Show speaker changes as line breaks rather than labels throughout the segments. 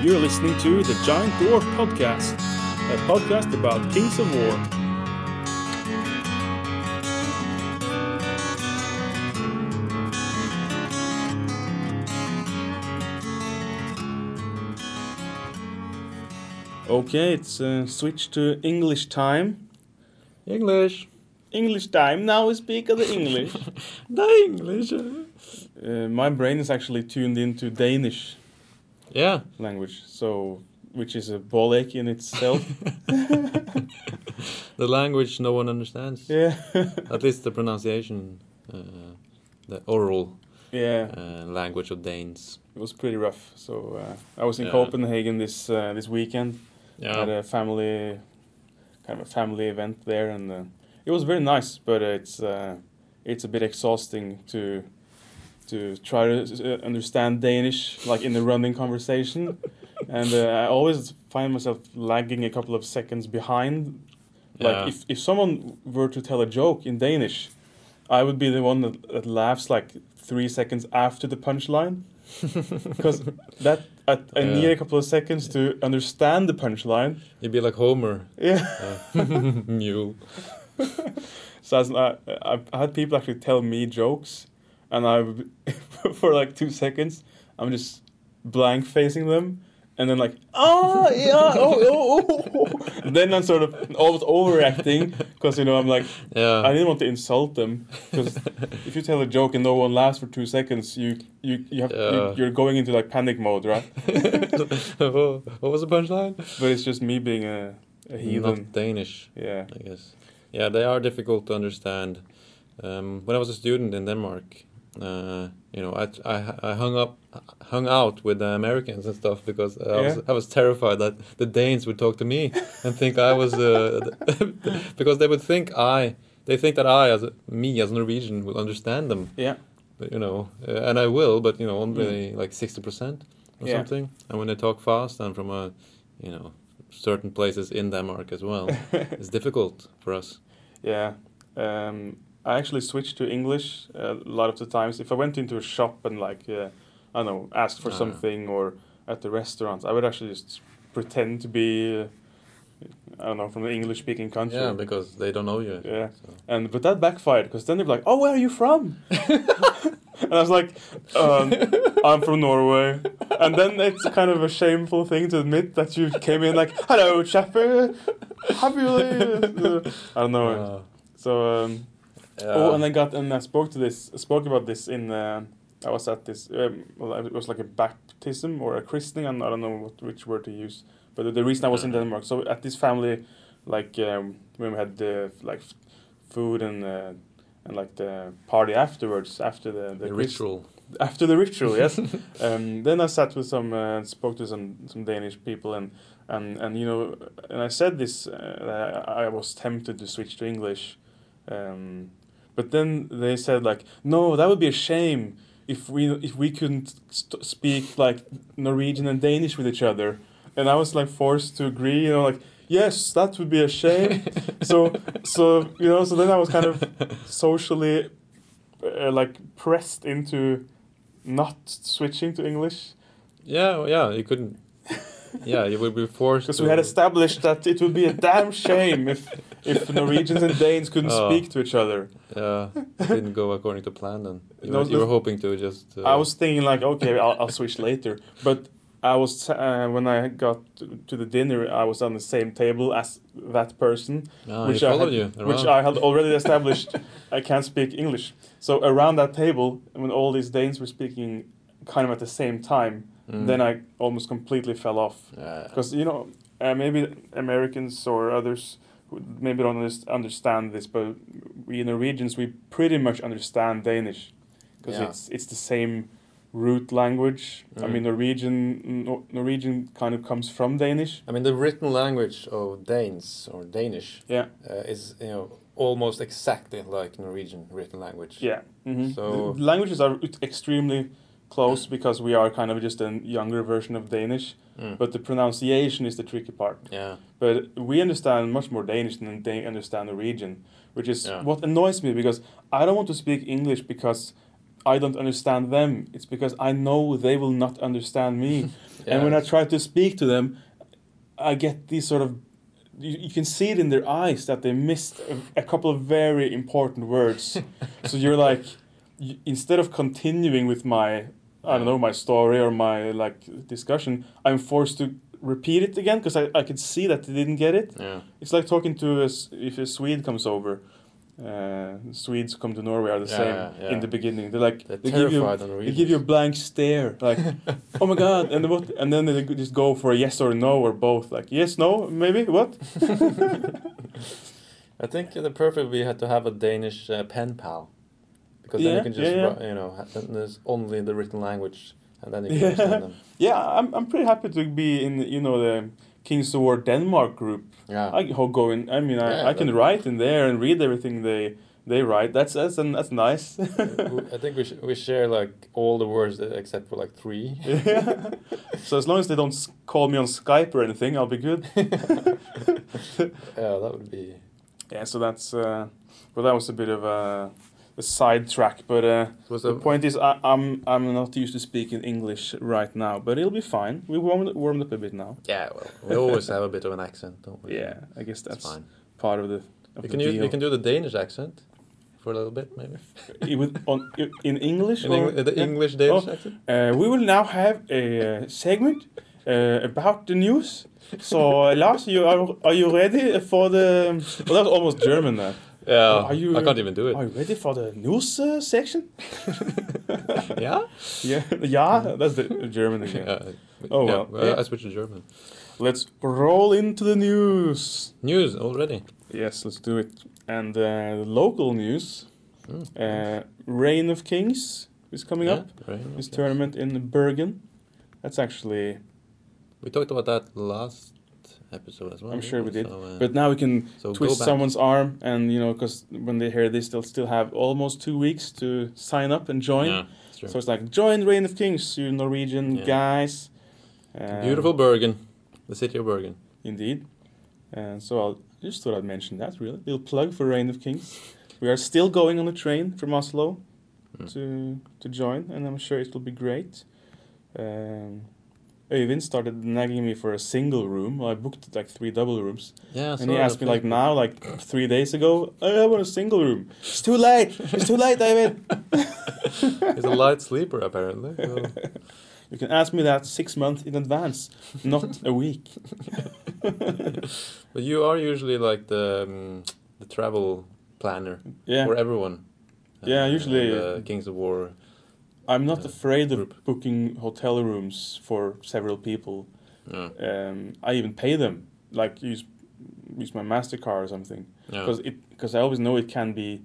You're listening to the Giant Dwarf Podcast, a podcast about Kings of War. Okay, it's uh, switched to English time.
English.
English time. Now we speak of the English.
The English.
uh, my brain is actually tuned into Danish
Yeah.
language, so which is a ball ache in itself.
The language no one understands.
yeah,
At least the pronunciation, uh, the oral
yeah.
uh, language of Danes.
It was pretty rough. So uh, I was in
Yeah.
Copenhagen this uh, this weekend. Had
Yeah.
a family, kind of a family event there, and uh, it was very nice. But it's uh, it's a bit exhausting to to try to uh, understand Danish, like in the running conversation. and uh, I always find myself lagging a couple of seconds behind. Like
Yeah.
if, if someone were to tell a joke in Danish, I would be the one that, that laughs like three seconds after the punchline. Because that I, I
Yeah.
need a couple of seconds to understand the punchline.
You'd be like Homer.
Yeah.
Uh, mule.
So as, I, I've had people actually tell me jokes, and I, for like two seconds, I'm just blank facing them, and then like, oh yeah, oh oh, oh. oh." then I'm sort of almost overreacting because you know I'm like,
Yeah.
I didn't want to insult them because if you tell a joke and no one laughs for two seconds, you you you have
Yeah.
you, you're going into like panic mode, right?
what what was the punchline?
But it's just me being a, a heathen.
Not Danish,
Yeah.
I guess. Yeah, they are difficult to understand. Um, when I was a student in Denmark, uh, you know, I, I I hung up, hung out with the Americans and stuff because I was I was terrified that the Danes would talk to me and think I was uh, because they would think I they think that I as a, me as a Norwegian will understand them,
Yeah.
but, you know, uh, and I will, but you know, only like sixty percent or
Yeah.
something. And when they talk fast and from a, you know, certain places in Denmark as well, it's difficult for us.
Yeah. Um, I actually switched to English uh, a lot of the times. If I went into a shop and like uh, I don't know, asked for
Ah.
something or at the restaurant, I would actually just pretend to be uh, I don't know from the English speaking country.
Yeah, because they don't know you.
Yeah.
So.
And but that backfired because then they're like, "Oh, where are you from?" and I was like, um, "I'm from Norway." And then it's kind of a shameful thing to admit that you came in like, "Hello, Chappie, happy." I don't know.
Uh,
So um,
yeah.
oh, and I got and I spoke to this spoke about this in uh, I was at this um, well it was like a baptism or a christening and I don't know what, which word to use but the, the reason I was in Denmark so at this family like um, when we had the like f- food and uh, and like the party afterwards after the
the,
Christ-
ritual.
after the ritual yes um, then I sat with some uh, spoke to some some Danish people and and and you know and I said this uh, I was tempted to switch to English um, but then they said like no that would be a shame if we if we couldn't st- speak like Norwegian and Danish with each other and I was like forced to agree you know like yes that would be a shame so so you know so then I was kind of socially uh, like pressed into not switching to English
Yeah, yeah, you couldn't. Yeah, you would be forced.
because we had established that it would be a damn shame if if Norwegians and Danes couldn't
Oh.
speak to each other.
Yeah, it didn't go according to plan. Then you,
No,
were, you were hoping to just. Uh,
I was thinking like, okay, I'll, I'll switch later, but I was uh, when I got to, to the dinner, I was on the same table as that person,
Ah,
which I
followed
had, which. I had already established. I can't speak English, so around that table, when all these Danes were speaking kind of at the same time,
Mm.
then I almost completely fell off.
Yeah.
Because you know, uh, maybe Americans or others who maybe don't understand this, but we Norwegians we pretty much understand Danish because
Yeah.
it's it's the same root language. I
Mm.
mean, Norwegian Nor- Norwegian kind of comes from Danish.
I mean, the written language of Danes or Danish
Yeah,
uh, is you know almost exactly like Norwegian written language.
yeah. hmm
So-
the languages are extremely close because we are kind of just a younger version of Danish,
Mm.
but the pronunciation is the tricky part.
yeah.
But we understand much more Danish than they understand Norwegian, which is
Yeah.
what annoys me because I don't want to speak English because I don't understand them. It's because I know they will not understand me. And when I try to speak to them, I get these sort of. You, you can see it in their eyes that they missed a, a couple of very important words. so you're like, you, instead of continuing with my, I don't know, my story or my like discussion, I'm forced to repeat it again because I, I could see that they didn't get it.
Yeah.
It's like talking to a, if a Swede comes over. Uh, Swedes come to Norway are the
Yeah,
same
yeah, yeah.
in the beginning. They're like
They're
they give you they give you a blank stare, like, oh my god, and what? And then they just go for a yes or no or both, like yes, no, maybe what?
I think the perfect we had to have a Danish uh, pen pal, because then you can just
yeah, yeah.
you know there's only the written language, and then you can
Yeah.
understand them.
Yeah, I'm I'm pretty happy to be in you know the Kings War Denmark group.
Yeah.
I go go in. I mean, I,
Yeah,
I can write in there and read everything they they write. That's that's that's nice.
I think we sh- we share like all the words except for like three.
yeah. So as long as they don't call me on Skype or anything, I'll be good.
yeah, that would be.
Yeah. So that's uh, well, that was a bit of a, a sidetrack, but uh,
Was
the point is, I, I'm I'm not used to speaking English right now, but it'll be fine. We warmed warmed up a bit now.
yeah, well, we always have a bit of an accent, don't we?
Yeah, I guess
that's
that's
fine.
part of the. Of
You can use,
deal.
you can do the Danish accent for a little bit, maybe.
I- with, on, in English.
In
or-
Eng- the
yeah.
English Danish
Oh.
accent.
Uh, we will now have a uh, segment uh, about the news. So, uh, Lars, you are are you ready for the? Well, that was almost German. There.
Yeah,
Are you-
I can't even do it.
Are you ready for the news uh, section?
yeah.
Yeah, yeah, that's the German again.
Yeah.
Oh,
yeah,
well, yeah.
I switched to German.
Let's roll into the news.
News already.
Yes, let's do it. And uh, local news.
Mm.
Uh, Reign of Kings is coming up.
right,
This tournament in Bergen. That's actually,
We talked about that last episode as well.
I'm sure we did.
So, uh,
but now we can
so
twist someone's arm, and you know, because when they hear this, they'll still have almost two weeks to sign up and join.
Yeah.
So it's like join Reign of Kings, you Norwegian
Yeah.
guys. Um,
Beautiful Bergen, the city of Bergen.
indeed. And so I'll just thought I'd mention that. Really, little plug for Reign of Kings. We are still going on the train from Oslo
Mm.
to to join, and I'm sure it will be great. Um, Øyvind started nagging me for a single room. I booked like three double rooms.
Yeah,
And he asked me like now, like three days ago, I want a single room. It's too late. It's too late, David.
He's a light sleeper apparently. so-
You can ask me that six months in advance, not a week.
but you are usually like the um, the travel planner
Yeah,
for everyone.
Yeah,
uh,
usually-
the Kings of War.
I'm not afraid of
group.
booking hotel rooms for several people.
Yeah,
Um, I even pay them, like use use my Mastercard or something,
yeah.
because it because I always know it can be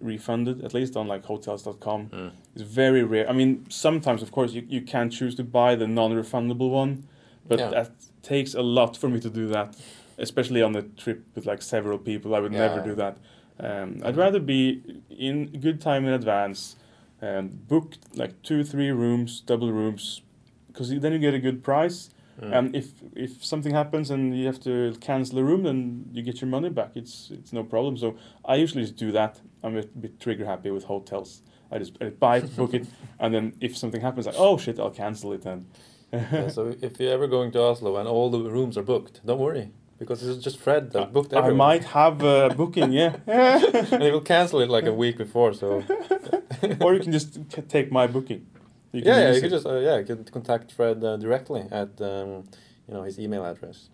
refunded at least on like hotels.com.
Mm.
It's very rare. I mean, sometimes of course you, you can choose to buy the non-refundable one, but
Yeah.
that takes a lot for me to do that, especially on a trip with like several people. I would never do that. Um, I'd rather be in good time in advance, and book like two, three rooms, double rooms, because then you get a good price.
Mm.
And if if something happens and you have to cancel a room, then you get your money back. It's it's no problem. So I usually just do that. I'm a bit trigger happy with hotels. I just I buy it, book it, and then if something happens, like oh shit, I'll cancel it then.
Yeah, so if you're ever going to Oslo and all the rooms are booked, don't worry because it's just Fred that booked
I might have a booking, yeah.
and he will cancel it like a week before. So
or you can just take my booking. You
yeah, yeah, you could
it.
just uh, yeah, you could contact Fred uh, directly at um, you know his email address.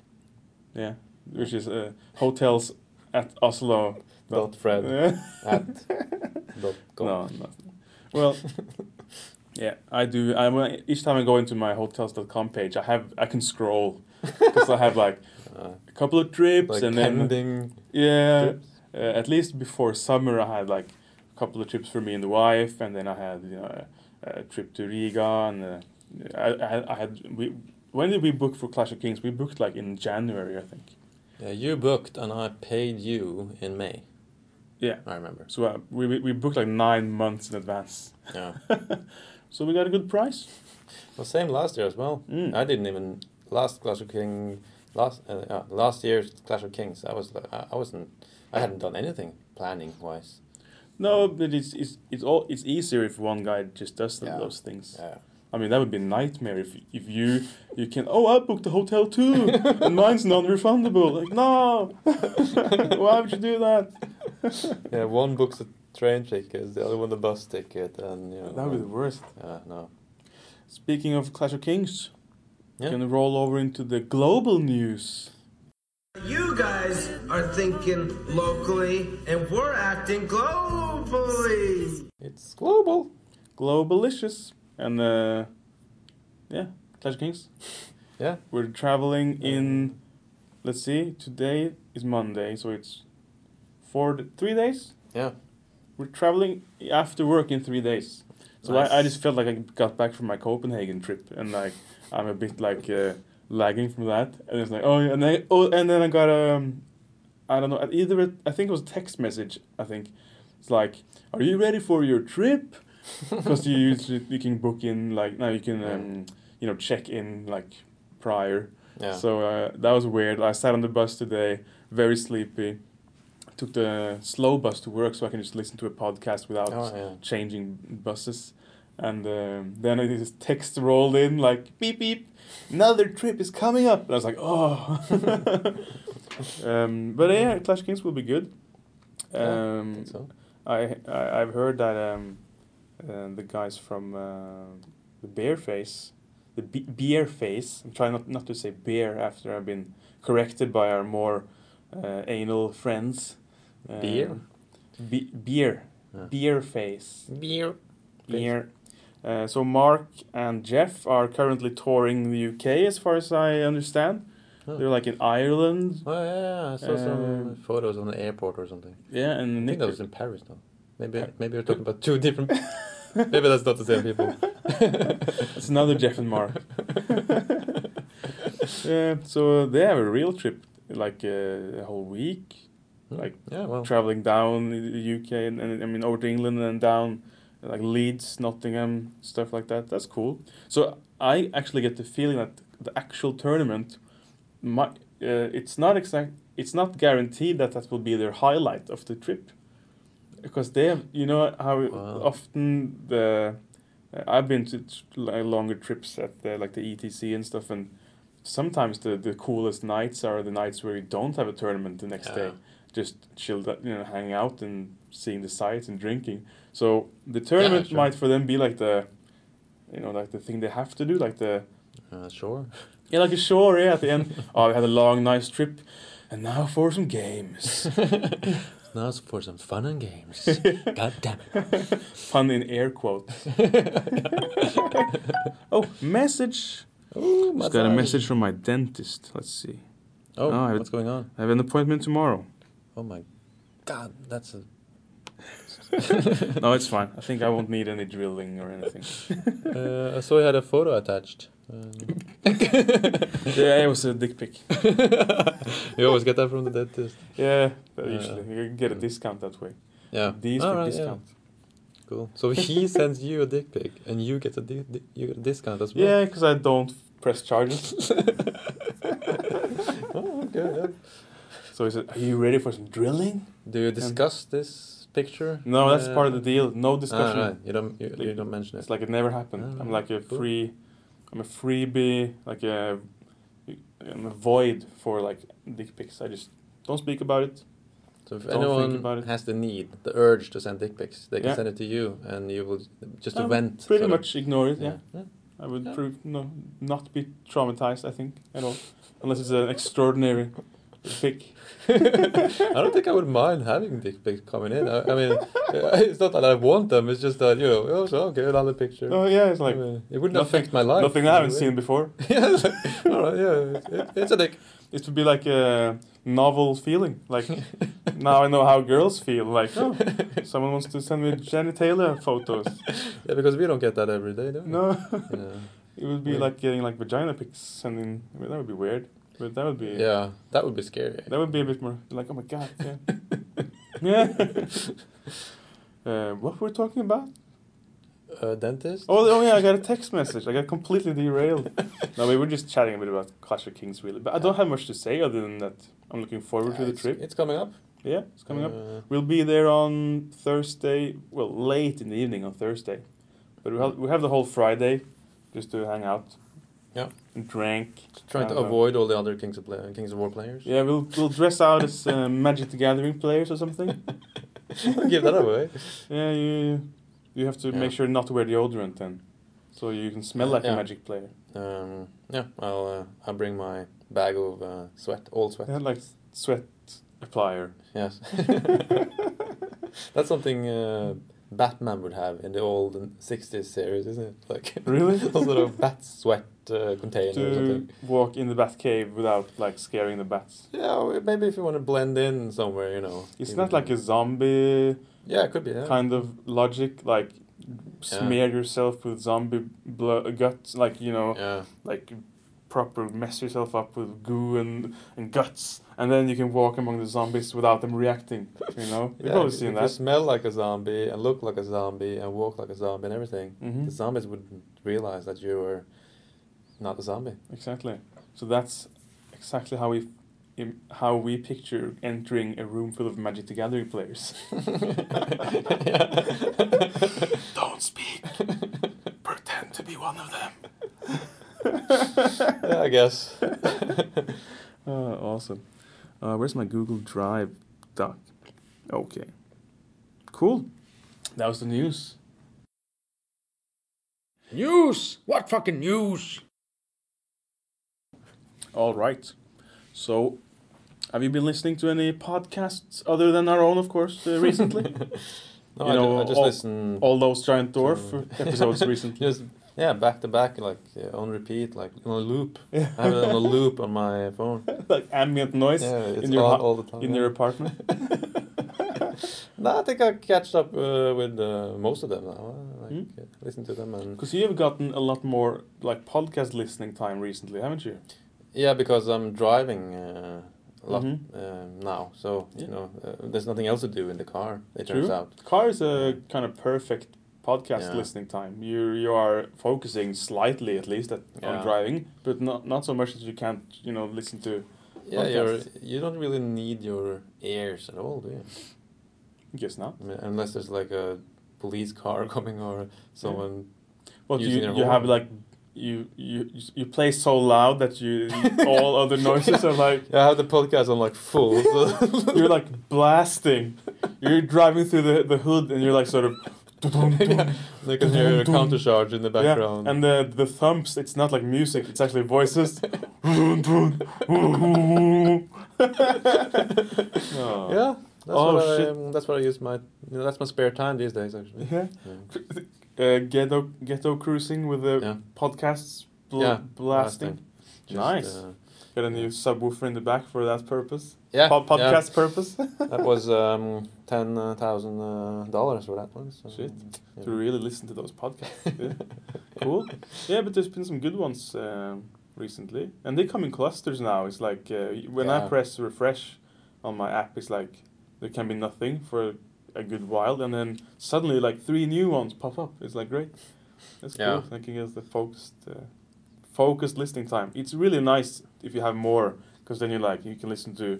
yeah, which is uh, hotels at Oslo.
Dot Fred at dot com.
No, no. Well, yeah, I do. I when- each time I go into my hotels.com page, I have I can scroll because I have like a couple of trips
like
and then yeah,
trips.
uh, at least before summer I had like a couple of trips for me and the wife, and then I had you know a, a trip to Riga and uh, I, I had- I had we. When did we book for Clash of Kings? We booked like in January, I think.
Yeah, you booked and I paid you in May.
Yeah.
I remember.
So uh, we we we booked like nine months in advance.
Yeah.
So we got a good price.
well, same last year as well.
Mm.
I didn't even last Clash of King last uh, uh, last year's Clash of Kings. I was I, I wasn't I hadn't done anything planning wise.
No, but it's it's it's all it's easier if one guy just does
Yeah.
those things.
Yeah.
I mean, that would be a nightmare if if you you can. Oh, I booked the hotel too, and mine's non-refundable. Like, no, why would you do that?
Yeah, one books a train ticket, the other one the bus ticket, and you know.
That would be the worst.
Yeah, no.
Speaking of Clash of Kings,
Yeah.
gonna roll over into the global news.
You guys are thinking locally, and we're acting globally.
It's global.
Globalicious, and uh, yeah, Clash of Kings.
Yeah.
We're traveling in. Let's see. Today is Monday, so it's four, three days.
Yeah.
We're traveling after work in three days. So
Nice.
I, I just felt like I got back from my Copenhagen trip, and like I'm a bit like uh, lagging from that. And it's like oh yeah, and then oh and then I got um, I don't know either a, I think it was a text message. I think it's like, are you ready for your trip? Because you usually you can book in like now you can um, you know check in like prior.
Yeah.
So uh, that was weird. I sat on the bus today, very sleepy. Took the slow bus to work so I can just listen to a podcast without
Oh, yeah.
changing buses. And um, then I this text rolled in like beep beep, another trip is coming up. And I was like, oh. um, but yeah, Clash Kings will be good.
Yeah, I
Um,
think so.
I, I I've heard that um, uh, the guys from uh, the Bear Face, the be- Beer Face. I'm trying not not to say beer after I've been corrected by our more uh, anal friends. Um,
Beer?
Be- beer.
Yeah.
Beer Face.
Beer.
Beer. Uh, so Mark and Jeff are currently touring the UK, as far as I understand.
Oh.
They're like in Ireland.
Oh yeah, I saw some
Um,
photos on the airport or something.
Yeah, and
I think
Nick.
that was in Paris though. Maybe
Par-
maybe you're talking about two different. maybe that's not the same people.
It's another Jeff and Mark. yeah, so they have a real trip, like uh, a whole week, like
yeah, well,
traveling down the UK and, and I mean over to England and down, like Leeds, Nottingham, stuff like that. That's cool. So I actually get the feeling that the actual tournament, might, uh, it's not exact, it's not guaranteed that that will be their highlight of the trip, because they have, you know how
Wow.
often the uh, I've been to t- like longer trips at the, like the ETC and stuff, and sometimes the, the coolest nights are the nights where you don't have a tournament the next
Yeah.
day, just chilled, out, you know, hang out and seeing the sights and drinking. So the tournament
sure.
might for them be like the, you know, like the thing they have to do, like the
uh, sure.
yeah, like a shore. Yeah, at the end. oh, we had a long, nice trip, and now for some games.
Now it's for some fun and games. God damn it.
Fun in air quotes. oh, message.
Ooh,
Just got a message from my dentist. Let's see.
Oh,
Oh,
what's going on?
I have an appointment tomorrow.
Oh my god, that's a.
no, it's fine. I think I won't need any drilling or anything.
Uh, I saw you had a photo attached. Um,
yeah, it was a dick pic.
you always get that from the dentist.
Yeah, but
Yeah.
usually you get a discount that way.
Yeah.
These
All
for
right, yeah.
discount.
Cool. So he sends you a dick pic, and you get a di- di- you get a discount as well.
Yeah, because I don't press charges.
Oh, okay. Yeah.
so he said, "Are you ready for some drilling?"
Do you discuss this picture?
No, that's part of the deal. No
Ah,
discussion.
right. You don't you, you don't mention it.
It's like it never happened.
Ah,
I'm like a
cool.
free, I'm a freebie, like a, I'm a void for like dick pics. I just don't speak about it.
So if
Don't
anyone
about it.
has the need, the urge to send dick pics, they can
Yeah.
send it to you, and you will just
Um,
vent.
Pretty
sort of.
much ignore it. Yeah,
Yeah.
I would
Yeah.
prove no, not be traumatized. I think at all, unless it's an extraordinary pic.
I don't think I would mind having dick pics coming in. I, I mean, it's not that I want them. It's just that you know, oh, so okay, another picture.
Oh yeah, it's like
I mean, it wouldn't
nothing-
affect my life.
nothing I haven't seen before.
yeah, it's like, all right, yeah, it, it, it's a dick.
It would be like a novel feeling. Like now I know how girls feel. Like oh, someone wants to send me genitalia photos.
Yeah, because we don't get that every day, do we?
No.
Yeah.
It would be
Weird.
like getting like vagina pics sending. I mean, that would be weird, but that would be
Yeah, that would be scary.
that would be a bit more like oh my god yeah yeah. uh, what were we talking about?
Uh, dentist.
Oh, oh yeah, I got a text message. I got completely derailed. no, we were just chatting a bit about Clash of Kings really, but I don't have much to say other than that I'm looking forward to the trip.
It's coming up.
Yeah, it's coming up.
Uh,
We'll be there on Thursday. Well, late in the evening on Thursday, but we have we have the whole Friday just to hang out.
Yeah.
And drink.
trying to avoid all the other Kings of Play- Kings of War players.
Yeah, we'll we'll dress out as uh, Magic the Gathering players or something.
Give that away.
Yeah, you you have to
Yeah.
make sure not to wear the deodorant then, so you can smell like a Magic player.
Um, yeah, I'll uh, I'll bring my bag of uh, sweat, old sweat.
Yeah, like sweat applier.
Yes, that's something uh, Batman would have in the old '60s series, isn't it? Like
Really?
a little bat sweat uh, container or
to walk in the bat cave without like scaring the bats.
Yeah, maybe if you want to blend in somewhere, you know.
It's not
can-
like a zombie
Yeah, it could be. Yeah.
kind of logic, like smear yourself with zombie blood guts, like you know,
Yeah.
like proper mess yourself up with goo and, and guts, and then you can walk among the zombies without them reacting. You know, you've
Yeah,
probably
if
seen
you
that.
smell like a zombie and look like a zombie and walk like a zombie and everything,
hmm
the zombies wouldn't realize that you were not a zombie.
Exactly. So that's exactly how we. im- How we picture entering a room full of Magic the Gathering players. Don't speak. Pretend to be one of them.
yeah, I guess.
Uh, awesome. Uh, where's my Google Drive doc? Okay. Cool. That was the news.
News? What fucking news?
All right. So, have you been listening to any podcasts other than our own, of course, uh, recently?
No,
You
I,
know,
ju- I just
all-
listen.
All those Giant Dwarf episodes recently.
Just yeah, back to back, like uh, on repeat, like on a loop.
Yeah.
I have it on a loop on my phone.
like ambient noise
Yeah, it's
in your
all, all the time.
in
yeah.
your apartment.
No, I think I catched up uh, with uh, most of them now. uh, Like,
Hmm?
uh, listen to them and
Because you have gotten a lot more like podcast listening time recently, haven't you?
yeah, because I'm driving uh, a lot
Mhm.
um, now, so you know, uh, there's nothing else to do in the car. It turns
True.
out.
Car is a kind of perfect podcast
Yeah.
listening time. You you are focusing slightly at least at, on driving, but not not so much that you can't you know listen to.
Yeah, you're, you don't really need your ears at all, do you?
I guess not.
I mean, unless there's like a police car coming or someone.
But you
Using your
you have like you you you play so loud that you all other noises are like
Yeah, I have the podcast on like full. So
you're like blasting. You're driving through the the hood and you're like sort of.
They can hear a counter charge in the background.
Yeah, and the the thumps, it's not like music, it's actually voices.
Yeah, that's
Oh,
what
shit.
I, um, that's what I use my. You know, that's my spare time these days, actually.
Yeah.
Yeah.
Uh, ghetto ghetto cruising with the
Yeah.
podcasts bl-
Yeah,
blasting.
Just,
Nice.
uh,
Got a new subwoofer in the back for that purpose.
yeah,
Po- podcast purpose.
That was um, ten thousand uh, dollars for that one. So,
Shit.
yeah.
to really listen to those podcasts. Yeah. cool. Yeah, but there's been some good ones um, recently, and they come in clusters now. It's like uh, when I press refresh on my app, it's like there can be nothing for a good while, and then suddenly like three new ones pop up. It's like great. That's
Yeah.
cool. Thinking get the focused, uh, focused listening time. It's really nice if you have more, because then you like you can listen to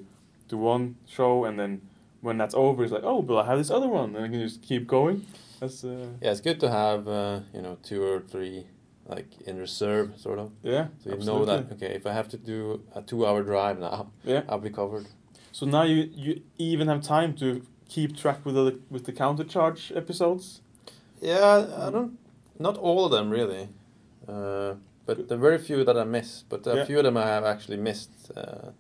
to one show, and then when that's over, it's like oh, but I have this other one, and I can just keep going. That's uh,
Yeah, it's good to have uh, you know two or three like in reserve, sort of.
yeah.
So you know that okay, if I have to do a two-hour drive now,
Yeah.
I'll be covered.
So now you you even have time to keep track with the with the counter charge episodes.
Yeah, I don't. Not all of them really, uh, but there are very few that I miss. But a
Yeah.
few of them I have actually missed. Uh,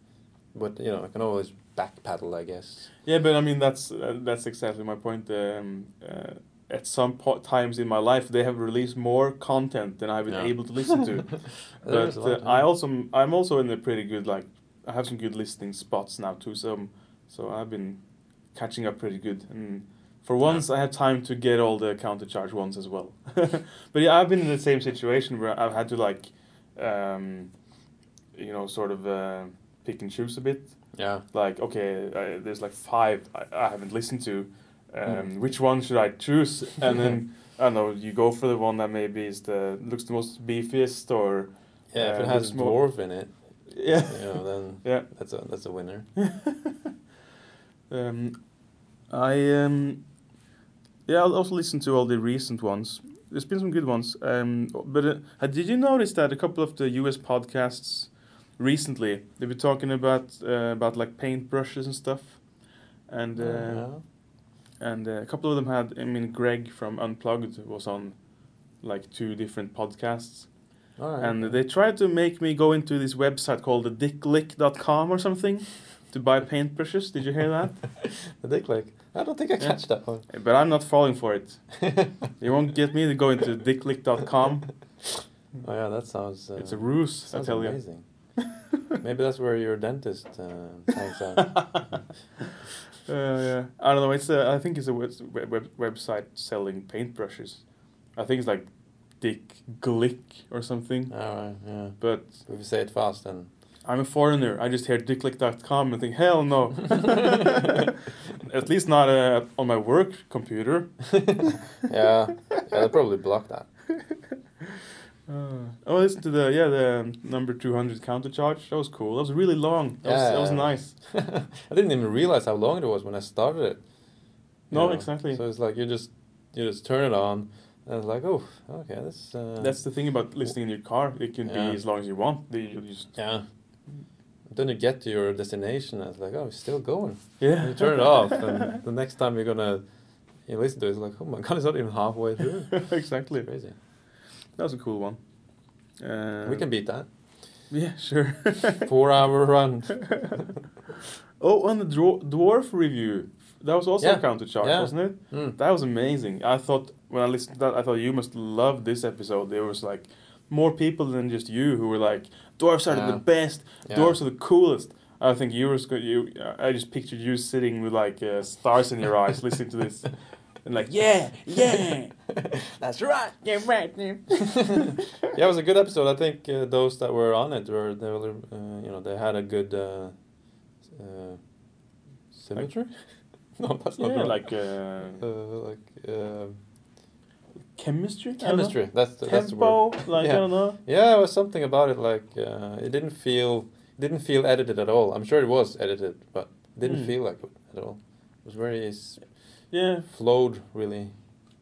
but you know, I can always backpedal, I guess.
Yeah, but I mean that's uh, that's exactly my point. Um, uh, at some po- times in my life, they have released more content than I've been
Yeah.
able to listen to. But uh, I also I'm also in a pretty good like I have some good listening spots now too. So so I've been catching up pretty good. And for once, I have time to get all the counter charge ones as well. but yeah, I've been in the same situation where I've had to like, um, you know, sort of uh, pick and choose a bit.
Yeah.
Like okay, uh, there's like five I, I haven't listened to. Um,
Mm.
Which one should I choose? And then I don't know. You go for the one that maybe is the looks the most beefiest, or
Yeah, if
uh,
it has
looks more-
dwarf in it,
yeah,
you know, then
yeah.
that's a that's a winner.
Um, I um, yeah, I'll also listen to all the recent ones. There's been some good ones. Um, but uh, did you notice that a couple of the U.S. podcasts recently they've been talking about uh, about like paintbrushes and stuff, and uh,
yeah.
and uh, a couple of them had. I mean, Greg from Unplugged was on like two different podcasts,
right.
and they tried to make me go into this website called the dicklick.com or something to buy paintbrushes. Did you hear that?
the dick lick. I don't think I
Yeah.
catch that one.
But I'm not falling for it. You won't get me to go into dicklick.com.
Oh yeah, that sounds. Uh,
It's a ruse, I tell you.
Maybe that's where your dentist uh, hangs out.
Uh, yeah, I don't know. It's a, I think it's a web, web, website selling paintbrushes. I think it's like Dick Glick or something.
All right, yeah.
But
If you say it fast, then
I'm a foreigner. I just hear dicklick.com and think, hell no. At least not uh, on my work computer.
yeah, yeah, they'll probably block that.
Uh, oh, listen to the yeah the um, number two hundred counter charge. That was cool. That was really long. That was, that was nice.
I didn't even realize how long it was when I started it.
No,
know.
exactly.
So it's like you just you just turn it on, and it's like, oh, okay, this. Uh,
That's the thing about listening in your car. It can
Yeah.
be as long as you want. You just
yeah. Then you get to your destination, and it's like, oh, it's still going.
yeah.
And you turn it off, and the next time you're gonna you listen to it, it's like, oh my god, it's not even halfway through.
exactly.
Crazy.
That was a cool one. Uh,
we can beat that.
Yeah, sure.
Four hour run.
oh, on the dwar- dwarf review, that was also
Yeah.
a counter charge,
Yeah.
wasn't it?
Mm.
That was amazing. I thought when I listened to that, I thought you must love this episode. There was like more people than just you who were like, dwarfs are
Yeah.
the best. Dwarfs are the coolest. I think you were you. I just pictured you sitting with like uh, stars in your eyes, listening to this, and like, yeah, yeah,
That's right. Yeah, right. Yeah.
yeah, it was a good episode. I think uh, those that were on it were they were uh, you know they had a good uh, uh, symmetry. no, that's not
yeah,
right.
like uh,
uh, like uh,
chemistry. I don't know.
chemistry. That's the, that's the word.
like I
Yeah.
don't know.
Yeah, it was something about it like uh, it didn't feel it didn't feel edited at all. I'm sure it was edited, but it didn't
Hmm.
feel like it at all. It was very s-
Yeah,
flowed really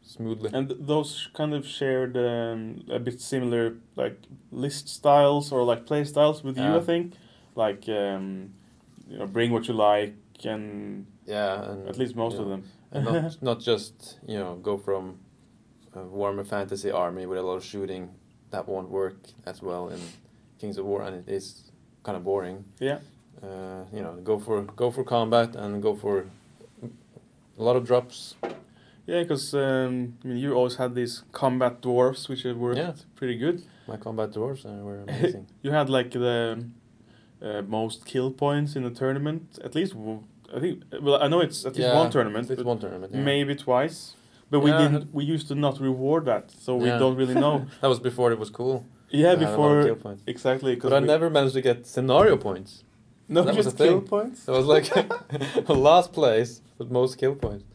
smoothly.
and th- those kind of shared um, a bit similar like list styles or like play styles with you. I think like um, you know, bring what you like and
yeah, and
at least most of
know,
them.
and not not just you know go from a Warhammer Fantasy army with a lot of shooting that won't work as well in Kings of War and it is kind of boring.
Yeah.
Uh, you know, go for go for combat and go for a lot of drops.
Yeah, because um, I mean, you always had these combat dwarfs, which worked
Yeah.
pretty good.
My combat dwarves uh, were amazing.
You had like the uh, most kill points in the tournament, at least. w- I think. Well, I know it's at least
Yeah,
one tournament,
It's one tournament. Yeah.
maybe twice. But we didn't. We used to not reward that, so we don't really know.
that was before it was cool.
yeah,
to have a lot of
before
kill points.
exactly.
But I never managed to get scenario points.
No,
that was
just
the
kill
thing.
points.
It was like last place most kill points.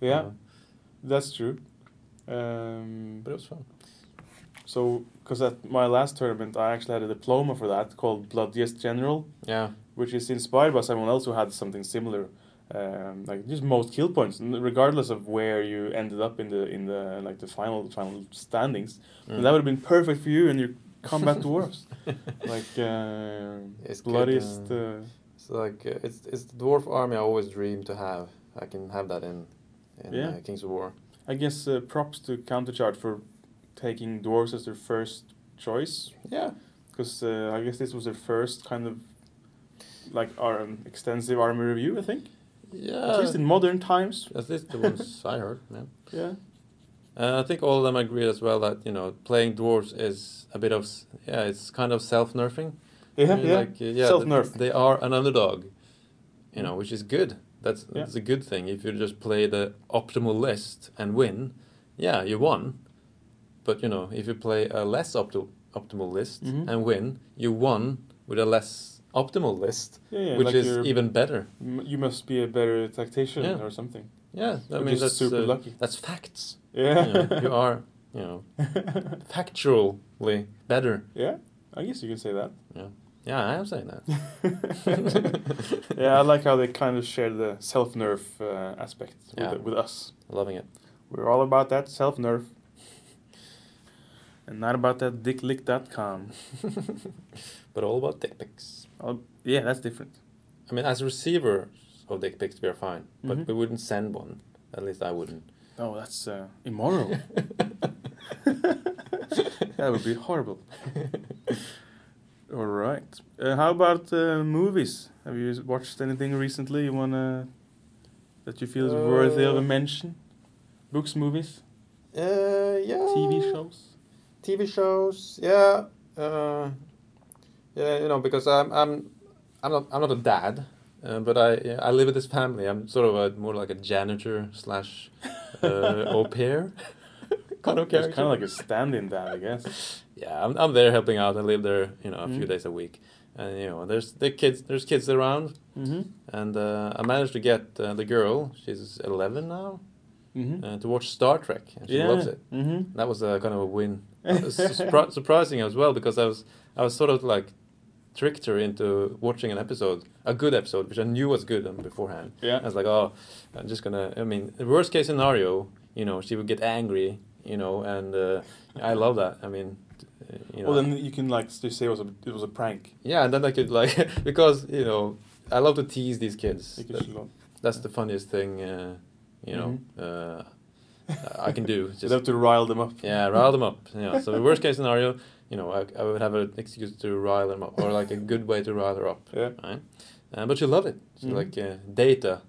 Yeah,
Uh,
that's true. Um,
but it was fun.
so, because at my last tournament, I actually had a diploma for that called Bloodiest General,
Yeah.
which is inspired by someone else who had something similar, um, like just most kill points, regardless of where you ended up in the in the like the final final standings.
Mm.
And that would have been perfect for you and your combat dwarfs, like uh,
It's good,
bloodiest.
uh,
Uh,
It's like uh, it's it's the dwarf army I always dreamed to have. I can have that in in
Yeah.
uh, Kings of War.
I guess uh, props to Countercharge for taking dwarves as their first choice.
Yeah.
because uh, I guess this was their first kind of like our um, extensive army review. I think
Yeah.
at least in modern times.
At least the ones I heard. Yeah.
Yeah,
Uh, I think all of them agree as well that you know playing dwarves is a bit of yeah it's kind of self nerfing.
yeah, yeah.
Like, uh, yeah
Self nerf.
They are an underdog, you know, which is good. That's
Yeah.
that's a good thing. If you just play the optimal list and win, yeah, you won. But you know, if you play a less optimal optimal list
Mhm.
and win, you won with a less optimal list,
Yeah, yeah,
which
like
is even better.
M- You must be a better tactician or something.
Yeah, I mean that's
super
uh,
lucky.
That's facts.
Yeah,
You, know, you are, you know, factually better.
yeah, I guess you can say that.
Yeah, Yeah, I am saying that.
yeah, I like how they kind of share the self nerf uh, aspect with,
Yeah.
with us.
Loving it.
We're all about that self nerf. And not about that dicklick.com.
But all about dick pics.
Oh, yeah, that's different.
I mean, as receivers of dick pics, we are fine. But we wouldn't send one. At least I wouldn't.
Oh, that's uh, immoral. that would be horrible. All right. Uh, how about uh, movies? Have you watched anything recently you wanna that you feel is worthy of a
Uh,
mention? Books, movies,
Uh, yeah.
TV shows.
TV shows, yeah. Uh, yeah, you know, because I'm I'm I'm not I'm not a dad, uh, but I yeah, I live with this family. I'm sort of a more like a janitor slash uh, au pair kind of
It's kind of like a stand-in dad, I guess.
Yeah, I'm I'm there helping out. I live there, you know, a few
Mm.
days a week, and you know, there's the kids there's kids around,
Mm-hmm.
and uh, I managed to get uh, the girl. She's 11 now.
Mm-hmm.
Uh, to watch Star Trek, and she loves it.
Mm-hmm.
That was a kind of a win. Surpri- surprising as well because I was I was sort of like tricked her into watching an episode, a good episode, which I knew was good um, beforehand.
Yeah.
I was like, oh, I'm just gonna. I mean, worst case scenario, you know, she would get angry, you know, and uh, I love that. I mean, you know,
Well, then you can like just say it was a it was a prank.
yeah, and then I could like because you know I love to tease these kids. That- that's the funniest thing, uh, you know, uh, I can do. Just
have to rile them up.
yeah, rile them up. Yeah. So the worst case scenario, you know, I, I would have an excuse to rile them up, or like a good way to rile her up.
Yeah.
Right. Uh, but she loved it. She
Mhm.
like uh, Data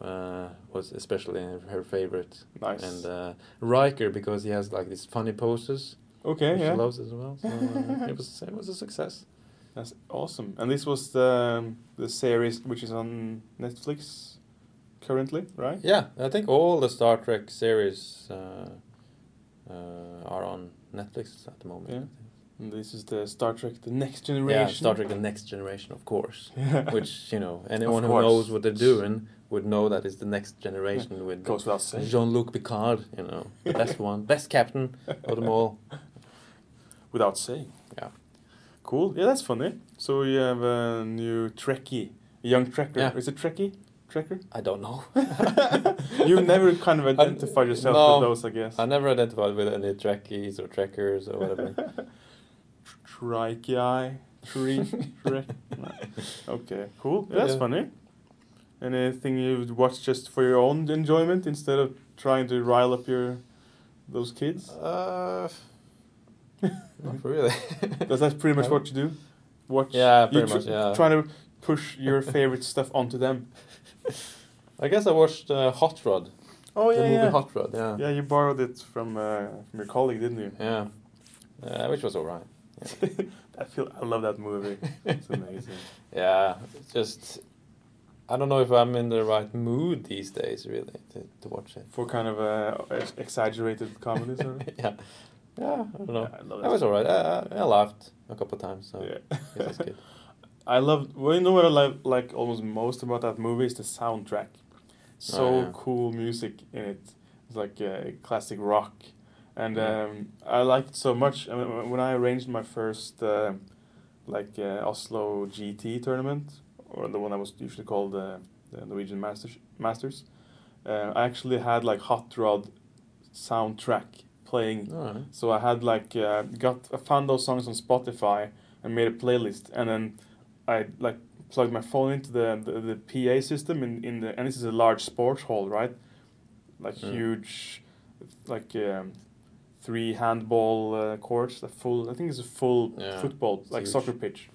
uh, was especially her favorite,
Nice.
and uh, Riker because he has like these funny poses.
Okay, yeah.
She loves it as well. So uh, it was it was a success.
That's awesome. And this was the the series which is on Netflix currently, right?
Yeah, I think all the Star Trek series uh, uh, are on Netflix at the moment.
Yeah. And this is the Star Trek: The Next Generation.
Yeah, Star Trek: The Next Generation, of course.
Yeah.
Which you know, anyone who knows what they're doing would know that it's the next generation with
goes without.
Jean-Luc Picard. You know, the best one, best captain of them all.
Without saying.
Yeah.
Cool. Yeah, that's funny. So you have a new Trekkie, a young Trekker.
Yeah.
Is it Trekkie? Trekker?
I don't know.
you never kind of identified yourself
no.
with those, I guess.
I never identified with any Trekkies or Trekkers or whatever.
Trikei, tree, trek. Okay, cool. Yeah, that's
Yeah.
funny. Anything you've watched just for your own enjoyment instead of trying to rile up your those kids?
uh, really.
Because that's pretty much what you do. Watch.
Yeah, pretty much, yeah.
Trying to push your favorite stuff onto them.
I guess I watched uh, Hot Rod.
Oh yeah, the
movie
yeah.
Hot Rod. Yeah.
Yeah, you borrowed it from uh, from your colleague, didn't you?
Yeah. Uh, which was alright.
I feel I love that movie. It's amazing.
Yeah, it's just I don't know if I'm in the right mood these days, really, to, to watch it.
For kind of uh, ex- exaggerated comedy, sort of.
yeah, yeah, I don't know.
Yeah, I love
That was alright. I, I, I laughed a couple of times, so
Yeah.
That's good.
I love. Well, you know what I like, like almost most about that movie is the soundtrack. So
Oh, yeah.
cool music in it. It's like uh, classic rock, and um, I liked it so much. I mean, when I arranged my first uh, like uh, Oslo GT tournament, or the one that was usually called uh, the Norwegian Masters, Masters, uh, I actually had like Hot Rod soundtrack playing
Alright.
so I had like uh, got I found those songs on Spotify and made a playlist, and then I like plugged my phone into the the, the PA system in, in the and this is a large sports hall, right? Like
Mm.
huge, like um, three handball uh, courts, a full I think it's a full
Yeah,
football like
huge.
soccer pitch,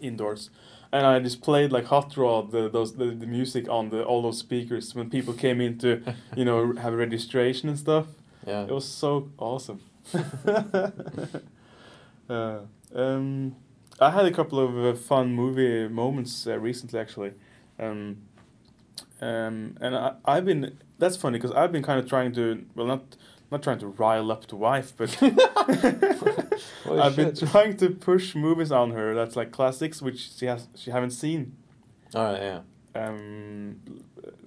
indoors. And I just played like hot rod the those the, the music on the all those speakers when people came in to you know have registration and stuff.
Yeah.
It was so awesome. uh, um, I had a couple of uh, fun movie moments uh, recently, actually. Um, um, and I, I've been. That's funny because I've been kind of trying to. Well, not not trying to rile up the wife, but I've been trying to push movies on her that's like classics, which she has she haven't seen.
Oh yeah.
Um,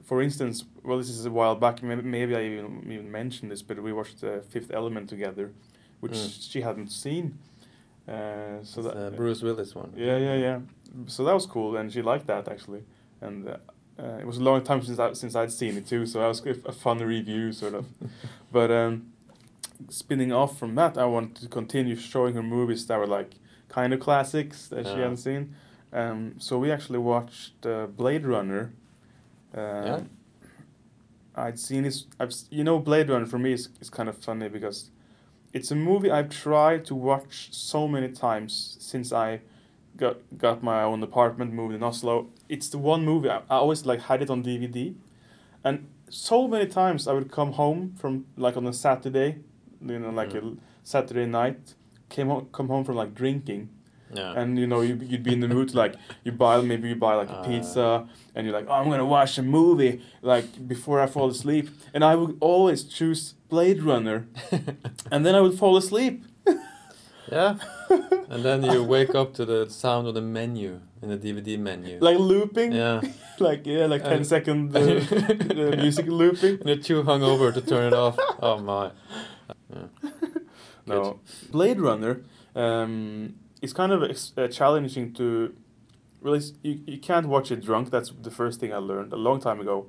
for instance, well, this is a while back. Maybe, maybe I even even mentioned this, but we watched uh, Fifth Element together, which
Mm.
she hadn't seen, Uh, so
It's,
that
uh, Bruce Willis one.
yeah, yeah, yeah. So that was cool, and she liked that actually. And uh, uh, it was a long time since I, since I'd seen it too, so that was a fun review sort of. but um, spinning off from that, I wanted to continue showing her movies that were like kind of classics that she hadn't seen. Um, so we actually watched uh, Blade Runner. Uh,
Yeah.
I'd seen this. I've you know Blade Runner for me is is kind of funny because it's a movie I've tried to watch so many times since I got got my own apartment, moved in Oslo. It's the one movie I, I always like had it on DVD, and so many times I would come home from like on a Saturday, you know, like
Mm.
a Saturday night, came home, come home from like drinking,
Yeah.
and you know you, you'd be in the mood to like you buy maybe you buy like a
Uh.
pizza and you're like oh I'm gonna watch a movie like before I fall asleep and I would always choose Blade Runner and then I would fall asleep
yeah. and then you wake up to the sound of the menu in the DVD menu.
like looping
yeah.
like yeah like 10
And-
second uh, uh, music looping
And you're too hungover to turn it off. Oh my.
no Blade Runner um, is kind of uh, challenging to really you, you can't watch it drunk that's the first thing I learned a long time ago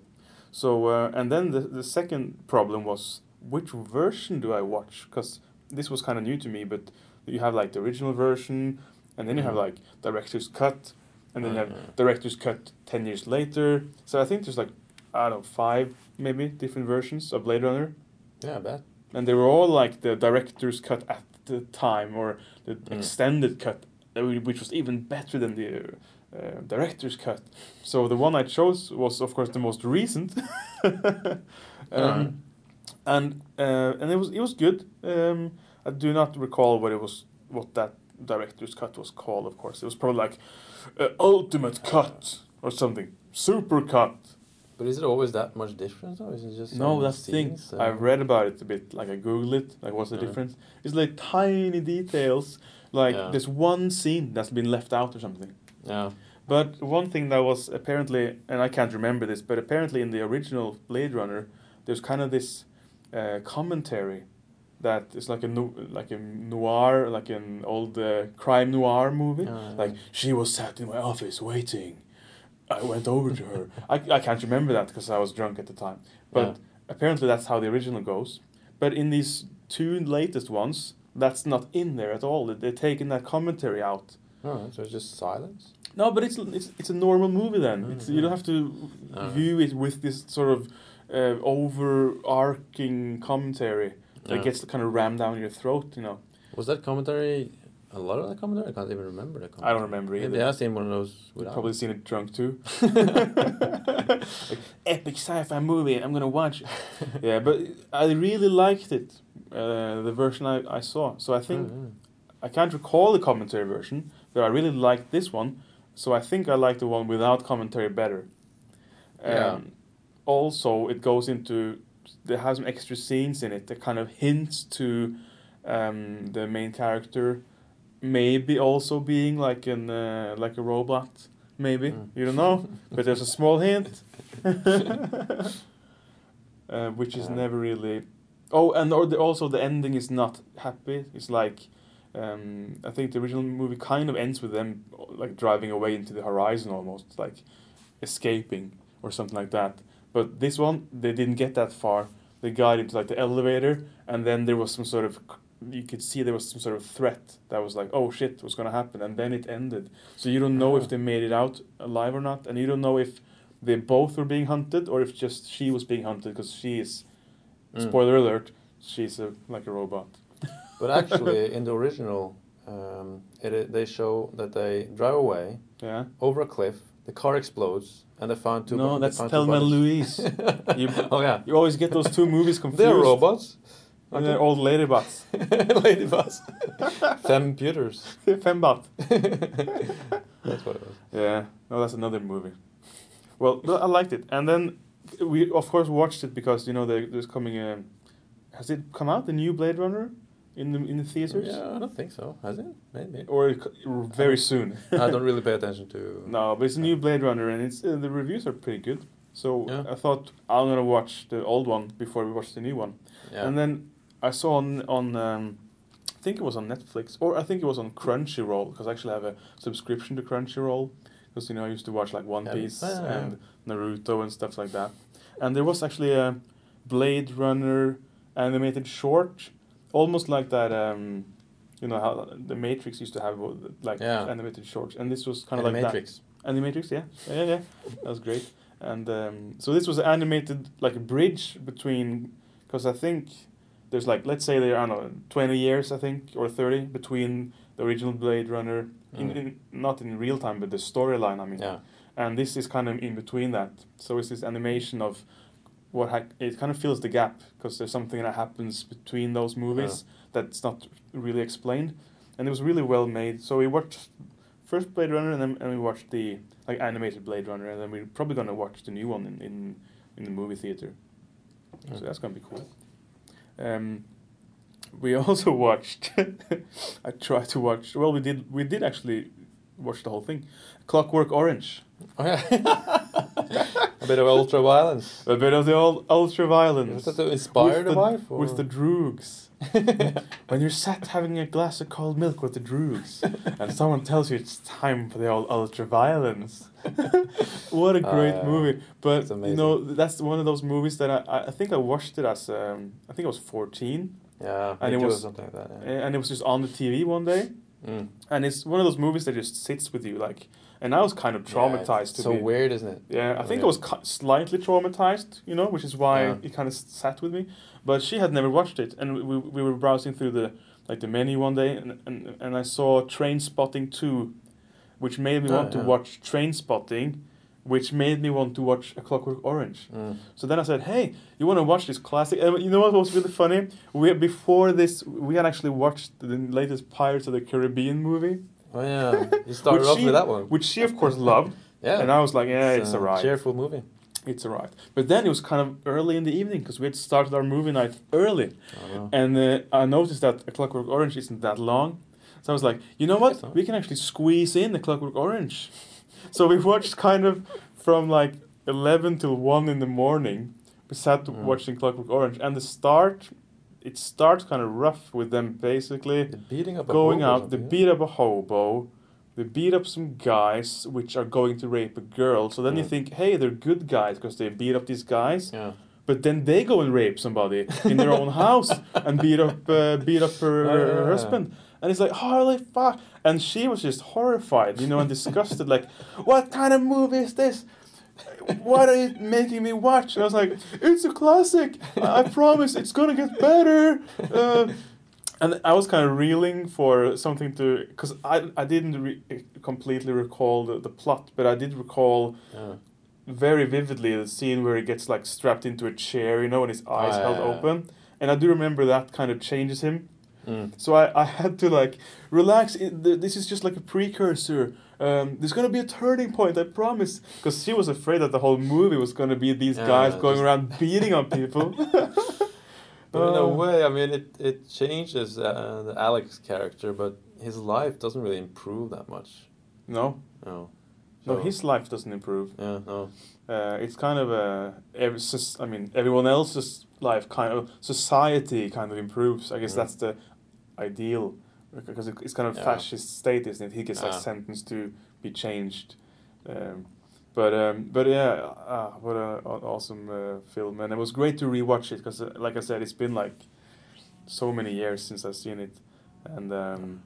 so uh, and then the, the second problem was which version do I watch because this was kind of new to me but you have like the original version and then you have
Mm.
like director's cut and then you have
Mm.
director's cut 10 years later so I think there's like I don't know five maybe different versions of Blade Runner
Yeah, I bet.
and they were all like the director's cut at the time or the
Mm.
extended cut uh, which was even better than the uh, director's cut. So the one i chose was of course the most recent. Um, and uh, and it was it was good. Um, i do not recall what it was what that director's cut was called of course. It was probably like uh, ultimate cut or something. Super cut
But is it always that much difference, or is it just
no, that's the thing.
uh,
I've read about it a bit. Like I googled it. Like, what's the
Yeah.
difference? It's like tiny details. Like
Yeah.
there's one scene that's been left out or something.
Yeah.
But one thing that was apparently, and I can't remember this, but apparently in the original Blade Runner, there's kind of this uh, commentary that is like a no, like a noir, like an old uh, crime noir movie. Like she was sat in my office waiting. I went over to her. I, I can't remember that because I was drunk at the time. But
Yeah.
apparently that's how the original goes. But in these two latest ones, that's not in there at all. They- They're taking that commentary out.
Oh, so it's just silence.
No, but it's it's, it's a normal movie then.
Mm,
It's, you don't have to
Alright.
view it with this sort of uh, overarching commentary that
Yeah.
gets kind of rammed down your throat. You know,
Was that commentary? A lot of that commentary. I can't even remember the commentary.
I don't remember either.
Maybe I've seen one of those
You've
without.
probably seen it drunk too. like, epic sci-fi movie. I'm gonna watch. it. yeah, but I really liked it. Uh, the version I, I saw. So I think
Oh,
I can't recall the commentary version, but I really liked this one. So I think I like the one without commentary better. Um,
Yeah.
Also, it goes into there has some extra scenes in it that kind of hints to um, the main character maybe also being like an uh, like a robot. Maybe
Mm.
you don't know, but there's a small hint, uh, which is never really. Oh, and or the, also the ending is not happy. It's like um, I think the original movie kind of ends with them like driving away into the horizon almost, like escaping or something like that. But this one, they didn't get that far. They got into like the elevator, and then there was some sort of you could see there was some sort of threat that was like, oh shit, what's gonna happen? And then it ended. So you don't know if
Ah.
they made it out alive or not, and you don't know if they both were being hunted or if just she was being hunted because she is.
Mm.
Spoiler alert: she's a like a robot.
But actually, in the original, um, it, they show that they drive away
Yeah.
over a cliff. The car explodes, and they found two.
no,
bo-
that's Thelma and. Louise. you,
oh yeah,
you always get those two movies confused.
they're robots.
And they're old ladybots.
Ladybots. Femputers.
Fembot.
That's what it was.
Yeah, no, that's another movie. Well, I liked it, and then we of course watched it because you know there, there's coming a. Has it come out the new Blade Runner in the in the theaters?
Yeah, I don't think so. Has it? Maybe.
Or very soon.
I don't really pay attention to.
No, but it's a new Blade Runner, and it's uh, the reviews are pretty good. So
Yeah.
I thought I'm gonna watch the old one before we watch the new one.
Yeah.
And then I saw on on um, I think it was on Netflix, or I think it was on Crunchyroll because I actually have a subscription to Crunchyroll because you know I used to watch like One
Yeah,
Piece
yeah, yeah.
and Naruto and stuff like that. And there was actually a Blade Runner animated short, almost like that. Um, you know how the Matrix used to have uh, like animated shorts, and this was kind of like that.
Animatrix.
Animatrix, yeah, yeah, yeah, that was great. And um, so this was animated like a bridge between, because I think there's like let's say there are I don't know twenty years I think or thirty between the original Blade Runner,
Mm.
in not in real time but the storyline I mean,
Yeah.
and this is kind of in between that. So it's this animation of what ha- it kind of fills the gap because there's something that happens between those movies that's not really explained, and it was really well made. So we watched first Blade Runner and then and we watched the like animated Blade Runner, and then we're probably gonna watch the new one in in, in the movie theater. So
Mm.
that's gonna be cool. Um, we also watched. I tried to watch. Well, we did. We did actually watch the whole thing. Clockwork Orange.
Oh, yeah. a bit of ultra violence.
A bit of the old ultra violence.
Was that to inspire
with
the, wife? Or?
With the droogs. when you're sat having a glass of cold milk with the droogs, and someone tells you it's time for the old ultra violence. what a great
yeah.
movie! But you know that's one of those movies that I, I I think I watched it as um, I think I was fourteen,
yeah,
and it was-
something like that. Yeah.
and it was just on the TV one day,
Mm.
and it's one of those movies that just sits with you like. And I was kind of
Yeah,
traumatized
it's
to
so
be.
weird, isn't it?
Yeah, I think
Yeah.
I was ki- slightly traumatized, you know, which is why
Yeah.
it kind of sat with me. But she had never watched it, and we, we were browsing through the like the menu one day, and and, and I saw Trainspotting two, which made me
Oh,
want to watch Trainspotting, which made me want to watch A Clockwork Orange.
Mm.
So then I said, "Hey, you want to watch this classic?" And you know what was really funny? We before this, we had actually watched the latest Pirates of the Caribbean movie,
Oh yeah, you started off
she-
with that one.
which she of course loved,
Yeah,
and I was like, "Yeah, it's
a
alright."
Cheerful movie.
It's alright. But then it was kind of early in the evening because we had started our movie night early.
Oh, no.
And uh, I noticed that A Clockwork Orange isn't that long. So I was like, you know what? We can actually squeeze in A Clockwork Orange. So we watched kind of from like 11 till 1 in the morning. We sat
Mm.
watching Clockwork Orange. And the start, it starts kind of rough with them basically
The beating up a
going out. They
something,
beat up a hobo. They beat up some guys which are going to rape a girl. So then you think, hey, they're good guys because they beat up these guys.
Yeah.
But then they go and rape somebody in their own house and beat up uh, beat up her,
Oh,
her
yeah, yeah.
husband. And it's like, holy fuck! And she was just horrified, you know, and disgusted. Like, what kind of movie is this? What are you making me watch? And I was like, it's a classic. I promise it's gonna get better. Uh, and I was kind of reeling for something to, because I I didn't re- completely recall the, the plot, but I did recall
Yeah.
very vividly the scene where he gets like strapped into a chair, you know, and his eyes
yeah,
held
yeah, yeah.
open. And I do remember that kind of changes him.
Mm.
So I, I had to like relax. This is just like a precursor. Um, there's gonna be a turning point, I promise. Because she was afraid that the whole movie was gonna be these
Yeah,
guys going
just-
around beating on people.
But in a
Oh.
way, I mean, it it changes uh, the Alex character, but his life doesn't really improve that much.
No,
No.
no, his life doesn't improve.
Yeah. No.
Uh, it's kind of a, every, I mean, everyone else's life kind of society kind of improves. I guess
Mm.
that's the ideal because it, it's kind of
Yeah.
fascist state, isn't it? He gets like sentenced to be changed. Um, but um, but yeah, ah, what an awesome uh, film, and it was great to rewatch it because, uh, like I said, it's been like so many years since I've seen it, and. Um,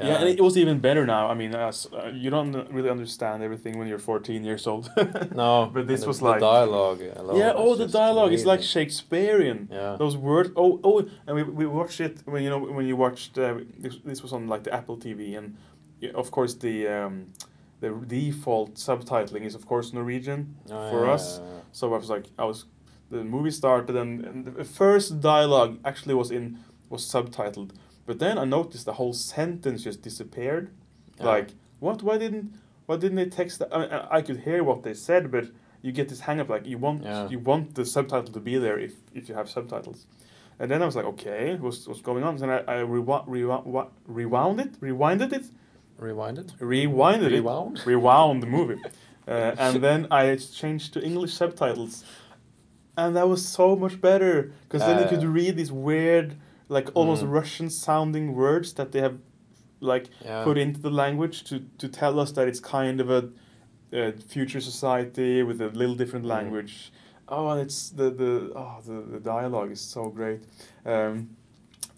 yeah, and it was even better now. I mean, uh, you don't really understand everything when you're 14 years old.
No,
But this
the-
was
the
like-
dialogue.
yeah,
is
oh, the dialogue is like. Shakespearean.
Yeah.
Those words. Oh, oh, and we, we watched it when you know when you watched uh, this. This was on like the Apple TV, and of course the um, the default subtitling is of course Norwegian
Oh,
for
yeah,
us.
yeah, yeah.
So I was like, I was, the movie started and, and the first dialogue actually was in was subtitled, but then I noticed the whole sentence just disappeared.
Yeah.
Like what? Why didn't? Why didn't they text? That? I, mean, I could hear what they said, but you get this hang up like you want
Yeah.
you want the subtitle to be there if if you have subtitles. And then I was like, okay, what's what's going on? And I, I rewound, rewound, rewound it, rewinded it,
Rewinded.
rewinded
Rewound?
it, rewound the movie, uh, and then I changed to English subtitles, and that was so much better because then you could read these weird like almost
Mm.
Russian sounding words that they have like
Yeah.
put into the language to to tell us that it's kind of a, a future society with a little different
Mm.
language. Oh, and it's the the oh the, the dialogue is so great. Um,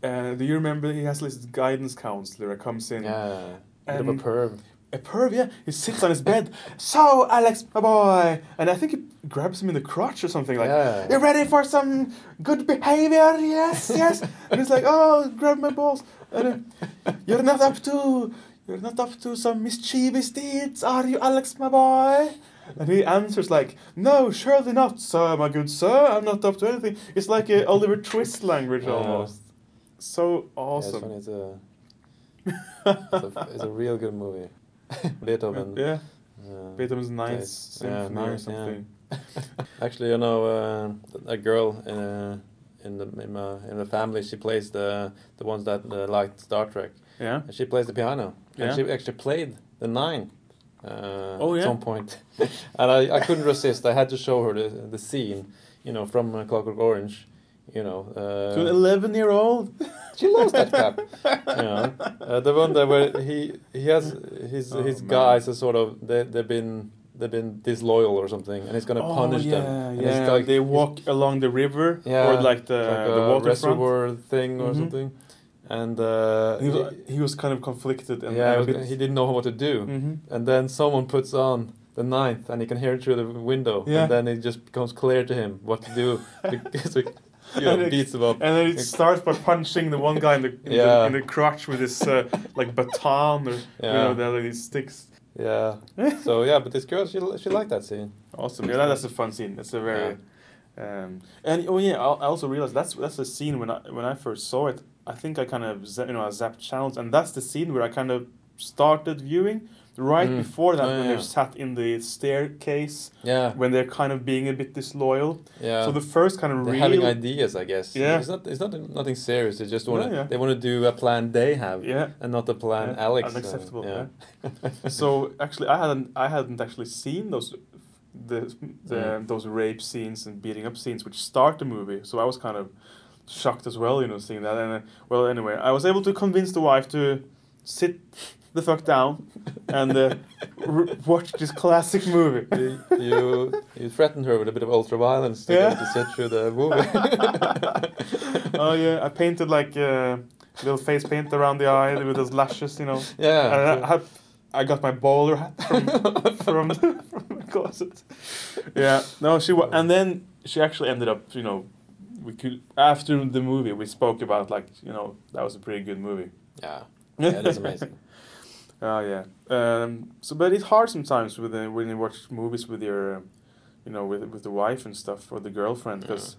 uh, do you remember he has this guidance counselor that comes in?
Yeah. Bit of a
And-
perv.
A perv, yeah. He sits on his bed. So, Alex, my boy, and I think he grabs him in the crotch or something like.
Yeah.
You ready for some good behavior? Yes, yes. and he's like, oh, grab my balls. And, uh, you're not up to, you're not up to some mischievous deeds, are you, Alex, my boy? And he answers like, no, surely not, sir, my good sir. I'm not up to anything. It's like a Oliver Twist language
Yeah.
almost. So
Yeah, it's
awesome.
funny. It's a, it's a, it's a real good movie. Beethoven.
yeah,
uh,
Beethoven's Ninth
Yes. Yeah,
Symphony or
ninth, yeah.
something.
Actually, you know, uh, a girl in uh, in the in, my, in the family, she plays the the ones that uh, liked Star Trek.
Yeah.
And she plays the piano.
Yeah.
And she actually played the nine. Uh,
Oh, yeah?
At some point, and I, I couldn't resist. I had to show her the the scene, you know, from uh, Clockwork Orange. You know,
To an
uh,
11 year old?
she loves that crap. you know, uh, the one that where he he has his
Oh,
his
man.
guys are sort of they they've been they've been disloyal or something, and he's gonna punish
Oh, yeah,
them. And
Yeah,
like-
they walk along the river
Yeah,
or like the,
like
the waterfront.
reservoir thing or
Mhm.
something, and uh,
He was, he was kind of conflicted and
yeah,
and a
it was- he didn't know what to do,
Mm-hmm.
and then someone puts on the ninth, and he can hear it through the window,
Yeah.
and then it just becomes clear to him what to do you
And
beats him up.
And then it starts by punching the one guy in the in,
Yeah.
the, in the crotch with his uh, like baton or you
Yeah.
know the, these sticks.
Yeah. so yeah, but this girl, she she liked that scene.
Awesome. Yeah, that's a fun scene. That's a very um, and oh yeah, I, I also realized that's that's the scene when I when I first saw it. I think I kind of you know I zapped channels, and that's the scene where I kind of started viewing right
Mm.
before that
Oh,
when
yeah.
they're sat in the staircase
Yeah.
when they're kind of being a bit disloyal.
Yeah.
So the first kind of
They're
real
having ideas, I guess.
Yeah.
It's not. It's not nothing serious. They just want to.
Yeah, yeah.
They want to do a plan they have,
yeah.
and not a plan Alex.
unacceptable,
yeah.
so actually, I hadn't I hadn't actually seen those the, the
Mm.
those rape scenes and beating up scenes which start the movie. So I was kind of shocked as well, you know, seeing that. And uh, well, anyway, I was able to convince the wife to sit the fuck down and uh, r- watch this classic movie.
you, you you threatened her with a bit of ultra violence to
Yeah.
to sit through the movie.
oh yeah, I painted like uh, little face paint around the eye with those lashes, you know.
yeah.
And I, had, I got my bowler hat from from, the, from the closet. Yeah, no, she wa- and then she actually ended up, you know, we could after the movie we spoke about like you know that was a pretty good movie.
yeah. Yeah, that's amazing.
Oh yeah. Um, so, but it's hard sometimes with the, when you watch movies with your, you know, with with the wife and stuff or the girlfriend because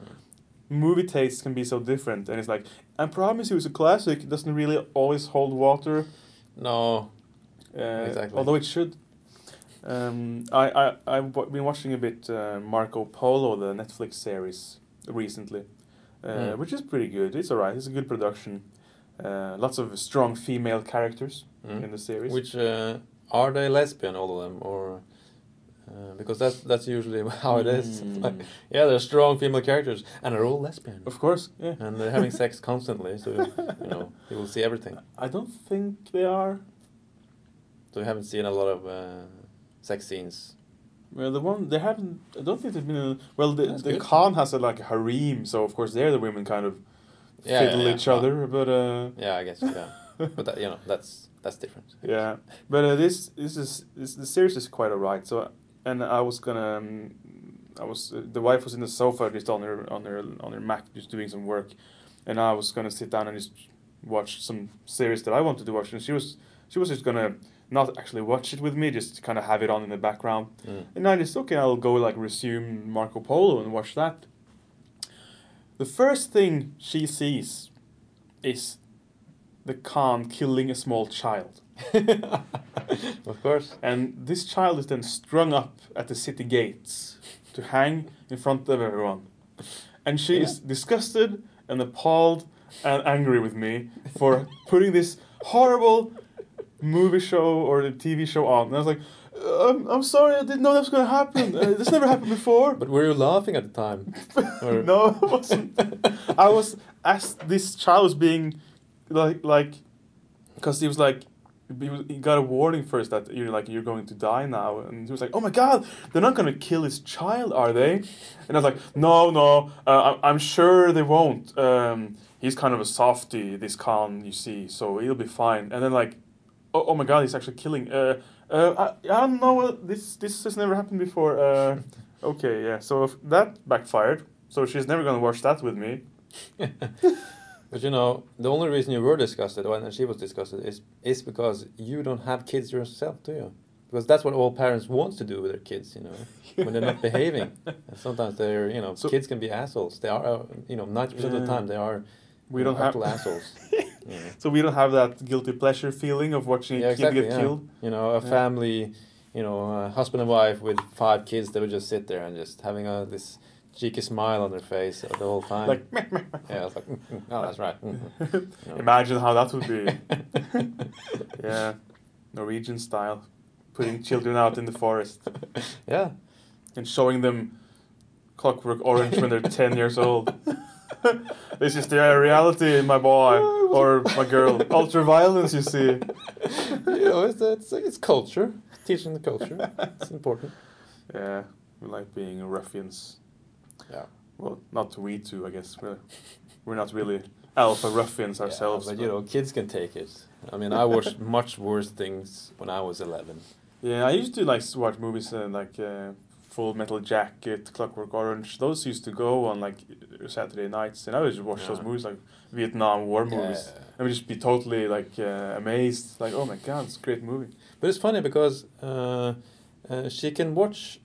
movie tastes can be so different and it's like I promise you it's a classic. It doesn't really always hold water.
No.
Uh,
Exactly.
Although it should. Um, I, I, I've w- been watching a bit uh, Marco Polo, the Netflix series, recently, uh,
Mm.
which is pretty good. It's alright, it's a good production. Uh, lots of strong female characters
Mm.
in the series.
Which uh, are they lesbian, all of them, or uh, because that's that's usually how it is.
Mm.
Like, yeah, they're strong female characters, and they're all lesbian,
of course, yeah.
and they're having sex constantly. So you know, you will see everything.
I don't think they are.
So you haven't seen a lot of uh, sex scenes.
Well, the one they haven't. I don't think they've been. A, well, the
That's
the
good.
Khan has a like a harem, so of course there the women kind of
Yeah,
fiddle
yeah, yeah.
each other. But uh,
Yeah, I guess. Yeah, but that, you know, that's that's different.
yeah, but uh, this this is this, the series is quite alright. So, and I was gonna, um, I was uh, the wife was in the sofa just on her on her on her Mac just doing some work, and I was gonna sit down and just watch some series that I wanted to watch, and she was she was just gonna not actually watch it with me, just kind of have it on in the background,
Mm.
and I just okay, I'll go like resume Marco Polo and watch that. The first thing she sees is the Khan killing a small child.
of course.
And this child is then strung up at the city gates to hang in front of everyone. And she is disgusted and appalled and angry with me for putting this horrible movie show or the TV show on. And I was like, I'm, I'm sorry, I didn't know that was going to happen. Uh, this never happened before.
But were you laughing at the time?
No, it wasn't. I was as this child was being like like because he was like he, was, he got a warning first that you're like you're going to die now. And he was like oh my god they're not going to kill his child are they? And i was like no no uh, I- i'm sure they won't. Um, he's kind of a softy this khan you see so he'll be fine. And then like oh, oh my god he's actually killing uh, uh, I, I don't know this this has never happened before uh, okay yeah so that backfired so she's never going to watch that with me
But you know, the only reason you were disgusted when she was disgusted is is because you don't have kids yourself, do you? Because that's what all parents want to do with their kids, you know, when they're not behaving. And sometimes they're, you know,
So-
kids can be assholes. They are, uh, you know, ninety percent of the time they are.
we don't have
assholes. know.
So we don't have that guilty pleasure feeling of watching
Yeah,
a kid
exactly.
get
yeah.
killed.
You know, a
Yeah.
family, you know, a husband and wife with five kids, they would just sit there and just having a this cheeky smile on their face the whole time.
Like,
yeah, it's like, mm, mm, oh, that's right. mm. You know.
imagine how that would be. yeah, Norwegian style, putting children out in the forest
yeah.
and showing them Clockwork Orange when they're ten years old. this is the reality, my boy or my girl. Ultra violence, you see.
you know, it's, it's, it's culture. Teaching the culture. It's important.
Yeah, we like being ruffians.
Yeah.
Well, not to we two, I guess. We're, we're not really alpha ruffians ourselves.
Yeah, but you know, kids can take it. I mean, I watched much worse things when I was 11.
Yeah, I used to like watch movies uh, like uh, Full Metal Jacket, Clockwork Orange. Those used to go on like Saturday nights, and I would just watch those movies like Vietnam War movies.
Yeah.
I would just be totally like uh, amazed, like, oh my god, it's a great movie.
But it's funny because uh, uh, she can watch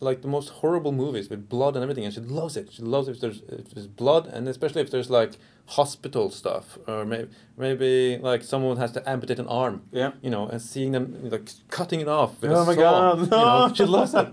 like the most horrible movies with blood and everything, and she loves it. She loves it if there's if there's blood, and especially if there's like hospital stuff, or maybe maybe like someone has to amputate an arm,
Yeah.
you know, and seeing them like cutting it off. With
Oh
a
my
saw,
God,
you know,
no.
she loves it.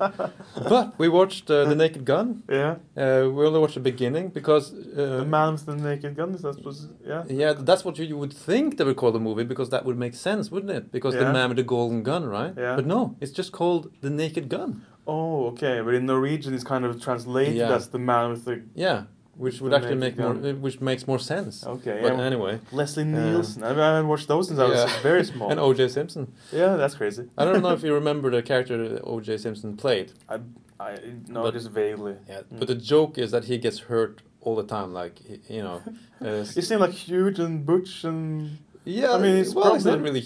But we watched uh, the Naked Gun.
Yeah.
Uh, we only watched the beginning because uh,
the Man with the Naked Gun, that supposed yeah?
yeah, that's what you, you would think they would call the movie because that would make sense, wouldn't it? Because the man with the golden gun, right?
Yeah.
But no, it's just called the Naked Gun.
Oh, okay. But in Norwegian, it's kind of translated
Yeah.
as the man with the.
Yeah, which would actually make more,
Gun.
uh, which makes more sense.
Okay.
But
yeah.
anyway,
Leslie
Uh,
Nielsen. I haven't watched those since I was very small.
and O.J. Simpson.
yeah, that's crazy.
I don't know if you remember the character that O.J. Simpson played.
I, I no,
But-
just vaguely.
Yeah,
Mm.
but the joke is that he gets hurt all the time. Like you know, uh,
He seemed like huge and butch and.
yeah.
I mean, he's
well, he's not really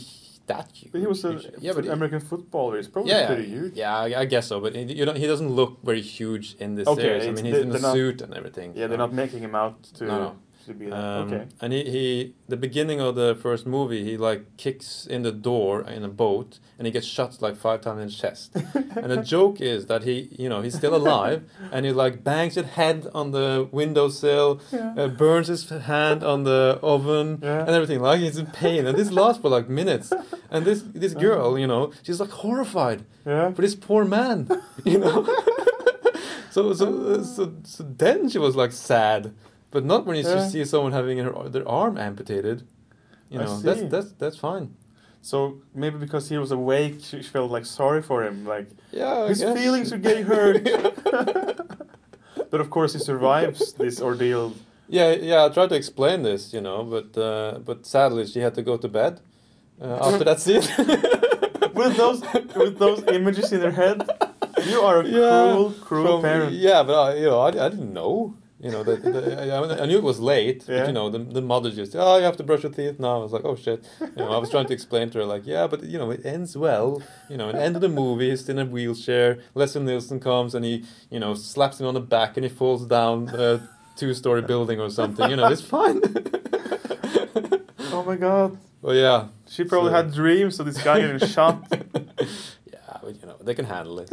that huge.
But he was a
yeah, but he-
American footballer. He's probably
yeah,
pretty huge.
Yeah, I, I guess so. But he, you know, he doesn't look very huge in this
Okay,
series. I mean, he's in a
not-
suit and everything.
Yeah, they're not making him out to
No, no.
To be that.
Um,
okay.
And he, he, the beginning of the first movie, he like kicks in the door in a boat, and he gets shot like five times in the chest. and the joke is that he, you know, he's still alive, and he like bangs his head on the windowsill,
Yeah.
uh, burns his hand on the oven,
Yeah.
and everything. Like he's in pain, and this lasts for like minutes. And this this girl, you know, she's like horrified
Yeah.
for this poor man, you know. so so so so then she was like sad, but not when you
Yeah.
see someone having her, their arm amputated. You know, that's that's that's fine.
So maybe because he was awake, she, felt like sorry for him. Like
Yeah,
his feelings are getting hurt. but of course, he survives this ordeal.
yeah, yeah. I tried to explain this, you know, but uh, but sadly she had to go to bed uh, after that scene.
with those with those images in her head. You are a cruel, cruel
from-
parent.
Yeah, but I, you know, I, I didn't know. You know, that the, I, I knew it was late.
Yeah.
But you know, the, the mother just, oh, you have to brush your teeth now. I was like, oh shit. You know, I was trying to explain to her like, yeah, but you know, it ends well. You know, at the end of the movie, he's in a wheelchair. Leslie Nielsen comes and he, you know, slaps him on the back and he falls down a two-story building or something. You know, it's fine.
Oh my god.
well, yeah,
She probably
So-
had dreams of this guy getting shot.
yeah, but you know, they can handle it.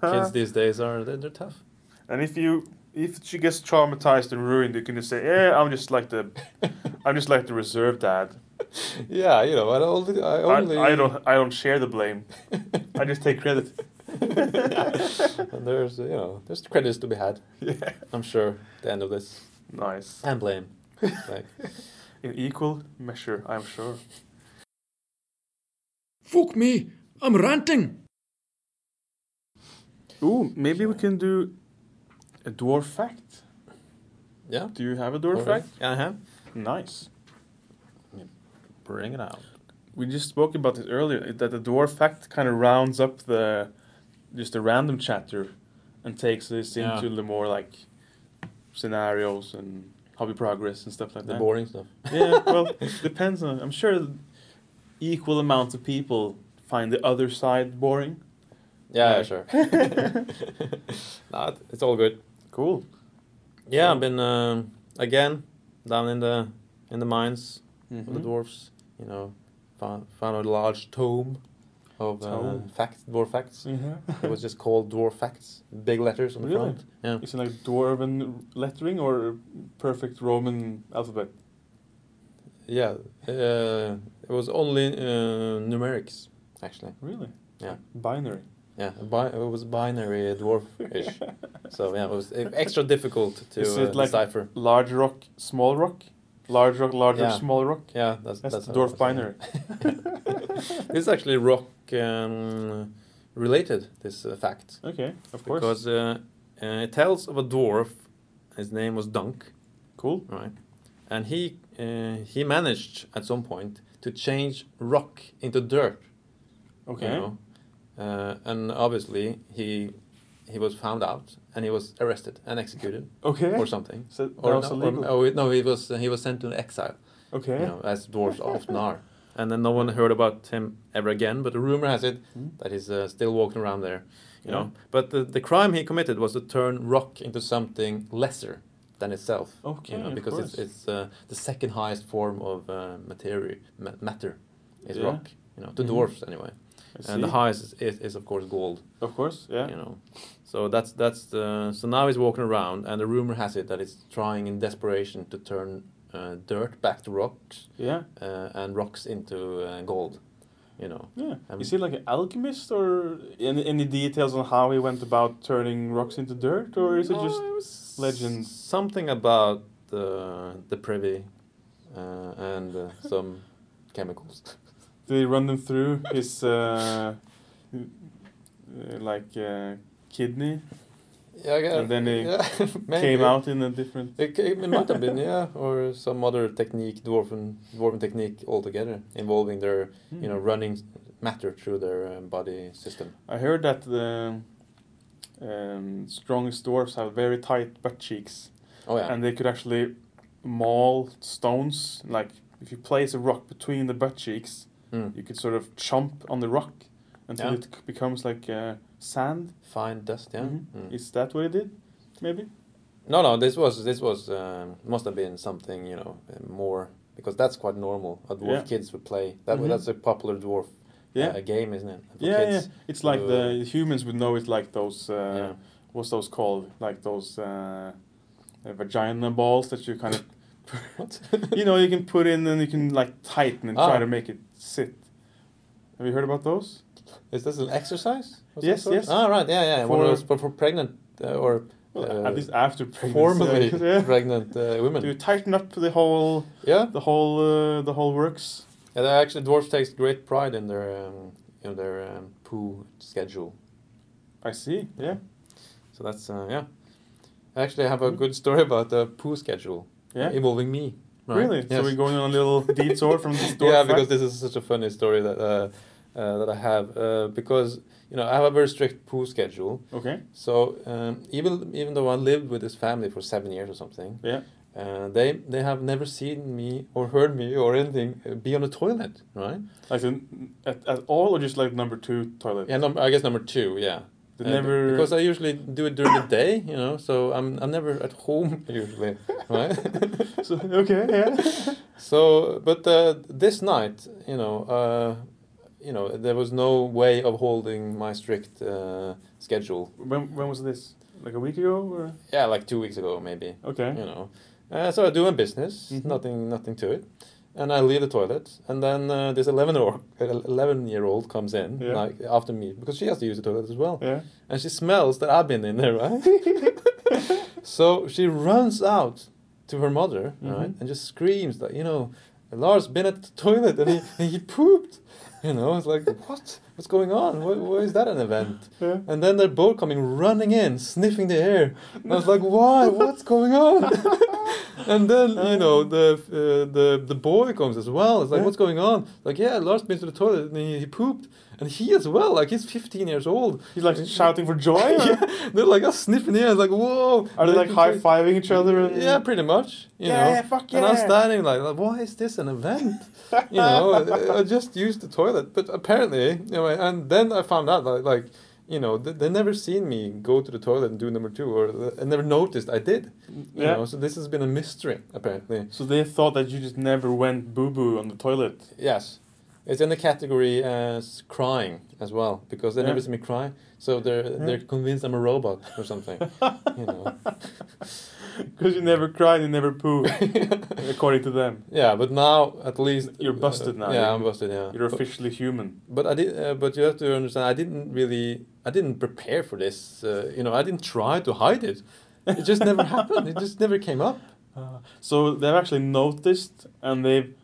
Kids these days are they're, they're tough.
And if you if she gets traumatized and ruined, you can just say, "Yeah, I'm just like the, I'm just like the reserve dad.
Yeah, you know, I only, I
I,
only
I don't, I don't share the blame. I just take credit."
and there's you know there's credits to be had.
Yeah.
I'm sure at the end of this
Nice.
and blame. Like,
In equal measure, I'm sure.
Fuck me, I'm ranting.
Ooh, maybe we can do a dwarf fact.
Yeah.
Do you have a dwarf fact?
Yeah, I have.
Nice.
Bring it out.
We just spoke about it earlier that the dwarf fact kind of rounds up the just a random chapter and takes this
Yeah.
into the more like scenarios and hobby progress and stuff like
The
that.
boring stuff.
yeah, well, depends on. I'm sure equal amounts of people find the other side boring.
Yeah,
Yeah.
sure. no, it's all good.
Cool.
Yeah,
So-
I've been um, again down in the in the mines of the dwarfs. You know, found, found a large tome of uh, facts, dwarf facts.
Mhm.
it was just called dwarf facts, big letters on the
Really?
front. Yeah,
Is it like dwarven lettering or perfect Roman alphabet?
yeah. Uh, it was only uh, numerics actually.
Really?
Yeah.
Binary.
Yeah, bi- it was binary dwarf-ish. so yeah, it was uh, extra difficult to
Is
uh,
it like-
decipher.
Large rock, small rock, large rock, larger,
Yeah.
small rock.
Yeah, that's
That's,
that's
the
how it
dwarf binary.
this is actually rock um, related. This uh, fact
Okay, of course.
because uh, uh, it tells of a dwarf. His name was Dunk,
cool.
right? And he uh, he managed at some point to change rock into dirt.
Okay.
You know? Uh, and obviously he he was found out and he was arrested and executed
Okay.
or something.
So
Or, no,
illegal.
or, oh, no, he was he was sent to exile.
okay.
You know, as dwarves often are. And then no one heard about him ever again. But the rumor has it
Hmm.
that he's uh, still walking around there. You
Yeah.
know, but the the crime he committed was to turn rock into something lesser than itself.
Okay,
you know, because it's it's uh, the second highest form of uh, material ma- matter is
Yeah.
rock. You know, to
Mhm.
dwarfs anyway.
I
And the highest is, is, of course gold.
Of course, yeah.
You know, so that's that's the so now he's walking around, and the rumor has it that he's trying in desperation to turn uh, dirt back to rocks
Yeah,
uh, and rocks into uh, gold. You know,
yeah.
Um,
Is he like an alchemist, or any, any details on how he went about turning rocks into dirt, or is it
No,
just
was
legend?
Something about the the privy uh, and uh, some chemicals.
He run them through his uh, uh, like uh, kidney?
Yeah, yeah.
And then he
yeah.
Came out in a different.
It, came, it might have been, yeah, or some other technique, dwarven dwarven technique altogether, involving their, you know,
Hmm.
running matter through their um, body system.
I heard that the um, strongest dwarfs have very tight butt cheeks,
Oh yeah,
and they could actually maul stones. Like if you place a rock between the butt cheeks,
Mm.
you could sort of chomp on the rock until
Yeah.
it c- becomes like uh, sand.
fine dust, yeah.
Mhm.
Mm.
Is that what it did? Maybe.
No, no, this was this was um, must have been something you know uh, more because that's quite normal. A dwarf
Yeah.
kids would play that.
Mhm.
That's a popular dwarf
Yeah.
uh, game, isn't it? For
yeah,
kids.
yeah. It's like the humans would know it like those. Uh,
Yeah.
What's those called? Like those uh, uh, vagina balls that you kind of.
What?
you know, you can put in and you can like tighten and try
Ah.
to make it sit. Have you heard about those?
Is this an exercise?
Yes, yes.
Ah, right, yeah, yeah. One of
For-
those for, for pregnant uh, or
Well,
uh,
at least after pregnancy.
formerly
yeah.
pregnant uh, women.
You tighten up the whole,
Yeah,
the whole, uh, the whole works.
yeah. They actually dwarves takes great pride in their um, you know their um, poo schedule.
I see. Yeah,
So that's uh, yeah. I actually have a good story about the poo schedule
yeah.
involving me. right?
Really?
Yes.
So we're going on a little detour from this door.
yeah, because this is such a funny story that uh, uh, that I have uh, because you know I have a very strict poo schedule.
Okay.
So um, even even though I lived with this family for seven years or something,
Yeah.
uh, they they have never seen me or heard me or anything uh, be on the toilet, right?
Like the, at, at all, or just like number two toilet?
Yeah, num- I guess number two, yeah.
They never.
because I usually do it during the day, you know. So I'm I'm never at home usually, right?
so, okay. Yeah.
So, but uh, this night, you know, uh, you know, there was no way of holding my strict uh, schedule.
when when was this? Like a week ago, or
Yeah, like two weeks ago, maybe.
okay.
You know, uh, so I do my business,
Mhm.
nothing, nothing to it, and I leave the toilet, and then uh, this eleven or eleven year old comes in,
Yeah.
like after me, because she has to use the toilet as well,
Yeah.
and she smells that I've been in there, right? so she runs out to her mother, right,
Mhm.
and just screams that you know, Lars been at the toilet and he and he pooped. You know, it's like what? What's going on? Why, why is that an event?
Yeah.
And then they're both coming running in, sniffing the air. And I was like, why? What's going on? and then you know the uh, the the boy comes as well. It's like,
Yeah.
what's going on? Like, yeah, Lars been to the toilet and he, he pooped, and he as well. Like, he's 15 years old.
He's like shouting for joy.
yeah, they're like us sniffing here. It's like, whoa.
Are they like high fiving each other? And,
Yeah, pretty much. You
Yeah,
know.
yeah, fuck yeah.
And I'm standing like, like, why is this an event? you know, I, I just used the toilet, but apparently, you know, and then I found out like, like you know, they, they never seen me go to the toilet and do number two, or I never noticed I did. You
Yeah.
know, so this has been a mystery apparently.
So they thought that you just never went boo boo on the toilet.
Yes. It's in the category as crying as well because they
Yeah.
never see me cry, so they're
Yeah.
they're convinced I'm a robot or something. you know.
Because you never cried, you never poo, according to them.
Yeah, but now at least
You're busted now.
Yeah, I'm busted. Yeah,
You're
But-
officially human.
But I did. Uh, but you have to understand. I didn't really. I didn't prepare for this. Uh, you know, I didn't try to hide it. It just never happened. It just never came up.
So they've actually noticed, and they've,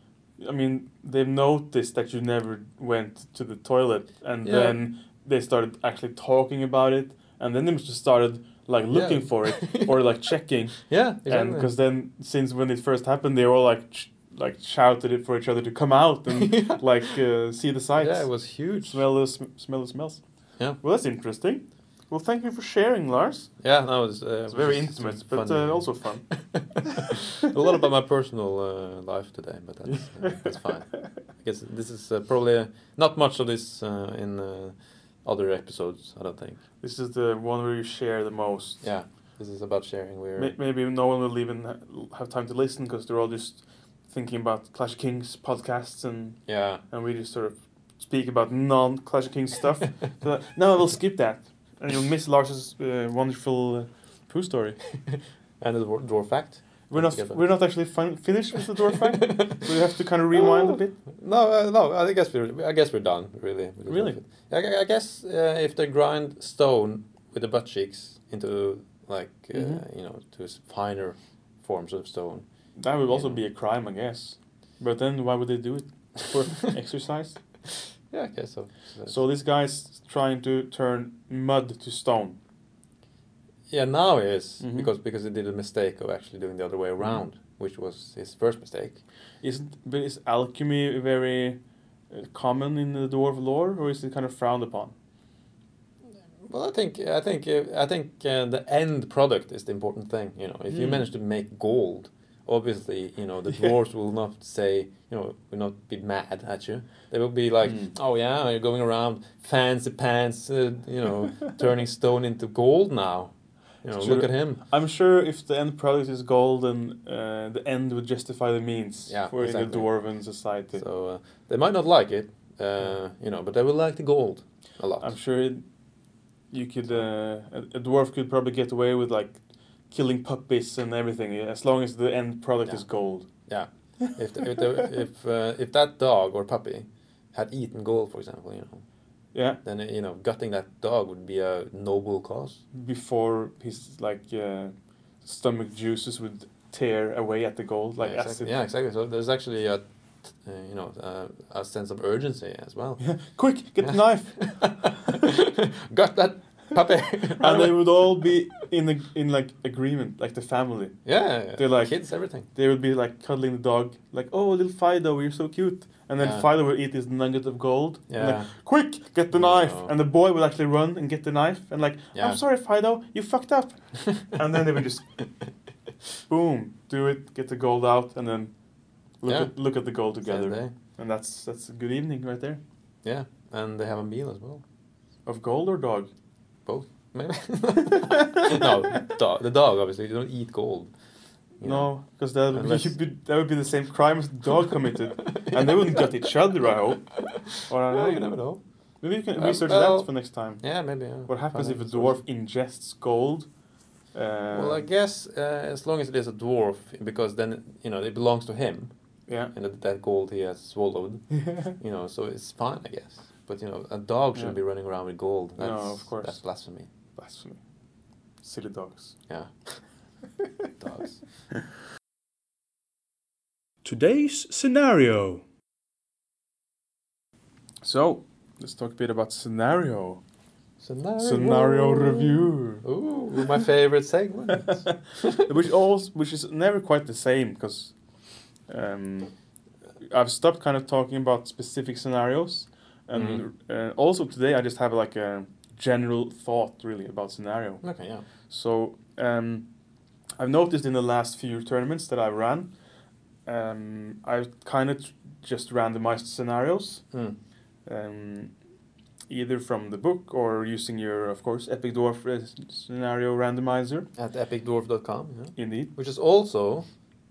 I mean, they've noticed that you never went to the toilet, and
Yeah.
then they started actually talking about it, and then they just started like looking
Yeah.
for it or like checking,
Yeah, exactly.
and because then since when it first happened, they all like ch- like shouted it for each other to come out and
Yeah.
like uh, see the sights,
yeah, it was huge.
smell the sm- smell the smells.
Yeah.
Well, that's interesting. Well, thank you for sharing, Lars.
Yeah, that was. Uh,
It's very intimate, but uh, also fun.
a lot about my personal uh, life today, but that's uh, that's fine. I guess this is uh, probably uh, not much of this uh, in uh, other episodes. I don't think.
This is the one where you share the most.
Yeah, this is about sharing.
May- Maybe no one will even have time to listen because they're all just thinking about Clash Kings podcasts and,
yeah.
and we just sort of speak about non Clash Kings stuff. so, no, we'll skip that. And you'll miss Lars's uh, wonderful uh, poo story.
And the dwar- dwarf fact.
We're not
Together.
we're not actually fin- finished with the dwarf fact. we have to kind of rewind a bit.
No, uh, no. I guess we're. I guess we're done. Really.
Really?
I, I guess uh, if they grind stone with the butt cheeks into like uh,
Mhm.
you know to finer forms of stone.
That would also
Yeah.
be a crime, I guess. But then why would they do it? For exercise?
Yeah, I guess so. So,
this guy's trying to turn mud to stone.
yeah, now he is
Mhm.
because because he did a mistake of actually doing the other way around, which was his first mistake.
Isn't but is alchemy very uh, common in the dwarf lore, or is it kind of frowned upon?
Well, I think I think I think uh, the end product is the important thing. You know, if you
Mm.
manage to make gold, obviously, you know, the dwarves will not say, you know, will not be mad at you. They will be like,
Mm.
oh yeah, you're going around fancy pants, uh, you know, turning stone into gold now. You know, look at him.
I'm sure if the end product is gold, then uh, the end would justify the means
Yeah,
for in
exactly.
the dwarven society.
So uh, they might not like it, uh, you know, but they will like the gold a lot.
I'm sure it, you could uh, a, a dwarf could probably get away with like killing puppies and everything as long as the end product
Yeah.
is gold.
Yeah, if the, if the, if uh, if that dog or puppy had eaten gold, for example, you know,
Yeah,
then you know, gutting that dog would be a noble cause.
before his like uh, stomach juices would tear away at the gold like
yeah,
acid.
exactly. yeah, exactly. So there's actually a, uh, you know, uh, a sense of urgency as well. Yeah.
Quick, get the knife!
Got that puppy.
and they would all be in a, in like agreement, like the family.
yeah, yeah.
They're like-
kids, everything.
They would be like cuddling the dog, like, "Oh, little Fido, you're so cute." And then
Yeah.
Fido would eat his nugget of gold. and
Yeah.
like, Quick, get the knife!
No.
And the boy would actually run and get the knife, and like,
Yeah.
"I'm sorry, Fido, you fucked up." and then they would just, boom, do it, get the gold out, and then look
Yeah.
at look at the gold together, and that's that's a good evening right there.
Yeah, and they have a meal as well.
Of gold or dog?
Both, maybe. no, dog, the dog obviously. You don't eat gold.
No, because that would
Unless-
be, that would be the same crime as the dog committed, and they wouldn't gut each other. I hope. Or I
Yeah,
don't
you never know.
Maybe you can
Uh,
research
well-
that for next time.
Yeah, maybe. Yeah.
What happens
Find
if a dwarf ingests gold? Uh,
Well, I guess uh, as long as it is a dwarf, because then you know it belongs to him,
yeah.
and that, that gold he has swallowed. you know, so it's fine, I guess. But you know, a dog shouldn't
Yeah.
be running around with gold.
No,
That's,
of course.
That's blasphemy.
Blasphemy. Silly dogs.
Yeah, dogs.
Today's scenario.
So, let's talk a bit about scenario.
Scenario,
Scenario review.
Ooh, my favorite segment.
which also which is never quite the same because um, I've stopped kind of talking about specific scenarios, and
Mhm.
uh, also today I just have like a general thought really about scenario.
okay, yeah.
So um, I've noticed in the last few tournaments that I've ran, um, I've kind of just randomized scenarios,
Mm.
um, either from the book or using your, of course, Epic Dwarf scenario randomizer.
At epicdwarf.com, yeah.
Indeed.
which is also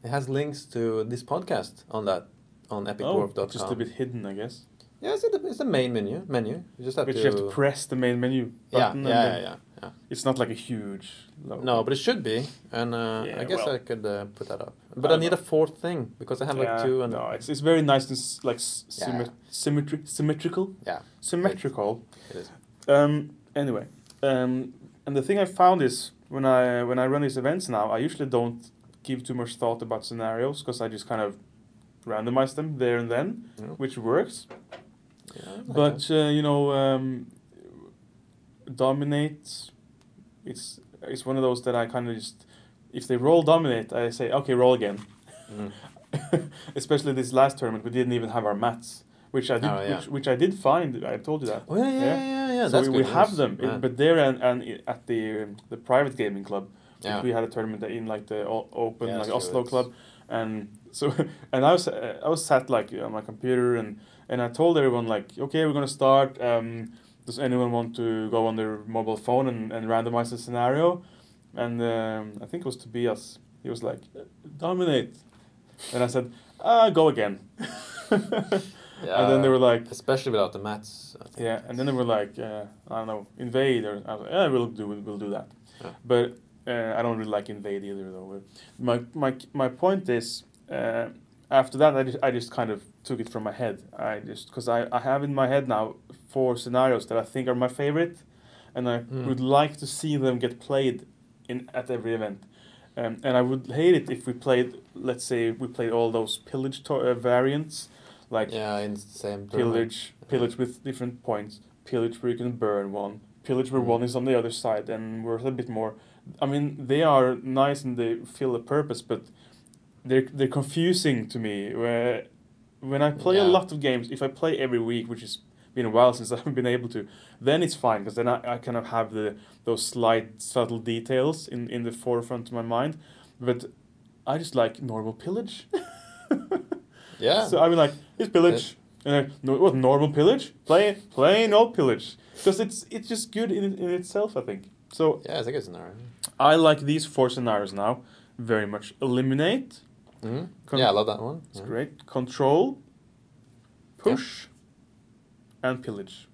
it has links to this podcast on that on
Oh,
epicdwarf.com.
just a bit hidden, I guess.
Yeah, it's the, it's the main menu. Menu. You just have
But
to.
you have to press the main menu
yeah,
button.
yeah,
and
yeah, yeah, yeah.
It's not like a huge. Logo.
No, but it should be, and uh,
Yeah,
I guess
well.
I could uh, put that up. But
I
I need a fourth thing because I have like two and
no, it's it's very nice and s- like s-
Yeah.
symmet- symmetri- symmetrical,
yeah,
symmetrical.
it is.
Um, anyway, um, and the thing I found is when I when I run these events now, I usually don't give too much thought about scenarios because I just kind of randomize them there and then,
Yeah.
which works.
Yeah, like
But uh, you know, um, dominate. It's it's one of those that I kind of just if they roll dominate, I say okay, roll again.
Mm.
Especially this last tournament, we didn't even have our mats, which I did,
Oh, yeah.
which, which I did find. I told you that.
Oh yeah, yeah,
Yeah.
yeah, yeah. yeah.
so
That's
we,
good
we have them,
Yeah.
but there and, and at the um, the private gaming club,
yeah.
we had a tournament in like the open
Yeah,
like
that's true,
Oslo
it's-
club, and so and I was uh, I was sat like on my computer and and I told everyone like okay we're gonna start. Um, does anyone want to go on their mobile phone and, and randomize the scenario? And um, I think it was Tobias. He was like dominate, and I said ah go again.
yeah.
And then they were like
especially without the mats.
Yeah, and then they were like, uh, I don't know, invade, or I was like, yeah, we'll do we'll do that.
Yeah.
But uh, I don't really like invade either, though. My my my point is, uh, after that, I just I just kind of took it from my head. I just because I I have in my head now four scenarios that I think are my favorite, and I
Mm.
would like to see them get played in at every event. Um, and I would hate it if we played, let's say, we played all those pillage to- uh, variants, like
yeah, in the same tournament.
pillage, pillage with different points, pillage where you can burn one, pillage where
Mm.
one is on the other side and worth a bit more. I mean, they are nice and they fill a purpose, but they're they're confusing to me. Where when I play a lot of games, if I play every week, which has been a while since I've been able to, then it's fine because then I, I kind of have the those slight subtle details in in the forefront of my mind. But I just like normal pillage.
Yeah.
So I mean, like, it's pillage. And I, no, what normal pillage? Plain, plain old pillage. Because it's it's just good in in itself, I think. So
yeah, I think it's a good scenario.
I like these four scenarios now very much. Eliminate.
Hmm
Con-
yeah, I love that one.
It's
Yeah.
great. Control. Push. And pillage.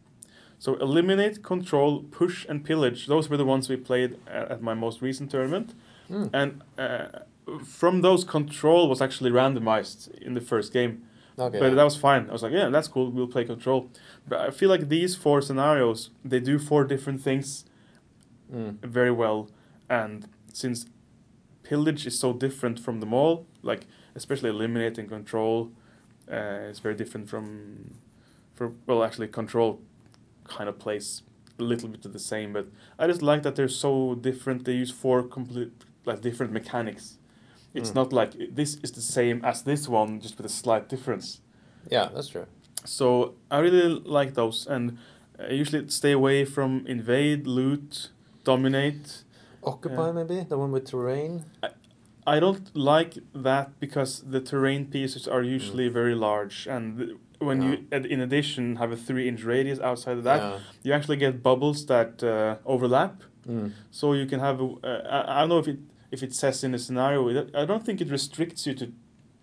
So eliminate, control, push, and pillage. Those were the ones we played at, at my most recent tournament.
Mm.
And uh, from those, control was actually randomized in the first game.
Okay.
But
yeah.
that was fine. I was like, yeah, that's cool. We'll play control. But I feel like these four scenarios, they do four different things
Mm.
very well. And since pillage is so different from them all, like especially eliminate and control, uh, it's very different from, for well, actually control kind of plays a little bit of the same. But I just like that they're so different. They use four complete like different mechanics. It's
Mm.
not like this is the same as this one, just with a slight difference.
Yeah, that's true.
So I really like those, and I usually stay away from invade, loot, dominate.
Occupy
Yeah.
maybe the one with terrain.
I don't like that because the terrain pieces are usually very large, and when you, in addition, have a three-inch radius outside of that,
Yeah.
you actually get bubbles that uh, overlap.
Mm.
So you can have. A, uh, I, I don't know if it if it says in the scenario. I don't think it restricts you to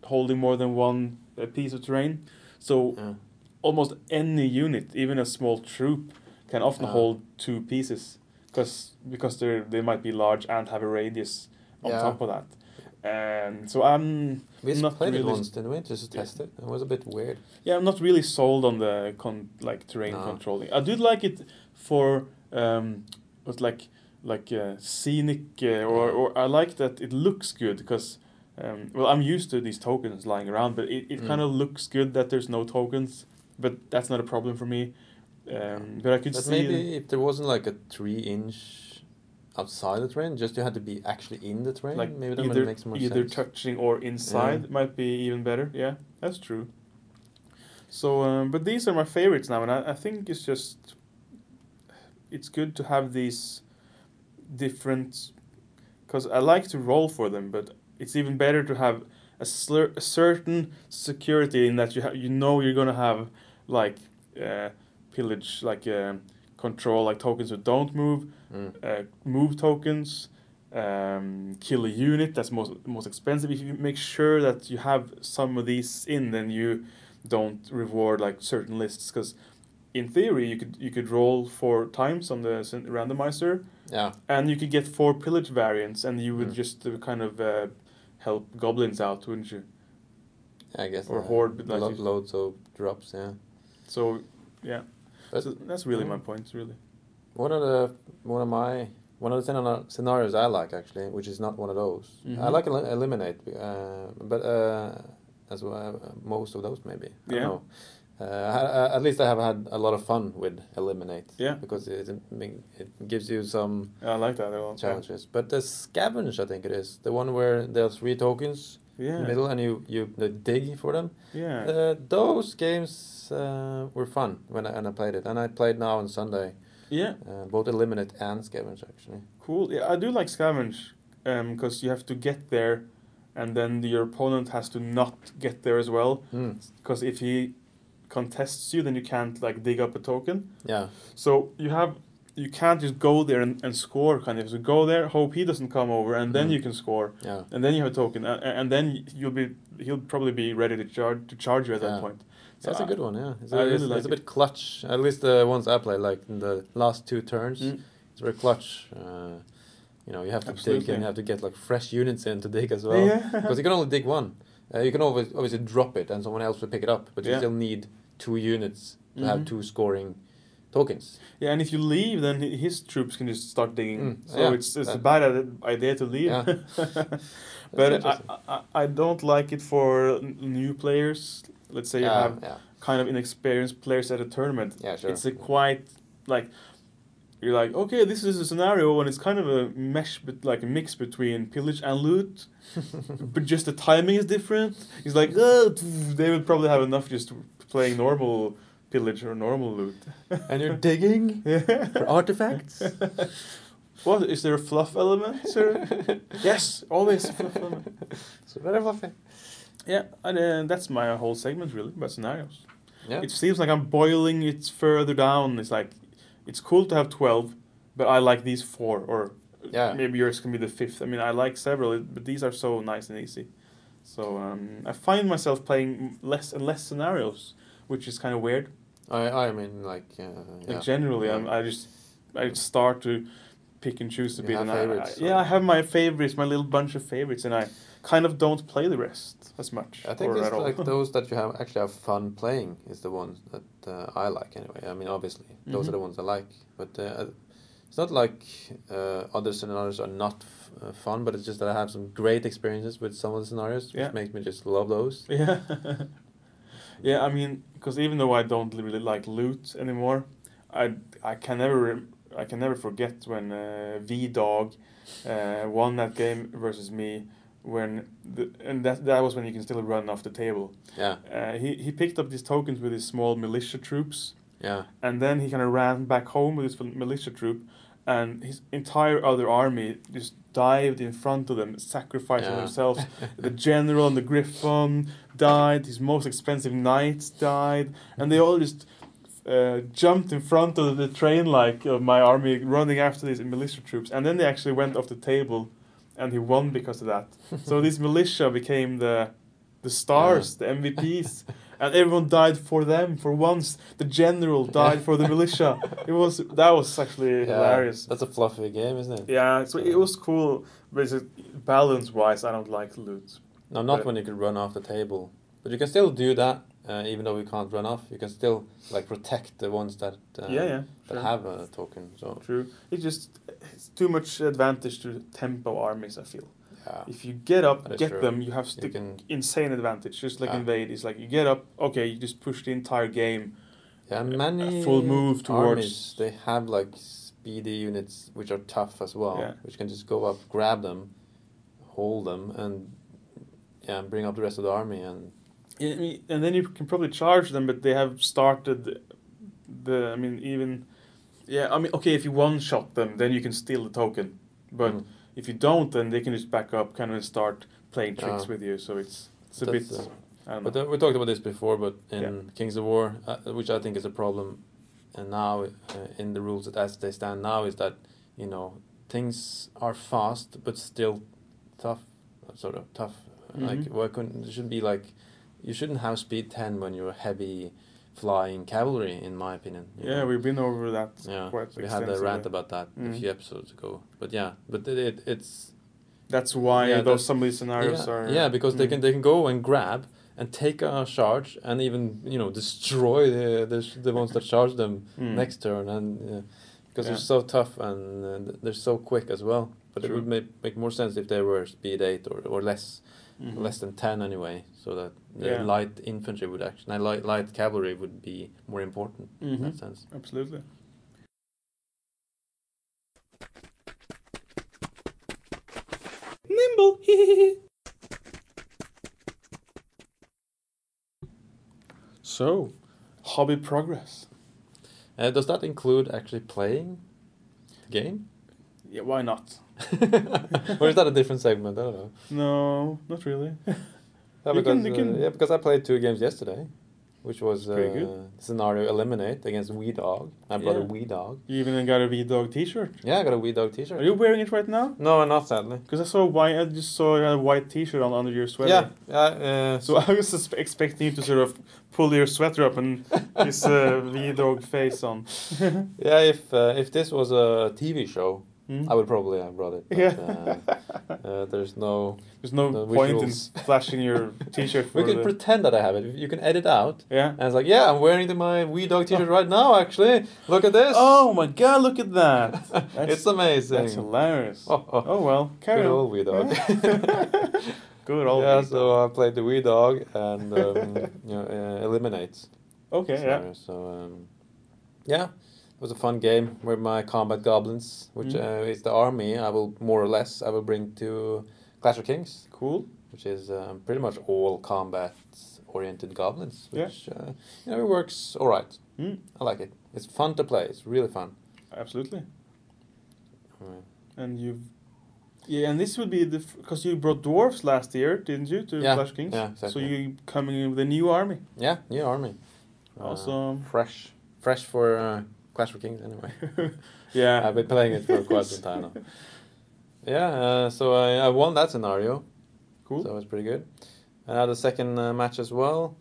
holding more than one uh, piece of terrain. So
Yeah.
almost any unit, even a small troop, can often
Yeah.
hold two pieces, because because they they might be large and have a radius on
Yeah.
top of that. And so I'm
We
not
played it once, didn't we? Just to test it. It was a bit weird.
yeah, I'm not really sold on the con like terrain
No.
controlling. I do like it for um, what's like like uh, scenic uh, or or I like that it looks good because. Um, well, I'm used to these tokens lying around, but it, it
Mm.
kind of looks good that there's no tokens. But that's not a problem for me. Um, but I could
But
see
maybe if there wasn't like a three inch outside the train, just you had to be actually in the train.
like
maybe that
either
would make more sense.
either
sense.
touching or inside might be even better. Yeah, that's true. So, um, but these are my favorites now, and I, I think it's just it's good to have these different because I like to roll for them, but it's even better to have a, slur, a certain security in that you ha- you know you're gonna have like uh, pillage, like uh, control, like tokens that don't move,
Mm.
uh, move tokens, um, kill a unit that's most most expensive. If you make sure that you have some of these in, then you don't reward like certain lists because in theory you could you could roll four times on the randomizer
Yeah,
and you could get four pillage variants and you would
Mm.
just uh, kind of uh, help goblins out, wouldn't you?
I guess.
Or
uh,
horde, but like
lo- loads of drops. Yeah.
So yeah,
But-
so that's really my
Mm.
point, really.
One of the one of my one of the scenarios I like actually, which is not one of those. I
Mhm.
like el- eliminate, uh, but uh, as well uh, most of those maybe. I
Yeah.
Uh, I, I, at least I have had a lot of fun with eliminate.
Yeah.
Because it it gives you some Yeah,
I like that a lot.
challenges. But the scavenge, I think it is the one where there's three tokens
Yeah,
middle, and you you dig for them.
yeah.
Uh, those games uh, were fun when I, when I played it, and I played now on Sunday.
yeah.
Uh, both eliminate and scavenge actually.
Cool. Yeah, I do like scavenge because you have to get there, and then your opponent has to not get there as well.
Mm.
Because if he contests you, then you can't like dig up a token.
Yeah,
So you have you can't just go there and, and score kind of. So go there, hope he doesn't come over, and then
Mm.
you can score,
yeah,
and then you have a token, and, and then you'll be he'll probably be ready to charge to charge you at
Yeah.
that point.
so that's a good one. Yeah, it's,
I
a, it's,
like
it's a bit clutch. At least the ones I play like in the last two turns,
Mm.
it's very clutch. Uh, you know, you have to dig and you have to get like fresh units in to dig as well.
Yeah.
Because you can only dig one. Uh, you can always obviously drop it and someone else will pick it up, but you
Yeah.
still need two units to have
Mhm.
two scoring tokens.
Yeah, and if you leave, then his troops can just start digging.
Mm,
So
yeah,
it's it's a bad idea to leave.
Yeah.
but I. I I don't like it for new players. Let's say you
yeah,
have
yeah,
kind of inexperienced players at a tournament.
yeah, sure.
It's a quite like you're like okay, this is a scenario, and it's kind of a mesh, but like a mix between pillage and loot. but just the timing is different. It's like oh, they would probably have enough just playing normal pillage or normal loot.
and you're digging for artifacts.
What is there a fluff element? Sir? yes, always a fluff element.
so very fluffy.
Yeah, and uh, that's my whole segment really about scenarios.
Yeah.
It seems like I'm boiling it further down. It's like it's cool to have twelve, but I like these four, or
Yeah.
maybe yours can be the fifth. I mean, I like several, but these are so nice and easy. So um, I find myself playing less and less scenarios, which is kind of weird.
I I mean like uh,
Like generally,
Yeah.
I'm, I just I start to pick and choose a
You
bit. and I- yeah, I have my favorites, my little bunch of favorites, and I kind of don't play the rest as much.
I think
or
it's
at all.
like those that you have actually have fun playing is the ones that uh, I like anyway. I mean, obviously those are
Mhm.
the ones I like, but uh, it's not like uh, other scenarios are not f- uh, fun. But it's just that I have some great experiences with some of the scenarios, which
Yeah.
makes me just love those.
Yeah. yeah, I mean, because even though I don't really like loot anymore, I I can never I can never forget when uh, V Dog uh, won that game versus me. When the, and that that was when you can still run off the table.
Yeah,
Uh, he he picked up these tokens with his small militia troops,
yeah,
and then he kind of ran back home with his militia troop, and his entire other army just dived in front of them, sacrificing
Yeah.
themselves. the general and the griffon died. His most expensive knights died, and they all just uh, jumped in front of the train like of my army running after these militia troops, and then they actually went off the table, and he won because of that. so this militia became the the stars, the MVPs. And everyone died for them for once. The general died for the militia. It was that was actually
yeah.
hilarious.
That's a fluffy game, isn't it?
Yeah, so it was cool, but it's balance wise, I don't like loot.
No, not
But-
when you can run off the table, but you can still do that. Uh, even though you can't run off, you can still like protect the ones that uh,
yeah, yeah,
that have a token. So
True. It's just it's too much advantage to tempo armies. I feel
yeah,
if you get up, get
true.
them, you have
you can
insane advantage. Just like
Ah.
invade, it's like you get up, okay, you just push the entire game,
Yeah, many
full move towards-
armies, they have like speedy units which are tough as well,
Yeah.
which can just go up, grab them, hold them, and yeah, bring up the rest of the army. And
Yeah, and then you can probably charge them, but they have started the. I mean, even yeah. I mean, okay, if you one shot them, then you can steal the token. But
Mm.
If you don't, then they can just back up, kind of start playing tricks
Ah.
with you. So it's it's a bit.
uh,
I don't
But
know.
uh, we talked about this before, but in
Yeah.
Kings of War, uh, which I think is a problem, and now uh, in the rules that as they stand now is that you know things are fast but still tough, uh, sort of tough. Like
Mhm.
why couldn't it should be like you shouldn't have speed ten when you're heavy flying cavalry, in my opinion.
yeah,
know.
we've been over that
yeah we had a rant about that a
Mhm.
few episodes ago. But yeah, but it, it it's
That's why
Yeah,
those some of these scenarios
yeah,
are.
yeah because they
Mm.
can they can go and grab and take a charge and even you know destroy the the, the ones that charge them
Mm.
next turn and uh, because
Yeah.
they're so tough and uh, they're so quick as well. But it would make make more sense if they were speed eight or, or less
Mhm.
less than ten anyway, so that
Yeah.
light infantry would actually light light cavalry would be more important in
Mhm.
that sense.
Absolutely.
Nimble.
So, hobby progress.
Uh, does that include actually playing the game?
Yeah, why not?
or is that a different segment? I don't know.
No, not really.
Yeah,
can-
because, uh,
can-
yeah, because I played two games yesterday, which was uh, scenario eliminate against Wee Dog. My brother
Yeah.
Wee Dog.
You even got a V Dog T-shirt.
Yeah, I got a Wee Dog T-shirt.
Are you wearing it right now?
No, not sadly.
Because I saw white. I just saw a white T-shirt on under your sweater.
Yeah. Uh,
So I was expecting you to sort of pull your sweater up and this uh, V Dog face on.
yeah. If uh, if this was a TV show,
Hmm?
I would probably have brought it. But,
Yeah.
uh, uh, there's no.
There's no
The
point in flashing your T-shirt for
We can
the.
pretend that I have it. You can edit out.
yeah.
And it's like, yeah, I'm wearing the, my Wee Dog T-shirt right now. Actually, look at this.
Oh my God! Look at that.
It's amazing.
that's hilarious.
Oh, oh.
Oh well, carry
Good
on.
old Wee Dog.
Good old.
yeah, so I played the Wee Dog and um, you know uh, eliminates.
Okay, yeah.
So um, yeah, was a fun game with my combat goblins, which
Mm.
uh, is the army. I will more or less I will bring to Clash of Kings,
Cool.
which is um, pretty much all combat oriented goblins.
Yeah.
Which uh, you know it works all right.
Mm,
I like it. It's fun to play. It's really fun.
absolutely. And you've. Yeah, and this would be the because you brought dwarfs last year, didn't you, to
Yeah,
Clash Kings?
yeah,
So
exactly.
you coming in with a new army.
Yeah, new army. Uh,
Awesome.
fresh, fresh for uh, Clash of Kings anyway.
Yeah.
I've been playing it for quite some time now. Yeah, uh, so I, I won that scenario,
Cool.
so it was pretty good. I had a second uh, match as well,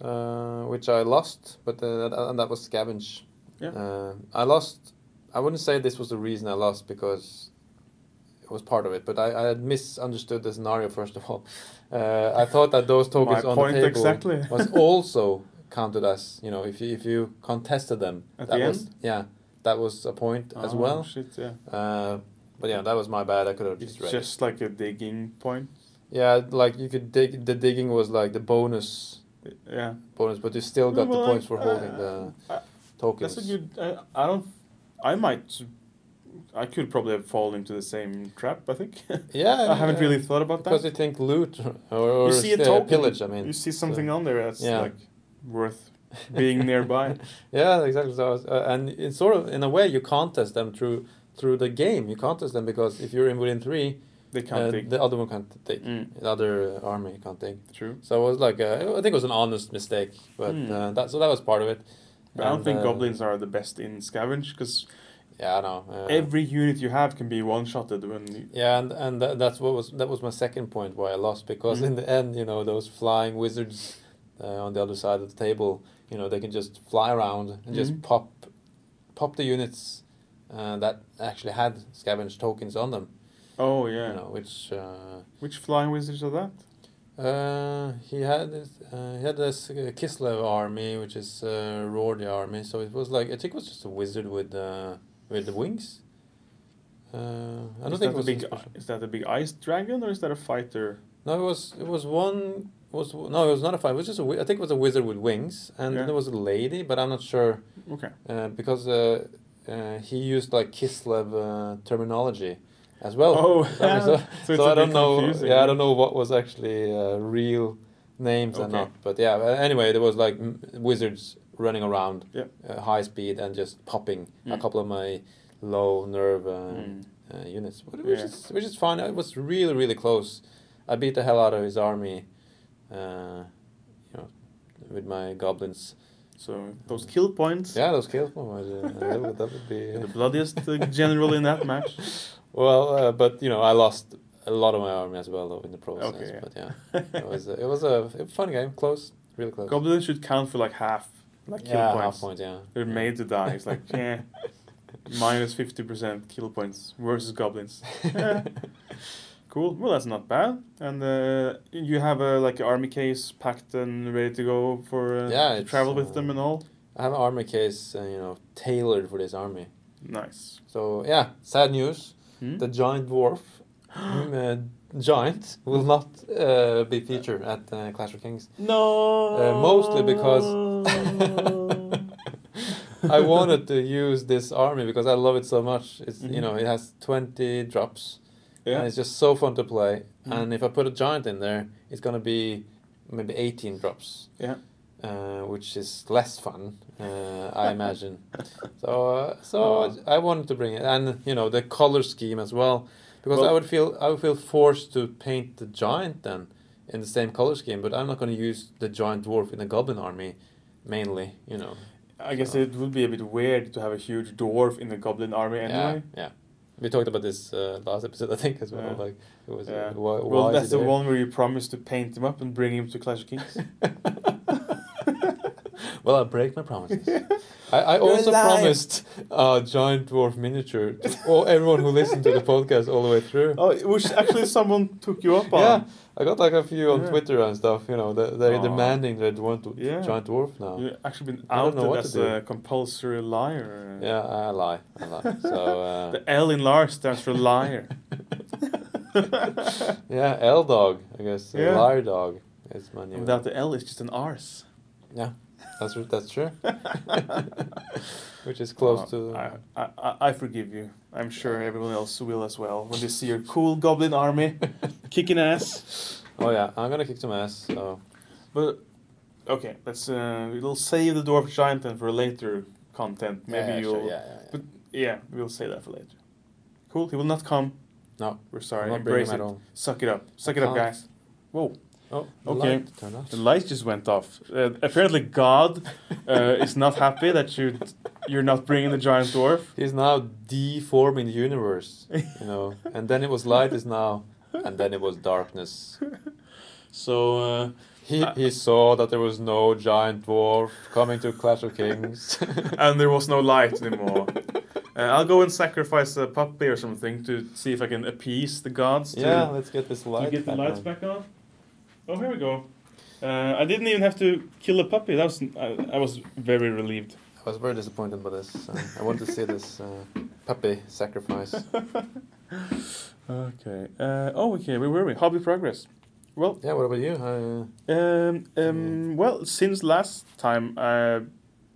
uh, which I lost, but uh, that, and that was Scavenge.
Yeah.
Uh, I lost. I wouldn't say this was the reason I lost because it was part of it, but I, I had misunderstood the scenario first of all. Uh, I thought that those tokens on the table
exactly.
was also counted as you know if you if you contested them
At
that
the
was
end?
yeah that was a point as
Oh,
well.
Shit, yeah.
Uh, but yeah, that was my bad. I could have
It's
just read.
just like a digging point.
Yeah, like you could dig. The digging was like the bonus
Yeah.
bonus, but you still got the points for holding the
I-
tokens.
That's a good. I, I don't. I might. I could probably have fallen into the same trap. I think.
yeah,
I haven't
yeah,
really thought about that.
because
that.
you think loot or, or
you see a
uh,
token,
pillage. I mean,
you see
so-
something on there that's
Yeah.
like worth being nearby.
yeah, exactly. So, was- uh, and it's sort of in a way you contest them through through the game. You contest them because if you're in within three,
They can't
uh,
dig.
the other one can't take.
Mm,
The other uh, army can't take.
true.
So it was like a, I think it was an honest mistake, but
Hmm.
uh, that so that was part of it.
But I don't think
uh,
goblins are the best in scavenge because
Yeah, I know. Uh,
every unit you have can be one shotted when.
Yeah, and and that, that's what was that was my second point why I lost because
Mm.
in the end, you know, those flying wizards uh, on the other side of the table, you know, they can just fly around and just
Mhm.
pop pop the units uh, that actually had scavenge tokens on them.
oh yeah.
You know, which uh,
Which flying wizards are that?
uh, he had this, uh, he had this uh, Kislev army, which is uh, Rordi army. So it was like I think it was just a wizard with uh, with the wings. Uh, I don't
is
think it was
a big.
special.
Is that a big ice dragon or is that a fighter?
No, it was it was one was no, it was not a fight. It was just a. I think it was a wizard with wings, and
Yeah.
there was a lady, but I'm not sure
Okay.
uh, because uh, uh, he used like Kislev uh, terminology as well.
Oh,
mean, so,
So
so,
it's a
I don't know.
confusing,
yeah,
yeah.
I don't know what was actually uh, real names and
Okay.
not. But yeah, anyway, there was like m- wizards running around,
Yeah.
uh, high speed and just popping a
Mm.
couple of my low nerve
Mm.
uh, units, which
Yeah.
is which is fine. It was really really close. I beat the hell out of his army, uh, you know, with my goblins.
So those kill points.
Yeah, those kill points. uh, that would- that would be.
The bloodiest uh, general in that match.
Well, uh, but you know, I lost a lot of my army as well though in the process.
Okay, yeah.
But yeah, it was it was a, a fun game, close, really close.
Goblins should count for like half, like kill
yeah,
points.
half point. Yeah.
They're made to die. It's like yeah, minus fifty percent kill points versus goblins. Cool. Well, that's not bad. And uh, you have a like an army case packed and ready to go for uh,
Yeah,
to travel with
uh,
them and all.
I have an army case, uh, you know, tailored for this army.
Nice.
So yeah, sad news.
Hmm?
The giant dwarf, mm, uh, giant, will not uh, be featured at uh, Clash of Kings.
no.
Uh, mostly because I wanted to use this army because I love it so much. It's you
Mhm.
know it has twenty drops, and it's just so fun to play.
Mhm.
And if I put a giant in there, it's gonna be maybe eighteen drops.
Yeah.
Uh, which is less fun, uh, I imagine. so, uh, so
Oh.
I wanted to bring it, and you know the color scheme as well, because I would feel I would feel forced to paint the giant then in the same color scheme, but I'm not going to use the giant dwarf in the goblin army, mainly, you know.
I guess it would be a bit weird to have a huge dwarf in the goblin army anyway.
Yeah, yeah. We talked about this uh, last episode, I think, as well.
Yeah.
Like it was.
Yeah.
Uh, why,
Well,
why
that's the
there?
one where you promised to paint him up and bring him to Clash of Kings.
well, I break my promises. I, I
You're
also
a liar.
promised a giant dwarf miniature to all, everyone who listened to the podcast all the way through.
oh, which actually someone took you up on.
yeah, I got like a few on
Yeah.
Twitter and stuff. You know, they, they're
Aw.
demanding that want to
Yeah.
giant dwarf now.
You've actually been
I don't know
outed
what
as a compulsory liar.
Yeah, I lie. I lie. So uh,
The L in Lars stands for liar.
yeah, L dog. I guess
Yeah.
liar dog is my new.
Without the L, it's just an arse.
Yeah, that's that's true. Which is close
Uh,
to.
I, I, I- I forgive you. I'm sure everyone else will as well when they see your cool goblin army kicking ass.
Oh yeah, I'm gonna kick some ass. So
But okay, let's uh, we'll save the dwarf giant then for later content. Maybe
yeah,
you'll
sure, yeah, yeah, yeah.
But yeah, we'll say that for later. Cool. He will not come.
No,
We're sorry.
I'm not bringing
Embrace it.
all.
Suck it up. Suck it up,
can't.
guys. Whoa.
Oh, the
Okay.
light.
The light just went off. Uh, apparently, God uh, is not happy that you you're not bringing the giant dwarf.
He's now deforming the universe, you know. and then it was light, is now, and then it was darkness.
So uh,
He
Uh,
he saw that there was no giant dwarf coming to Clash of Kings.
and there was no light anymore. Uh, I'll go and sacrifice a puppy or something to see if I can appease the gods. To,
yeah, let's get this
to
light.
get the
back
lights
on.
back on. Oh, here we go. Uh, I didn't even have to kill a puppy. That was I, I was very relieved.
I was very disappointed by this. Uh, I wanted to see this uh, puppy sacrifice.
Okay. Uh, oh, okay. Where were we? Hobby progress. Well,
Yeah, what about you? Uh,
Um, um, well, since last time, uh,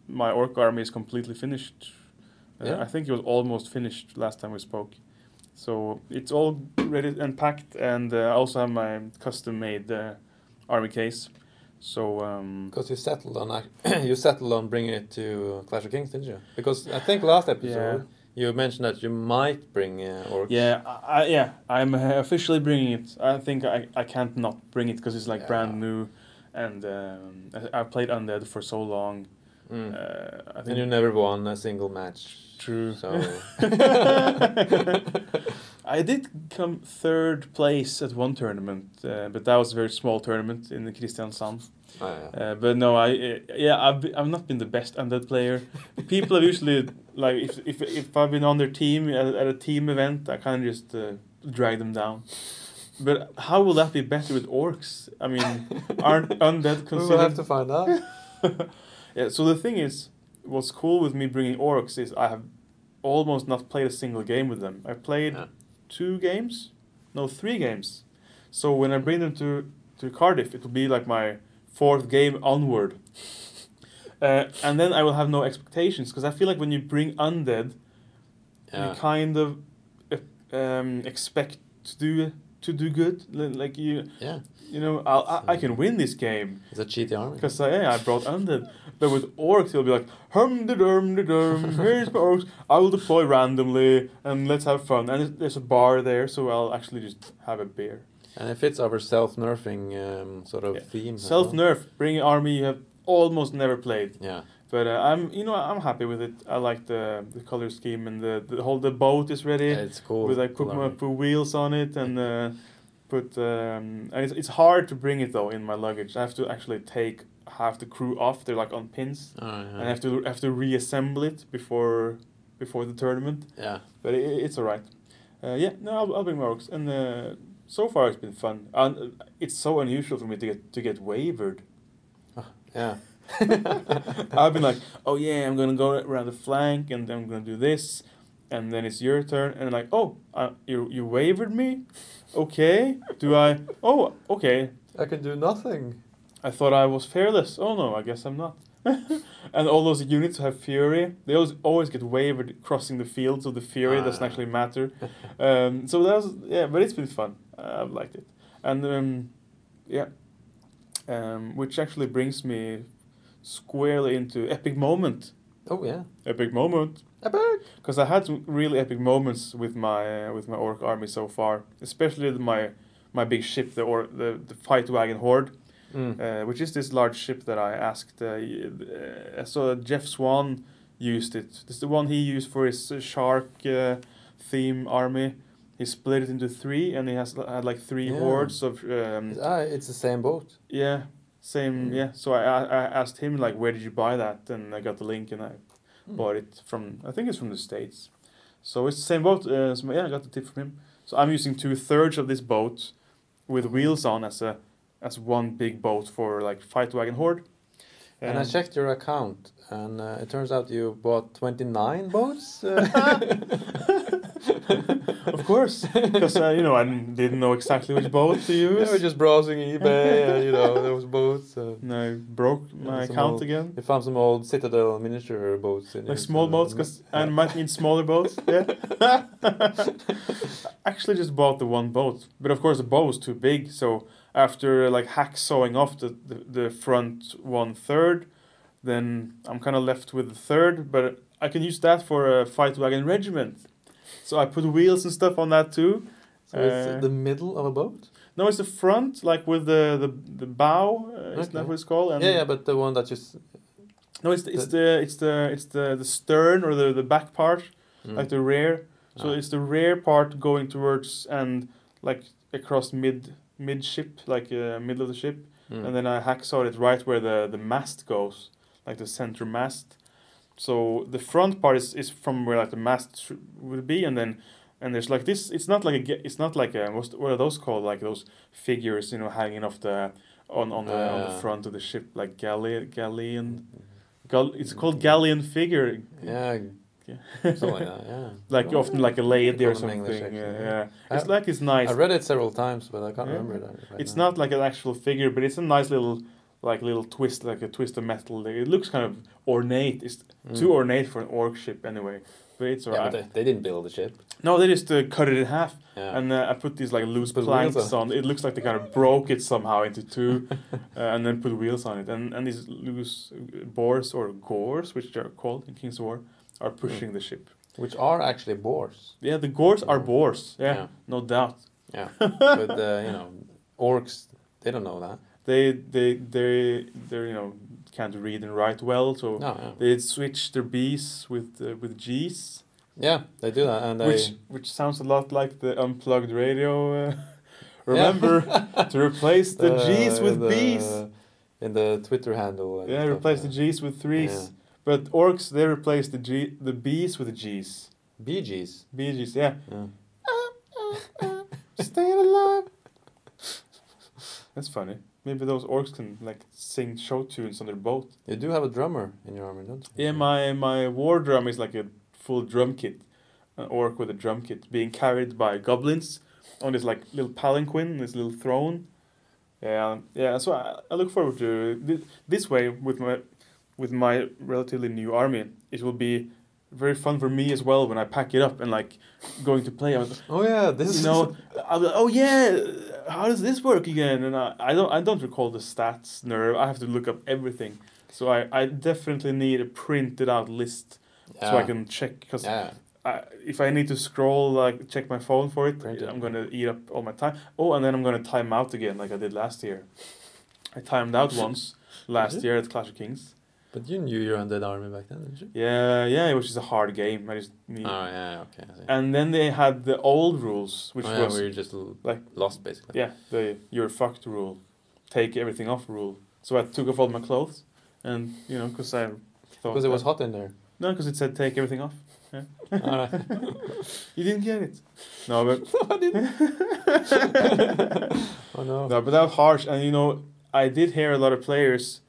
my orc army is completely finished. Uh,
Yeah.
I think it was almost finished last time we spoke. So it's all ready and packed, and uh, I also have my custom-made uh, army case. So um,
Because you settled on you settled on bringing it to Clash of Kings, didn't you? Because I think last episode you mentioned that you might bring uh, orcs.
yeah, I, I- yeah, I'm uh, officially bringing it. I think I, I can't not bring it because it's like
Yeah.
brand new, and um, I, I played undead for so long.
Mm.
Uh, I
and you never won a single match.
True.
So
I did come third place at one tournament, uh, but that was a very small tournament in the Kristiansand.
Oh, yeah.
Uh, but no, I uh, yeah I've be, I've not been the best undead player. People have usually like if if if I've been on their team at, at a team event, I kind of just uh, drag them down. But how will that be better with orcs? I mean, aren't undead
we
considered?
will have to find out.
yeah. So the thing is, what's cool with me bringing orcs is I have almost not played a single game with them. I played
Yeah.
two games, no, three games. So when I bring them to to Cardiff. It will be like my fourth game onward. Uh, and then I will have no expectations because I feel like when you bring undead,
Yeah.
you kind of uh, um, expect to do to do good. Like you,
Yeah.
you know, I'll, I I can win this game
It's a cheaty army.
because uh, yeah, I brought undead. But with orcs, it'll be like hum de dum de dum. Here's my orcs. I will deploy randomly and let's have fun. And there's- a bar there, so I'll actually just have a beer.
And it fits our self-nerfing um, sort of
Yeah.
theme.
Self
well.
nerf, bring an army you have almost never played.
Yeah.
But uh, I'm, you know, I'm happy with it. I like the the color scheme and the the whole the boat is ready.
yeah. It's cool.
with I put my put wheels on it and uh, put um, and it's, it's hard to bring it though in my luggage. I have to actually take half the crew off. They're like on pins,
Oh, yeah.
and I have to have to reassemble it before before the tournament.
yeah.
But it, it's alright. Uh, yeah, no, I'll, I'll bring my and uh, so far it's been fun. And uh, it's so unusual for me to get to get wavered.
Yeah.
I've been like, oh yeah, I'm gonna go around the flank, and then I'm gonna do this, and then it's your turn, and like, oh, uh, you you wavered me, okay? Do I? Oh, okay.
I can do nothing.
I thought I was fearless. Oh no, I guess I'm not. and all those units have fury, they always always get wavered crossing the field, so the fury doesn't
Ah.
actually matter. um, so that was yeah, but it's been fun. Uh, I've liked it, and um, yeah, um, which actually brings me squarely into epic moment.
Oh yeah.
Epic moment.
Epic.
Because I had some really epic moments with my uh, with my orc army so far, especially my my big ship, the or the, the fight wagon horde,
Mm.
uh, which is this large ship that I asked. Uh, uh, I saw Jeff Swan used it. This is the one he used for his uh, shark uh, theme army. He split it into three, and he has had like three
Yeah.
hordes of um,
Ah, it's the same boat.
yeah, same
Mm.
yeah. So I, I asked him like, where did you buy that? And I got the link, and I
Mm.
bought it from I think it's from the states. So it's the same boat. Uh, so yeah, I got the tip from him. So I'm using two thirds of this boat with wheels on as a as one big boat for like fight wagon horde.
And I checked your account, and uh, it turns out you bought 29 boats. Uh,
of course, because uh, you know I didn't know exactly which boat to use.
were just browsing eBay, and you know there was boats. Uh,
and I broke my account
old-
again.
you found some old Citadel miniature boats in
Like
here,
small boats, because I might need smaller boats. Yeah. Actually, just bought the one boat, but of course the boat was too big. So after like hacksawing off the, the, the front one third, then I'm kind of left with the third. But I can use that for a fight wagon regiment. So I put wheels and stuff on that too.
So it's
Uh,
the middle of a boat.
No, it's the front, like with the the, the bow. Uh, Isn't that what it's called? And
yeah, yeah, but the one that just
No, it's the, it's the it's the it's the the stern or the the back part.
mm.
like the rear. So
Ah.
it's the rear part going towards and like across mid mid ship, like uh, middle of the ship,
Mm.
and then I hacksawed it right where the the mast goes, like the center mast. So the front part is, is from where like the mast would be, and then and there's like this. It's not like a it's not like a what's what are those called? Like those figures, you know, hanging off the on on the on the
Ah.
front of the ship, like galley galleon. Gal- it's called galleon figure.
yeah,
Yeah.
something like that. Yeah,
like often like a lady or something.
English,
yeah,
actually,
yeah.
yeah.
It's like it's nice.
I read it several times, but I can't
Yeah.
remember it. right
it's
now.
not like an actual figure, but it's a nice little like little twist, like a twist of metal. It looks kind of ornate. It's
Mm.
too ornate for an orc ship anyway. But it's
Yeah,
alright.
but they, they didn't build the ship.
no, they just uh, cut it in half,
Yeah.
and uh, I put these like loose
Put
planks
on.
It looks like they kind of broke it somehow into two, uh, and then put wheels on it. And and these loose uh, boars or gores, which they're called in King's War, are
Hmm.
pushing the ship.
Which are actually boars.
Yeah, the gores are boars. Yeah,
Yeah.
no doubt.
Yeah, but uh, you know, orcs they don't know that.
They they they they you know can't read and write well, so
No, yeah.
they switch their B's with uh, with G's,
yeah, they do that, and
which which sounds a lot like the unplugged radio. Uh, remember to replace the G's with
the,
B's.
in the Twitter handle. and
Yeah,
stuff,
replace the. G's with threes.
Yeah.
But orcs they replace the G the B's with the G's.
Gees.
BG's, yeah.
Yeah.
Staying alive. That's funny. Maybe those orcs can like sing show tunes on their boat.
You do have a drummer in your army, don't you?
Yeah, my my war drum is like a full drum kit, an orc with a drum kit being carried by goblins on this like little palanquin, this little throne. Yeah, yeah. So I, I look forward to thi- this way with my with my relatively new army. It will be very fun for me as well when I pack it up and like going to play. I was,
Oh yeah, this
you know, be like, oh yeah, how does this work again? And I, I don't I don't recall the stats nerve. I have to look up everything. So I, I definitely need a printed out list
yeah.
so I can check because
Yeah.
I, if I need to scroll like check my phone for it,
Print it.
I'm gonna eat up all my time. Oh, and then I'm gonna time out again like I did last year. I timed out once last year at Clash of Kings.
But you knew your undead army back then, didn't you?
Yeah, yeah, it was just a hard game. I just need.
Oh yeah, okay.
And then they had the old rules, which
oh, yeah,
was
where you just
like-
lost basically.
yeah, the you're fucked rule, take everything off rule. So I took off all my clothes, and you know, because I thought
Because it was hot in there.
no, because it said take everything off.
Alright.
You didn't get it. No, but
I didn't. oh no.
No, but that was harsh. And you know, I did hear a lot of players,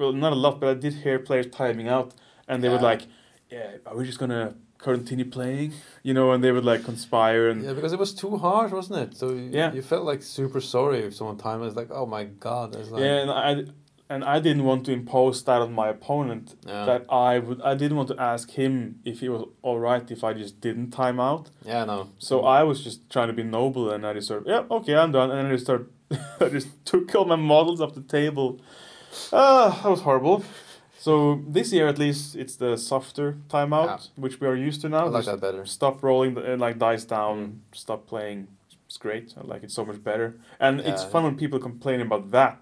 well, not a lot, but I did hear players timing out, and they would
Yeah.
like, "Yeah, are we just gonna continue playing?" You know, and they would like conspire and
Yeah, because it was too harsh, wasn't it? So you,
Yeah.
you felt like super sorry if someone timed it. It's like, oh my god. It's like,
yeah, and I and I didn't want to impose that on my opponent.
Yeah.
That I would, I didn't want to ask him if he was all right if I just didn't time out.
yeah, no.
So I was just trying to be noble, and I just sort of, yeah, okay, I'm done, and I just started, I just took all my models off the table. Ah, that was horrible. So this year, at least, it's the softer timeout, which we are used to
I
now.
like
Just
that better.
Stop rolling, the, uh, like dice down,
Mm.
stop playing. It's great. I like it so much better, and it's fun when people complain about that.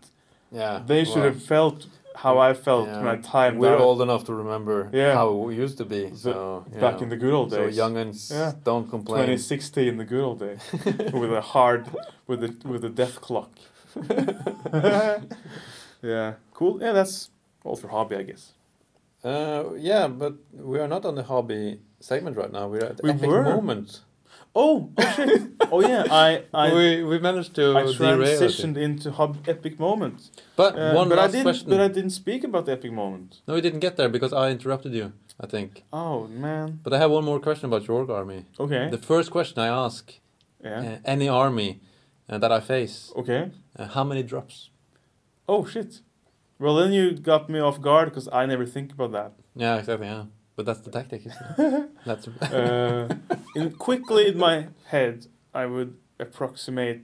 Yeah.
They should
well,
have felt how I felt
yeah.
when I timed
We're old enough to remember
Yeah.
how it used to be. So
back
know.
in the good old days.
so youngins
Yeah.
don't complain.
2060 in the good old days with a hard with the with the death clock. yeah, cool. Yeah, that's all for hobby, I guess.
Uh, yeah, but we are not on the hobby segment right now. We're at the
We
epic
were.
moment.
Oh, oh shit! oh yeah, I I
we we managed to
I transitioned into hub epic moment.
But
Uh,
one
but I
last
didn't.
question.
But I didn't speak about the epic moment.
No, we didn't get there because I interrupted you. I think.
Oh man.
But I have one more question about your army.
Okay.
The first question I ask
yeah.
uh, any army uh, that I face,
Okay.
uh, how many drops?
Oh shit. Well, then you got me off guard because I never think about that.
Yeah, exactly. Yeah, but that's the tactic. Isn't it? that's
uh, in, quickly in my head, I would approximate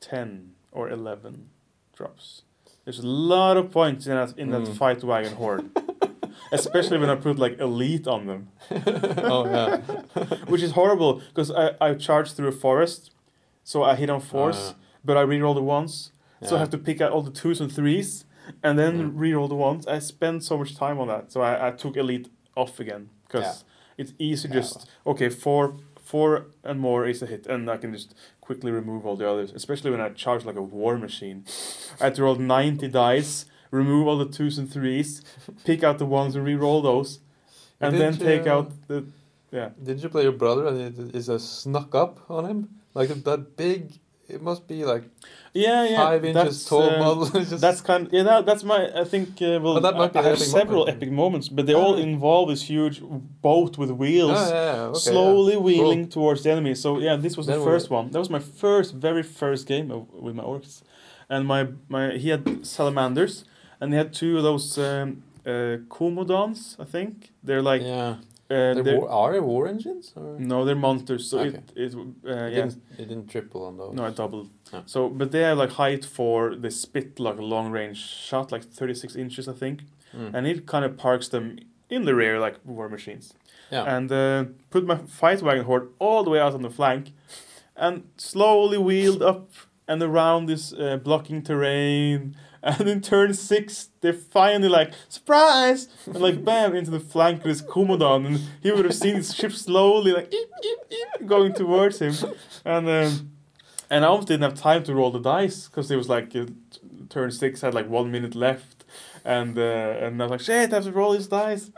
10 or 11 drops. There's a lot of points in that, in that
Mm.
fight wagon horde. Especially when I put like elite on them,
oh yeah.
which is horrible because I, I charge through a forest, so I hit on force,
Uh,
but I reroll the ones, so I have to pick out all the twos and threes, and then
Mm.
reroll the ones. I spend so much time on that, so I, I took elite off again because it's easy just okay four four and more is a hit, and I can just quickly remove all the others. Especially when I charge like a war machine, I had to roll ninety dice, remove all the twos and threes, pick out the ones and re-roll those, and then
Didn't
take out the yeah.
Did you play your brother and it is a snuck up on him? Like that big. It must be like
Yeah, yeah.
five inches
that's,
tall
uh,
model. Just-
That's kind. yeah, that, that's my. I think. Uh, well,
But that might be
I, I have
epic
several
moment.
epic moments, but they all
Ah.
involve this huge boat with wheels.
Oh, yeah, yeah, okay,
slowly
yeah.
wheeling towards the enemy. So yeah, this was
Then
the first one. That was my first, very first game of, with my orcs, and my my he had salamanders, and he had two of those um, uh, komodons. I think they're like
yeah.
Uh,
They're
they're,
war, are they war engines? Or?
no, they're monsters. So
Okay.
it it uh,
It
yeah.
didn't, it didn't triple on those.
No, I doubled.
Ah.
So, but they have like height for they spit like a long range shot, like thirty six inches, I think,
Mm.
and it kind of parks them in the rear like war machines.
yeah.
and uh, put my fight wagon horde all the way out on the flank, and slowly wheeled up and around this uh, blocking terrain. And in turn six, they finally like surprise and like bam into the flank of this Komodon, and he would have seen his ship slowly like eep, eep, eep, going towards him, and um, and I almost didn't have time to roll the dice because it was like uh, turn six had like one minute left, and uh, and I was like shit, I have to roll these dice.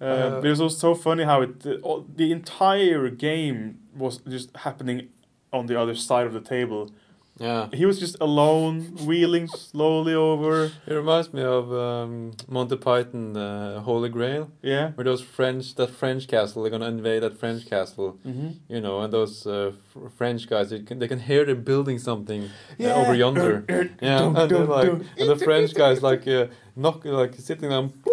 Uh,
Uh,
it was also so funny how it uh, all, the entire game was just happening on the other side of the table,
Yeah.
He was just alone, wheeling slowly over.
It reminds me of um, Monty Python, uh, Holy Grail,
Yeah.
where those French, that French castle, they're gonna invade that French castle,
Mm-hmm.
you know, and those uh, fr- French guys, they can, they can hear they're building something uh, over yonder. yeah,
Dum,
and, they're like,
dum.
and the French guys like uh, knock, like sitting on boop, boop, boop,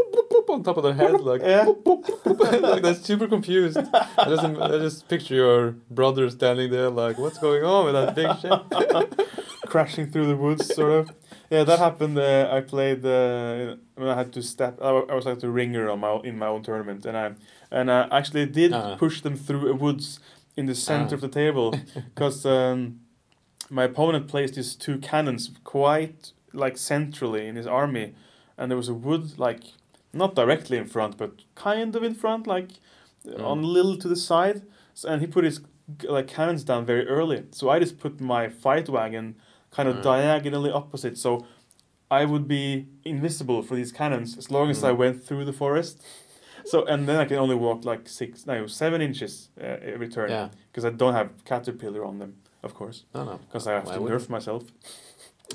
on top of their head, like,
Yeah.
boop, boop, boop, like they're super confused. I just, I just picture your brother standing there, like, what's going on with that big ship?
crashing through the woods, sort of. Yeah, that happened. Uh, I played uh, when I had to step. I, I was like the ringer on my in my own tournament, and I and I actually did
Ah.
push them through a woods in the center
Ah.
of the table, because um, my opponent placed his two cannons quite like centrally in his army, and there was a wood like not directly in front, but kind of in front, like
Mm.
on a little to the side. So, and he put his like cannons down very early. So I just put my fight wagon kind of
Mm.
diagonally opposite. So I would be invisible for these cannons as long as I
Mm.
went through the forest. So and then I can only walk like six, no, seven inches uh, every turn
yeah,
because I don't have caterpillar on them, of course,
no, no.
because I have
Why
to nerf myself.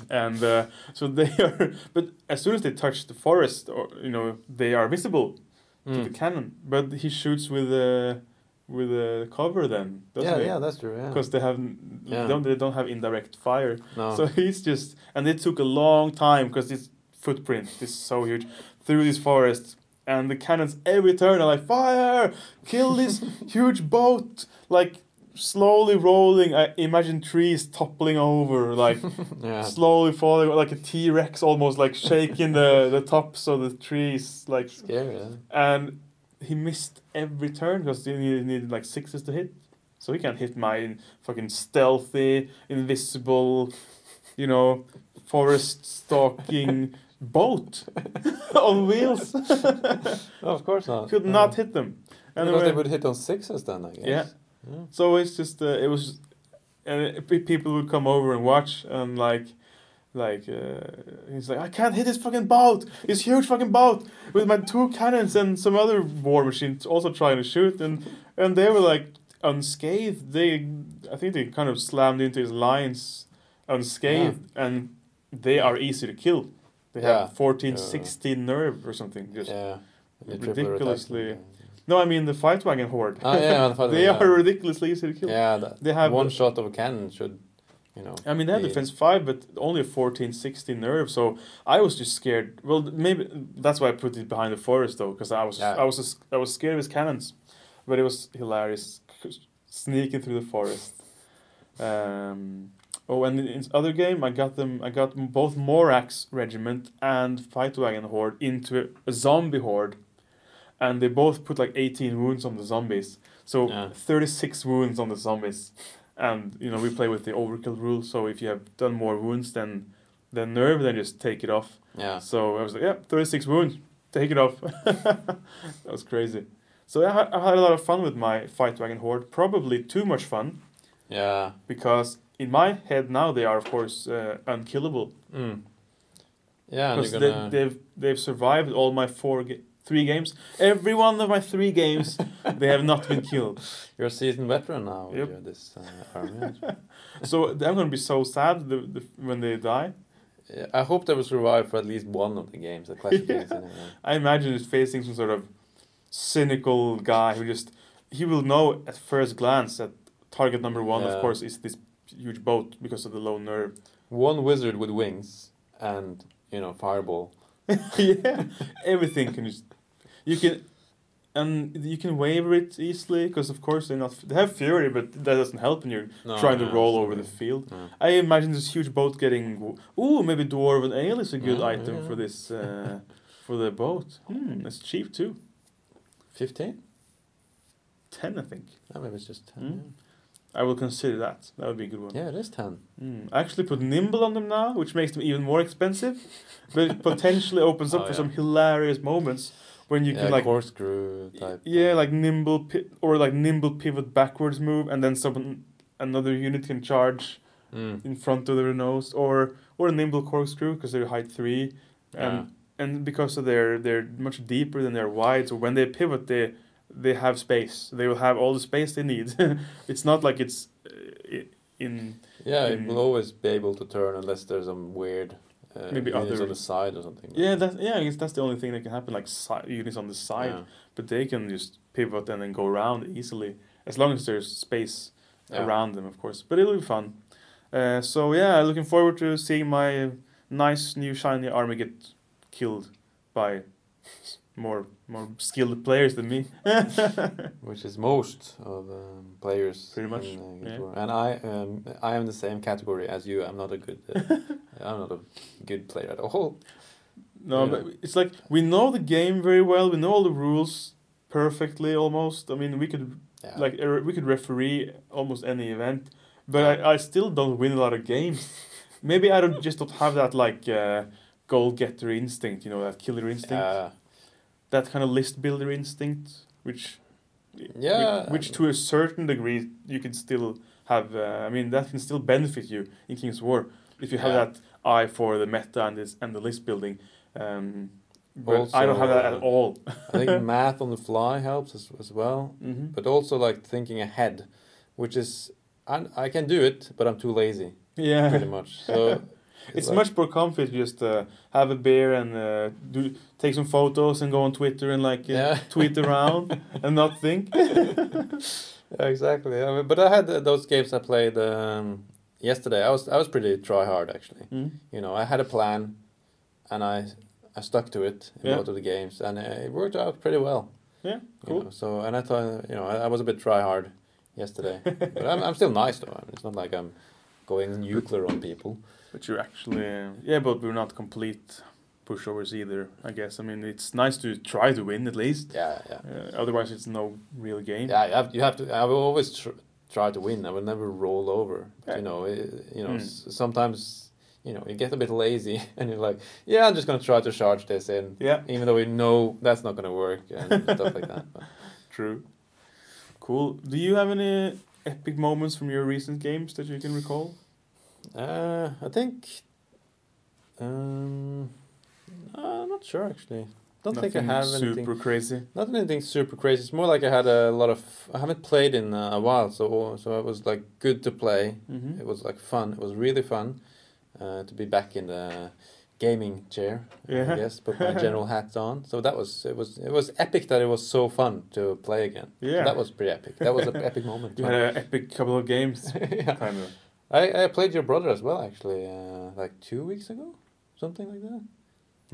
And uh, so they are, but as soon as they touch the forest, or you know, they are visible to the
Mm.
cannon. But he shoots with a with a cover then, doesn't
Yeah,
he?
yeah, that's true. Yeah.
Because they have
Yeah.
don't they don't have indirect fire.
no.
So he's just and it took a long time because this footprint is so huge through this forest. And the cannons every turn are like fire, kill this huge boat, like slowly rolling. I imagine trees toppling over, like
yeah.
slowly falling, like a T Rex almost, like shaking the the tops of the trees, like
Scary. Yeah.
and he missed every turn because he needed, like sixes to hit. So he can't hit my fucking stealthy, invisible, you know, forest stalking boat on wheels.
Oh, of course not.
Could
No.
not hit them.
Because
Anyway,
they would hit on sixes then, I guess.
Yeah.
Yeah.
so it's just uh, it was, and it, people would come over and watch and like. Like uh, he's like, I can't hit this fucking boat. This huge fucking boat with my two cannons and some other war machines also trying to shoot, and and they were like unscathed. They, I think they kind of slammed into his lines unscathed, and they are easy to kill. They
Yeah.
have 14,
Yeah.
16 nerve or something. Just
Yeah.
Ridiculously. No, I mean the fight wagon horde.
Ah, yeah, the fight
they
wagon,
are
yeah.
ridiculously easy to kill.
Yeah, that,
They have
one
a-
shot of a cannon should, you know.
I mean, they have defense 5, but only a 14, 16 nerve. So I was just scared. Well, maybe that's why I put it behind the forest, though, because I was
Yeah.
I was I was scared of his cannons, but it was hilarious sneaking through the forest. Um, oh, and in other game, I got them. I got both Morax regiment and fight wagon horde into a zombie horde, and they both put like 18 wounds on the zombies. So
Yeah.
36 wounds on the zombies and you know we play with the overkill rule so if you have done more wounds than than nerve then just take it off
Yeah.
so i was like yeah 36 wounds take it off that was crazy so I, ha- I had a lot of fun with my fight wagon horde probably too much fun
Yeah.
because in my head now they are of course uh, unkillable
Mm. Yeah,
because
you're
they,
gonna.
they've they've survived all my four ga- three games every one of my three games they have not been killed
You're a seasoned veteran now with
Yep.
your- this uh, army.
so I'm gonna be so sad the, the, when they die
Yeah, I hope they will survive for at least one of the games, the Clash of
Yeah.
Kings. Anyway.
I imagine he's facing some sort of cynical guy who just he will know at first glance that target number one,
Yeah.
of course, is this huge boat because of the low nerve.
One wizard with wings and you know fireball.
yeah, everything can just you can and you can waver it easily because of course they're not they have fury, but that doesn't help when you're
No,
trying to roll over the field.
Yeah.
I imagine this huge boat getting ooh maybe dwarven ale is a good
Yeah,
item
yeah.
for this uh, for the boat. Hmm, it's cheap too.
Fifteen?
Ten, I think.
Oh, maybe it's just ten.
Mm. I will consider that. That would be a good one.
Yeah, it is ten.
Mm. I actually put nimble on them now, which makes them even more expensive, but it potentially opens up
Oh,
for
yeah.
some hilarious moments when you
yeah,
can like
corkscrew type.
yeah, like nimble pi- or like nimble pivot backwards move, and then some another unit can charge
Mm.
in front of their nose, or or a nimble corkscrew because they're height three, and
Yeah.
and because of their they're much deeper than they're wide, so when they pivot, they they have space. They will have all the space they need. it's not like it's uh, i- in
Yeah, it will always be able to turn unless there's some weird uh,
Maybe
units
other-
on the side or something.
Yeah, that yeah, I guess that's the only thing that can happen. Like si- units on the side,
Yeah.
but they can just pivot and then go around easily as long as there's space
Yeah.
around them, of course. But it'll be fun. Uh, so yeah, looking forward to seeing my nice new shiny army get killed by more more skilled players than me.
which is most of um, players.
Pretty much,
in, uh,
yeah.
And I, um, I am the same category as you. I'm not a good, uh, I'm not a good player at all.
No, but it's like we know the game very well. We know all the rules perfectly, almost. I mean, we could
Yeah.
like er, we could referee almost any event, but I, I still don't win a lot of games. Maybe I don't just don't have that like uh, goal getter instinct, you know, that killer instinct. That kind of list builder instinct, which
Yeah.
which, which to a certain degree you can still have. Uh, I mean, that can still benefit you in King's War if you have
Yeah.
that eye for the meta and this and the list building. Um, but I don't have that
uh,
at all.
I think math on the fly helps as, as well,
hmm
but also like thinking ahead, which is I, I can do it, but I'm too lazy,
Yeah,
pretty much. So
It's
like-
much more comfy to just uh, have a beer and uh, do take some photos and go on Twitter and like uh,
Yeah.
tweet around and not think.
Yeah, exactly. Yeah, but- but I had uh, those games I played um, yesterday. I was I was pretty try hard actually.
Mm.
You know, I had a plan, and I I stuck to it in
Yeah.
both of the games, and it worked out pretty well.
Yeah,
you
cool.
know. so and I thought you know I, I was a bit try hard yesterday, but I'm I'm still nice though. I mean, it's not like I'm going nuclear on people.
But you're actually yeah, but we're not complete pushovers either. I guess. I mean, it's nice to try to win at least.
Yeah, yeah,
Uh, otherwise, it's no real game.
yeah. You have you have to. I will always tr- try to win. I will never roll over.
Yeah.
You know, it, you know.
Mm.
s- Sometimes you know you get a bit lazy, and you're like, yeah, I'm just gonna try to charge this in.
Yeah,
even though we know that's not going to work and stuff like that. But
true. Cool. Do you have any epic moments from your recent games that you can recall?
uh, I think, um, I'm not sure actually. Don't think I
Nothing
have
super
anything.
crazy.
Not anything super crazy. It's more like I had a lot of. I haven't played in uh, a while, so so it was like good to play.
Mm-hmm.
It was like fun. It was really fun uh, to be back in the gaming chair.
Yeah.
I guess put my general hat on. So that was it was it was epic that it was so fun to play again. So
Yeah.
that was pretty epic. That was an epic moment.
You had an epic couple of games,
yeah.
kind of.
I, I played your brother as well, actually, uh, like two weeks ago, something like that.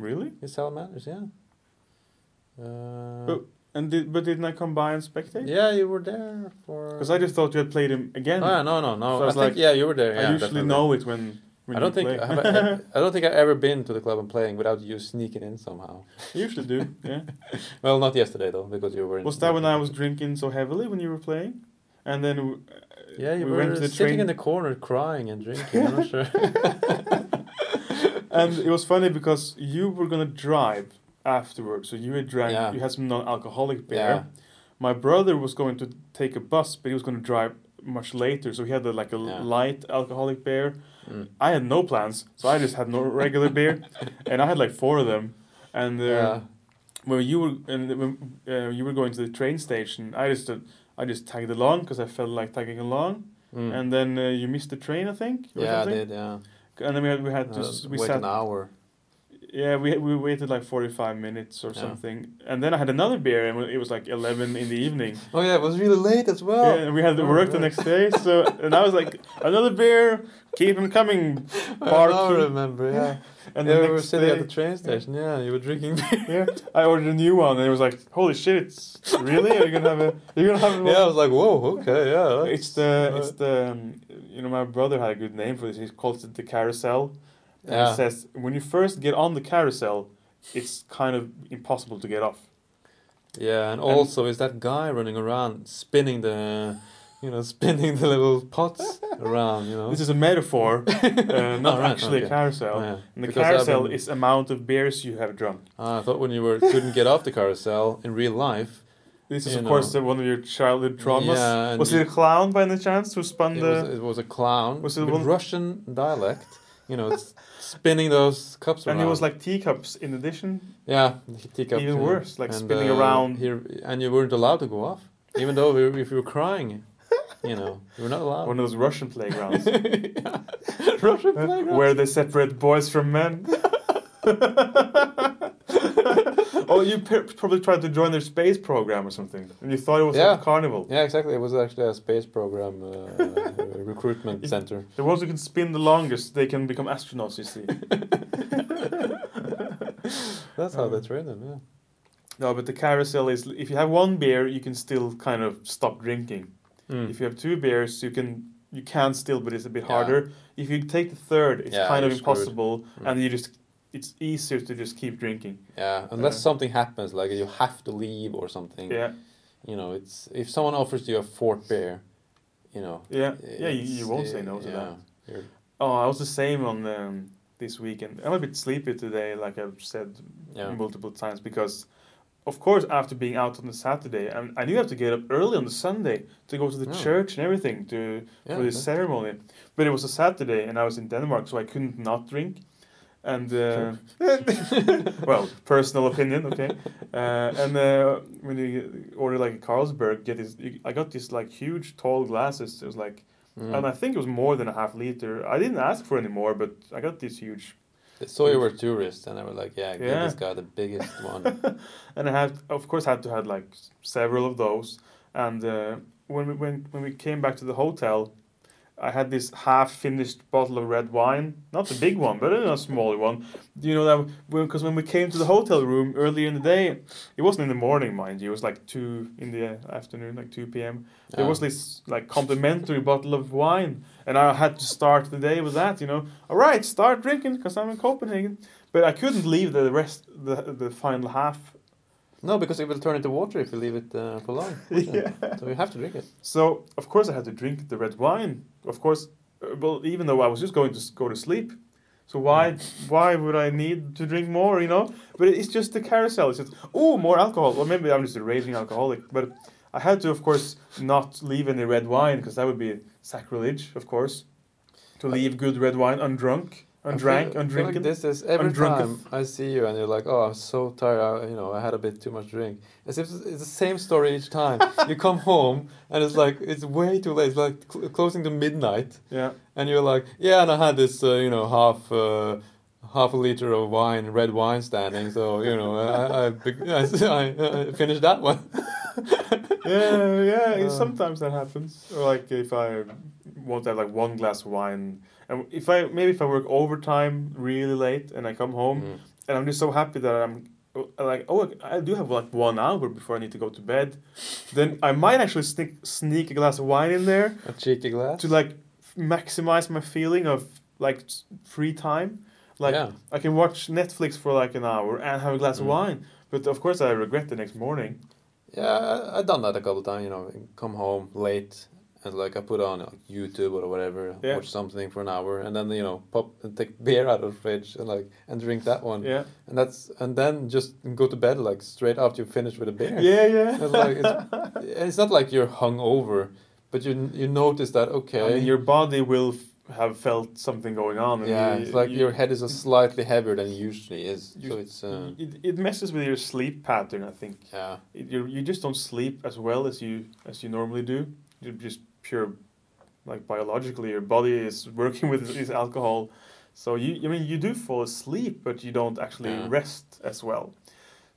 Really?
In Salamanders, yeah. Uh,
But- And did but didn't I come by and spectate?
yeah, you were there for.
Because I just thought you had played him again.
Oh, yeah, no, no, no.
So I
I,
was
think
like,
yeah, you were there.
I usually
definitely.
know it when.
I don't think. I, I don't think I've ever been to the club and playing without you sneaking in somehow.
you usually do. Yeah.
Well, not yesterday though, because you were. In
Was that when I was drinking so heavily when you were playing? And then. Uh,
Yeah, you
we
were
went to the
sitting
train.
in the corner crying and drinking. I'm not sure.
and it was funny because you were gonna drive afterwards, so you had drank.
Yeah.
You had some non-alcoholic beer.
Yeah.
My brother was going to take a bus, but he was going to drive much later, so he had a, like a
Yeah.
light alcoholic beer.
Mm.
I had no plans, so I just had no regular beer, and I had like four of them. And uh,
Yeah.
when you were and when uh, you were going to the train station, I just uh, I just tagged along because I felt like tagging along,
Mm.
and then uh, you missed the train, I think. or
yeah, I did. Yeah.
And then we had we had to
Uh,
we
wait
sat
an hour.
yeah we we waited like forty five minutes or
Yeah.
something, and then I had another beer, and it was like eleven in the evening.
Oh yeah, it was really late as well.
Yeah, and we had to
Oh,
work the next day, so and I was like another beer, keep them coming,
I
bar key.
remember. Yeah.
And
yeah,
the
we were sitting
day,
at the train station. Yeah, you were drinking beer.
yeah, I ordered a new one, and it was like, holy shit, it's really? Are you gonna have a? You're gonna have a?
yeah, I was like, whoa, okay, yeah.
It's the it's the um, you know my brother had a good name for this. He calls it the carousel. And
Yeah.
it says when you first get on the carousel, it's kind of impossible to get off.
yeah, and also is that guy running around spinning the, you know, spinning the little pots around, you know.
This is a metaphor, uh, not
Oh, right,
actually a carousel.
Oh, yeah.
And the
Because
carousel
been-
is amount of beers you have drunk.
Ah, I thought when you were couldn't get off the carousel in real life,
This is of
know.
course one of your childhood traumas.
Yeah,
was it a clown by any chance who spun
it
the?
was, it was a clown
Was it
with
one-
Russian dialect, you know, spinning those cups around.
and it was like teacups in addition.
yeah, teacups,
even
and-
worse, like
and,
spinning
uh,
around.
Here, and you weren't allowed to go off, even though if you were crying. You know, we're not allowed.
One of those Russian playgrounds
Yeah. Russian playground.
where they separate boys from men. oh, you probably tried to join their space program or something, and you thought it was
Yeah.
a carnival.
Yeah, exactly. It was actually a space program uh, recruitment
Is-
center.
The ones who can spin the longest, they can become astronauts. You see.
That's how they
Um,
train them. Yeah.
no, but the carousel is if you have one beer, you can still kind of stop drinking.
Mm.
If you have two beers, you can you can still, but it's a bit
Yeah.
harder. If you take the third, it's
Yeah,
kind of impossible,
Mm.
and you just it's easier to just keep drinking.
Yeah, unless
Uh,
something happens, like you have to leave or something.
Yeah,
You know, it's if someone offers you a fourth beer, you know.
yeah, yeah. You, you won't say no to
yeah,
that.
you're-
Oh, I was the same on um, this weekend. I'm a bit sleepy today, like I've said multiple times, because of course after being out on the Saturday, and I knew I have to get up early on the Sunday to go to the
Oh.
church and everything to
Yeah,
for this ceremony. But it was a Saturday, and I was in Denmark, so I couldn't not drink. And uh, well, personal opinion, okay. Uh, and uh, when you order like a Carlsberg, get this. I got these like huge, tall glasses. It was like,
Mm.
and I think it was more than a half liter. I didn't ask for any more, but I got this huge.
They saw you were tourists, and they were like, "Yeah, give
Yeah.
this guy the biggest one."
and I had, of course, had to had like several of those. And uh, when we when when we came back to the hotel, I had this half-finished bottle of red wine, not the big one, but a smaller one. You know that because when we came to the hotel room earlier in the day, it wasn't in the morning, mind you. It was like two in the afternoon, like two p.m. There was this like complimentary bottle of wine, and I had to start the day with that. You know, all right, start drinking because I'm in Copenhagen. But I couldn't leave the rest, the the final half
No, because it will turn into water if you leave it uh, for long.
Yeah.
So you have to drink it.
So of course I had to drink the red wine. Of course, uh, well, even though I was just going to go to sleep. So why why would I need to drink more? You know, but it's just the carousel. It's just oh more alcohol. Well, maybe I'm just a raging alcoholic, but I had to, of course, not leave any red wine because that would be sacrilege, of course, to leave good red wine undrunk, undrank,
feel, I like
undrinking.
this is every
Undrunketh.
time I see you and you're like, oh, I'm so tired. I, you know, I had a bit too much drink. As if it's the same story each time. you come home and it's like it's way too late. It's like cl- closing to midnight,
Yeah,
and you're like, yeah, and I had this, uh, you know, half. Uh, Half a liter of wine, red wine standing. So you know, I I, I, I finished that one.
yeah, yeah.
Uh.
sometimes that happens. Or like if I want to have like one glass of wine, and if I maybe if I work overtime really late and I come home
Mm.
and I'm just so happy that I'm like oh I do have like one hour before I need to go to bed, then I might actually sneak sneak a glass of wine in there
A cheeky glass.
to like maximize my feeling of like free time. Like
yeah.
I can watch Netflix for like an hour and have a glass
Mm.
of wine, but of course I regret the next morning.
Yeah, I, I've done that a couple times. You know, come home late and like I put on like YouTube or whatever,
Yeah.
watch something for an hour, and then you know pop and take beer out of the fridge and like and drink that one.
Yeah,
And that's and then just go to bed like straight after you finish with a beer.
yeah, yeah.
It's like it's, it's not like you're hungover, but you you notice that okay.
I mean, your body will have felt something going on. and
yeah,
you-
it's like
you-
your head is a slightly heavier than it usually is.
You-
so it's uh,
It, it messes with your sleep pattern. I think
yeah.
it, you you just don't sleep as well as you as you normally do. You're just pure, like biologically, your body is working with this alcohol. So you, I mean, you do fall asleep, but you don't actually
Yeah.
rest as well.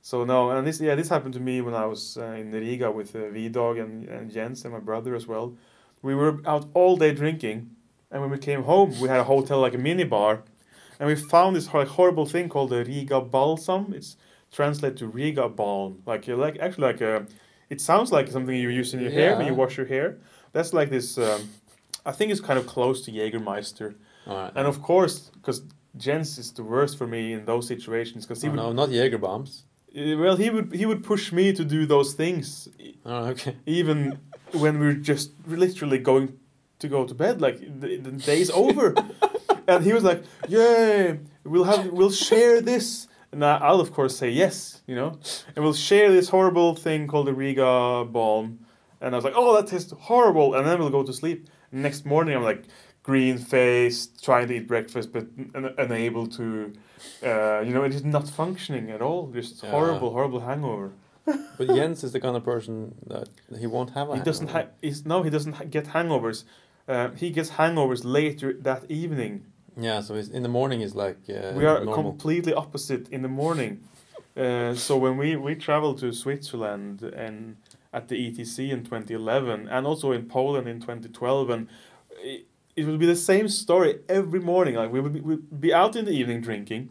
So no, and this yeah, this happened to me when I was uh, in Riga with uh, V-Dog and, and Jens and my brother as well. We were out all day drinking, and when we came home, we had a hotel like a mini bar, and we found this like horrible thing called the Riga balsam. It's translated to Riga balm, like you're like actually like a. It sounds like something you use in your hair when you wash your hair. That's like this. Um, I think it's kind of close to Jägermeister,
right.
and of course, because Jens is the worst for me in those situations, because he
Oh,
would
no, not Jaeger bombs.
uh, Well, he would he would push me to do those things,
Oh, okay.
even when we're just literally going to go to bed. Like the, the day's over, and he was like, "Yeah, we'll have we'll share this." And I'll of course say yes, you know, and we'll share this horrible thing called the Riga balm. And I was like, "Oh, that tastes horrible," and then we'll go to sleep. Next morning, I'm like green faced, trying to eat breakfast, but un- unable to. Uh, you know, it is not functioning at all. Just
Yeah.
horrible, horrible hangover.
But Jens is the kind of person that he won't have a
he doesn't. have. No, he doesn't ha- get hangovers. Uh, he gets hangovers later that evening.
Yeah, so in the morning he's like uh,
we are
normal.
completely opposite in the morning. Uh, so when we we traveled to Switzerland and at the ETC in 2011 and also in Poland in 2012 and it, it would be the same story every morning. Like we would be, we'd be out in the evening drinking.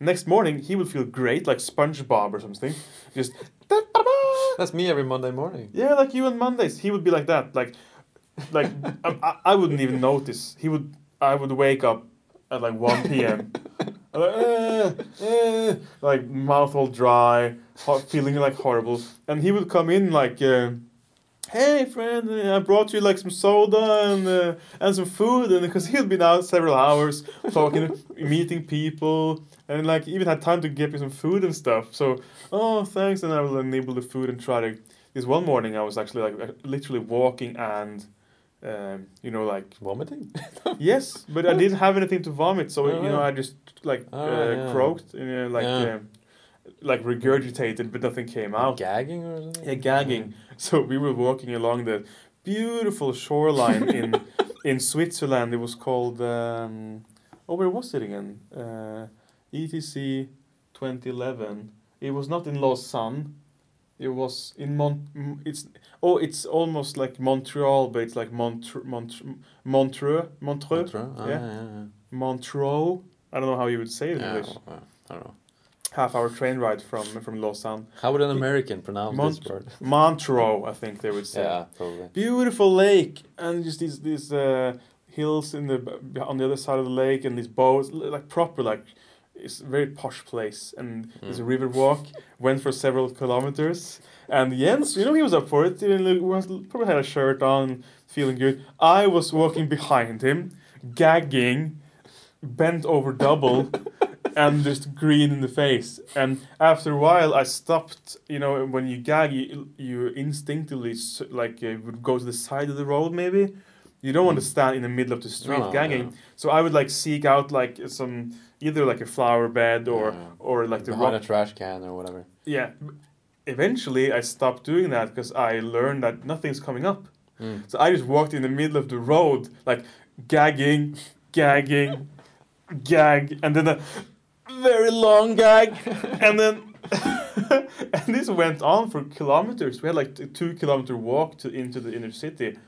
Next morning he would feel great like SpongeBob or something. Just
That's me every Monday morning.
yeah, like you on Mondays. He would be like that. Like like I, I, wouldn't even notice. He would I would wake up at like 1 p.m. Like, eh, eh, like mouth all dry, feeling like horrible. And he would come in like, uh, "Hey friend, I brought you like some soda and uh, and some food." And because he had been out several hours talking, meeting people, and like even had time to get me some food and stuff. So, oh thanks, and I will enable the food and try to. This one morning, I was actually like uh, literally walking and. Um, you know, like
Vomiting?
Yes, but I didn't have anything to vomit, so
Oh,
you know
yeah.
I just like
Oh,
uh,
yeah.
croaked, you know, like
Yeah.
um, like regurgitated, but nothing came out.
Gagging or something?
Yeah, gagging. So we were walking along the beautiful shoreline in in Switzerland. It was called um, oh, where was it again? Uh, ETC 2011. It was not in Lausanne. It was in Mont. It's oh, it's almost like Montreal, but it's like Montre Mont Montreux Montreux.
Montreux? Ah,
yeah.
yeah, yeah.
Montreux. I don't know how you would say it in English.
well, I don't know.
Half hour train ride from from Lausanne.
How would an American pronounce
Mont-
this word?
Montreux, I think they would say.
Yeah, probably.
Beautiful lake and just these these uh, hills in the on the other side of the lake and these boats like proper like it's a very posh place and there's a
Mm.
river walk went for several kilometers and Jens you know he was up for it he probably had a shirt on feeling good I was walking behind him gagging bent over double and just green in the face. And after a while, I stopped. You know, when you gag, you, you instinctively like uh, would go to the side of the road. Maybe you don't want to stand in the middle of the street
No,
gagging.
no.
So I would like seek out like some either like a flower bed or
Yeah.
or like the
Behind
rock.
a trash can or whatever.
Yeah. Eventually, I stopped doing that because I learned that nothing's coming up.
Mm.
So I just walked in the middle of the road, like gagging, gagging, gag, and then a very long gag, and then and this went on for kilometers. We had like a two kilometer walk to into the inner city.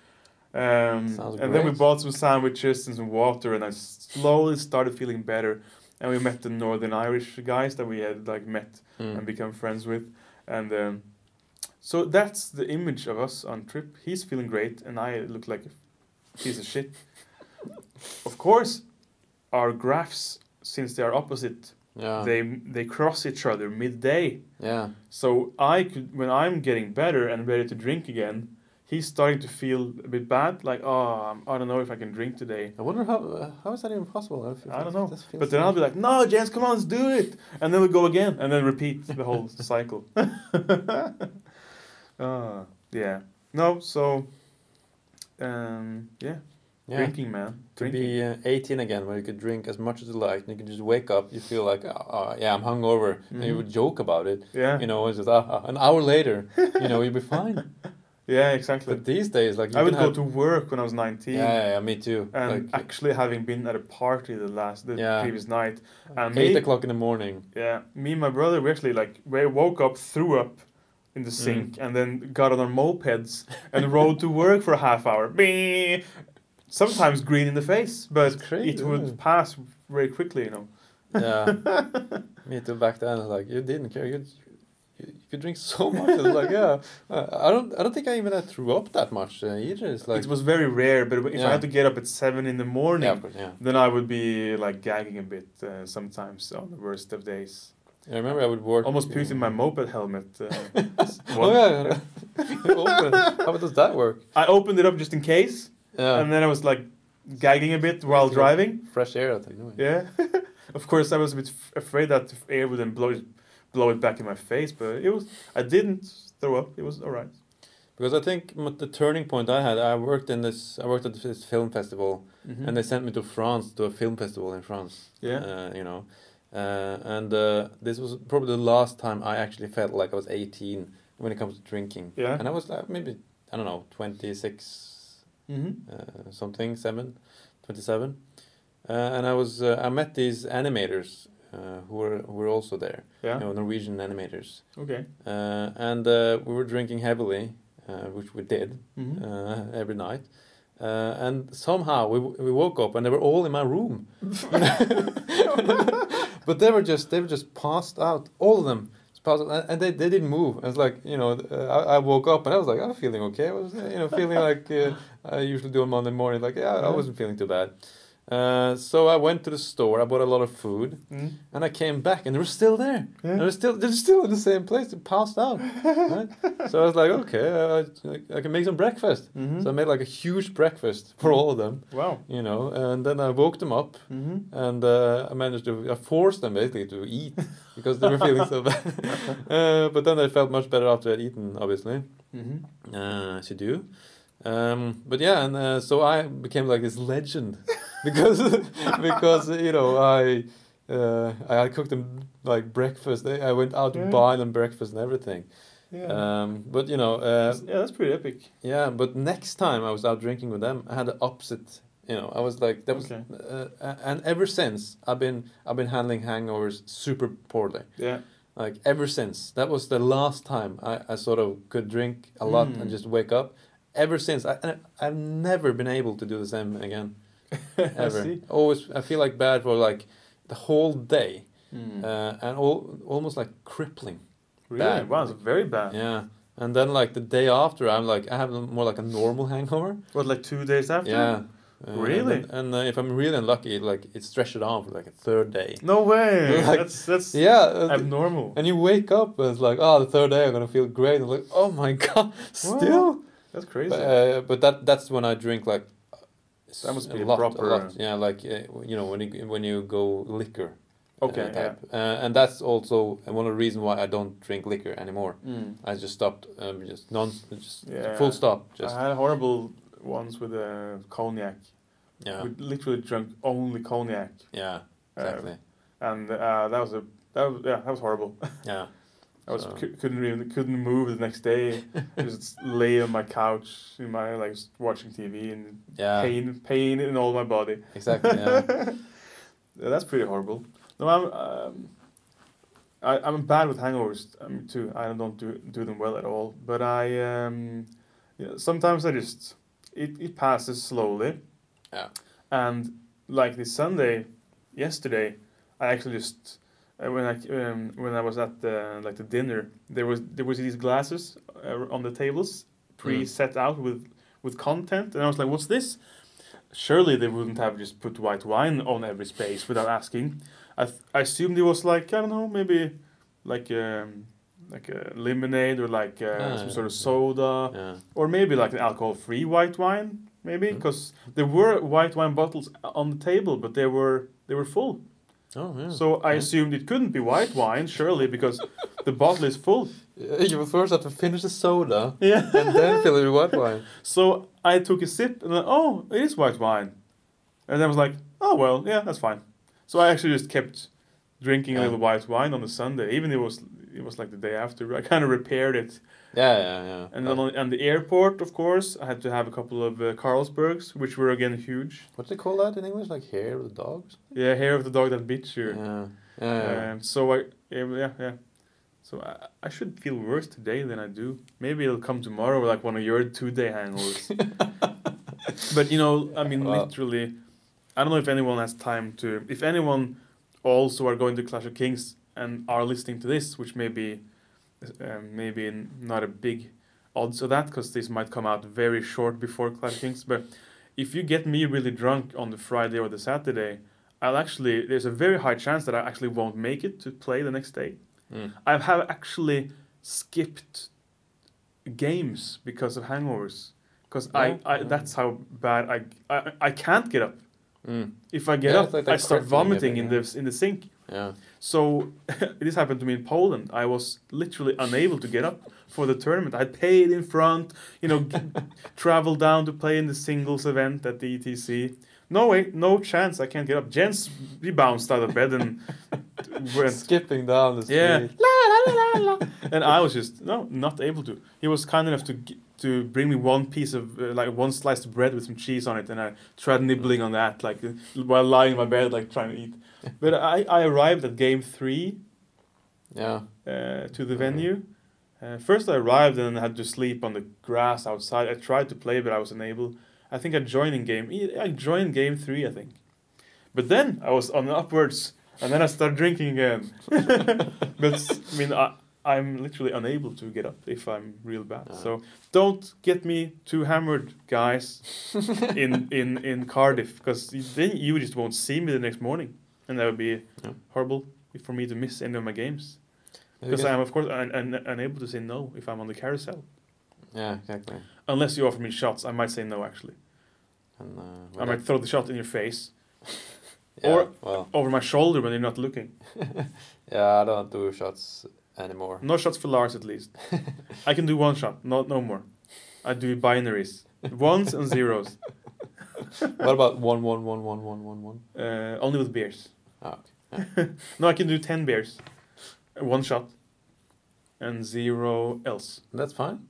Um, and then we bought some sandwiches and some water, and I slowly started feeling better. And we met the Northern Irish guys that we had like met
Mm.
and become friends with. And um, so that's the image of us on trip. He's feeling great, and I look like a piece of shit. Of course, our graphs, since they are opposite,
Yeah.
they they cross each other midday.
yeah.
So I could, when I'm getting better and ready to drink again, he's starting to feel a bit bad. Like, oh, I'm- don't know if I can drink today.
I wonder how uh, how is that even possible? feel-
I don't know.
this feels
But then I'll be like, no, James, come on, let's do it. And then we go again and then repeat the whole cycle. uh, yeah. No, so, um, yeah.
yeah.
Drinking, man.
To
Drinking.
be uh, 18 again, where you could drink as much as you like, and you can just wake up, you feel like, oh, yeah, I'm hungover, and you
Mhm.
would joke about it.
yeah.
You know, it's just, uh, uh, an hour later, you know, you'd be fine.
yeah, exactly.
But these days, like, you
I would go to work when I was 19.
yeah, yeah, yeah, me too.
And
like,
actually having been at a party the last, the
Yeah.
previous night. And
eight
me,
o'clock in the morning.
yeah, me and my brother, we actually like, we woke up, threw up in the
Mm.
sink, and then got on our mopeds and rode to work for a half hour. Sometimes green in the face, but it would pass very quickly, you know.
Yeah. me too. Back then, like you didn't care. You, you, could drink so much. It's like, yeah. Uh, I don't. I don't think I even had threw up that much uh, either. It's like,
it was very rare, but if I had to get up at seven in the morning,
yeah, course, yeah.
then I would be like gagging a bit uh, sometimes on the worst of days.
I remember I would work.
Almost puked in my moped helmet. Uh,
Oh yeah. You open it. How does that work?
I opened it up just in case,
Yeah.
and then I was like gagging a bit while driving.
Fresh air. I think.
Yeah, of course I was a bit f- afraid that the air wouldn't blow it, blow it back in my face, but it was. I didn't throw up. It was all right.
Because I think the turning point I had, I worked in this. I worked at this film festival,
Mhm.
and they sent me to France to a film festival in France.
Yeah.
Uh, you know, uh, and uh, this was probably the last time I actually felt like I was 18 when it comes to drinking.
Yeah.
And I was like maybe I don't know twenty six
Mm-hmm.
uh, something seven, 27. Uh, and I was uh, I met these animators uh, who were who were also there.
Yeah.
You know, Norwegian animators.
Okay.
Uh, and uh, we were drinking heavily, uh, which we did
Mm-hmm.
uh, every night. Uh, and somehow we we woke up and they were all in my room, but they were just they were just passed out, all of them, passed out, and- they, they didn't move. I was like, you know, uh, I, I woke up and I was like, I'm feeling okay. I was, you know, feeling like uh, I usually do on Monday morning. Like, yeah, I wasn't feeling too bad. Uh, so I went to the store. I bought a lot of food,
Mm-hmm.
and I came back, and they were still there.
Yeah.
They were still they're still in the same place. They passed out. right? So I was like, okay, I, I can make some breakfast.
Mm-hmm.
So I made like a huge breakfast for all of them,
wow.
you know, and then I woke them up,
Mm-hmm.
and uh, I managed to I forced them basically to eat because they were feeling so bad. uh, but then they felt much better after I'd eaten, obviously,
Mm-hmm.
uh, as you do. Um, but yeah, and uh, so I became like this legend because because you know I uh, I cooked them like breakfast. I I went out to buy them breakfast and everything.
Yeah.
Um, but you know, uh,
yeah, that's pretty epic.
yeah. But next time I was out drinking with them, I had the opposite. You know, I was like that was,
Okay.
uh, uh, and ever since I've been I've been handling hangovers super poorly.
Yeah.
Like ever since that was the last time I, I sort of could drink a lot
Mm.
and just wake up. Ever since I I've never been able to do the same again.
I
Ever.
see.
Always I feel like bad for like the whole day
Mm.
uh, and all, almost like crippling.
really?
bad.
Wow, it's very bad.
Yeah. And then like the day after, I'm like I have more like a normal hangover.
What, like two days after?
Yeah. Uh,
Really?
And, and uh, if I'm really unlucky, like it stretches on for like a third day.
No way.
Like-
that's that's
Yeah. uh,
abnormal.
and you wake up and it's like, oh, the third day I'm gonna feel great. And like, oh my god, still.
That's crazy.
But, uh, but that that's when I drink like.
That must be
a lot,
proper-
a lot. Yeah, like uh, you know when you when you go liquor. uh,
okay. yeah.
Uh, and that's also one of the reasons why I don't drink liquor anymore.
Mm.
I just stopped, um, just non, just
Yeah.
full stop. Just
I had horrible ones with uh, cognac.
yeah,
We literally drank only cognac,
yeah,
Uh,
exactly.
and uh, that was a that was yeah that was horrible.
yeah,
I was
So-
cou- couldn't even couldn't move the next day. just lay on my couch in my like watching TV and
yeah,
pain pain in all my body.
exactly. Yeah.
Yeah, that's pretty horrible. No, I'm um, I, I'm bad with hangovers um, too. I don't do do them well at all. But I um, you know, sometimes I just it, it passes slowly.
Yeah.
And like this Sunday, yesterday, I actually just when I um, when I was at the like the dinner, there was there was these glasses uh, on the tables, pre-set out with with content, and I was like, "What's this?" Surely they wouldn't have just put white wine on every space without asking. I th- I assumed it was like I don't know, maybe like um, like a lemonade or like uh,
Ah,
some sort of soda
yeah.
or maybe like an alcohol-free white wine, maybe
Mm.
because there were white wine bottles on the table, but they were they were full.
Oh yeah.
So I
Yeah.
assumed it couldn't be white wine, surely, because the bottle is full.
Uh, you will first have to finish the soda
Yeah.
and then fill it with white wine.
So I took a sip and then, oh, it is white wine, and then I was like, oh well, yeah, that's fine. So I actually just kept drinking a little white wine on the Sunday, even it was it was like the day after. I kind of repaired it.
Yeah, yeah, yeah.
And then on, on the airport, of course, I had to have a couple of uh, Carlsbergs, which were again huge.
what do they call that in English? Like hair of the dog?
Yeah, hair of the dog that bit you.
Yeah. Yeah.
Um, so I, yeah, yeah. So I, I should feel worse today than I do. Maybe it'll come tomorrow, like one of your two-day hangovers. but you know, I mean,
Wow.
literally, I don't know if anyone has time to. If anyone also are going to Clash of Kings and are listening to this, which may be, um, maybe not a big odds of that, because this might come out very short before Clash Kings. But if you get me really drunk on the Friday or the Saturday, I'll actually. There's a very high chance that I actually won't make it to play the next day.
Mm.
I have actually skipped games because of hangovers. Because
Yeah,
I, I
yeah.
that's how bad I, I I can't get up.
Mm.
If I get
Yeah,
up,
like
I start vomiting
bit,
in the in the sink.
Yeah.
So this happened to me in Poland. I was literally unable to get up for the tournament. I paid in front, you know, travel down to play in the singles event at the ETC. No way, no chance. I can't get up. Jens, he bounced out of bed and went
Skipping down the street.
yeah. La, la, and I was just no, not able to. He was kind enough to to bring me one piece of uh, like one slice of bread with some cheese on it, and I tried nibbling on that like while lying in my bed like trying to eat. But I, I arrived at game three
Yeah.
uh, to the venue. Uh, first, I arrived and had to sleep on the grass outside. I tried to play, but I was unable. I think I joined in game. I joined game three, I think. But then I was on the upwards, and then I started drinking again. but I mean, I, I'm literally unable to get up if I'm real bad. So don't get me too hammered, guys, in in in Cardiff, because then you just won't see me the next morning, and that would be
Yeah.
horrible for me to miss any of my games. Because I'm, of course, un, un, unable to say no if I'm on the carousel.
Yeah, exactly.
Unless you offer me shots, I might say no, actually.
And, uh,
I might throw the shot in your face,
yeah,
or-
well,
over my shoulder when you're not looking.
yeah, I don't do shots anymore.
No shots for Lars, at least. I can do one shot, not no more. I do binaries. Ones and zeros.
what about one, one, one, one, one, one, one?
Uh, only with beers.
Ah,
No, I can do 10 beers. One shot. And zero else.
that's fine.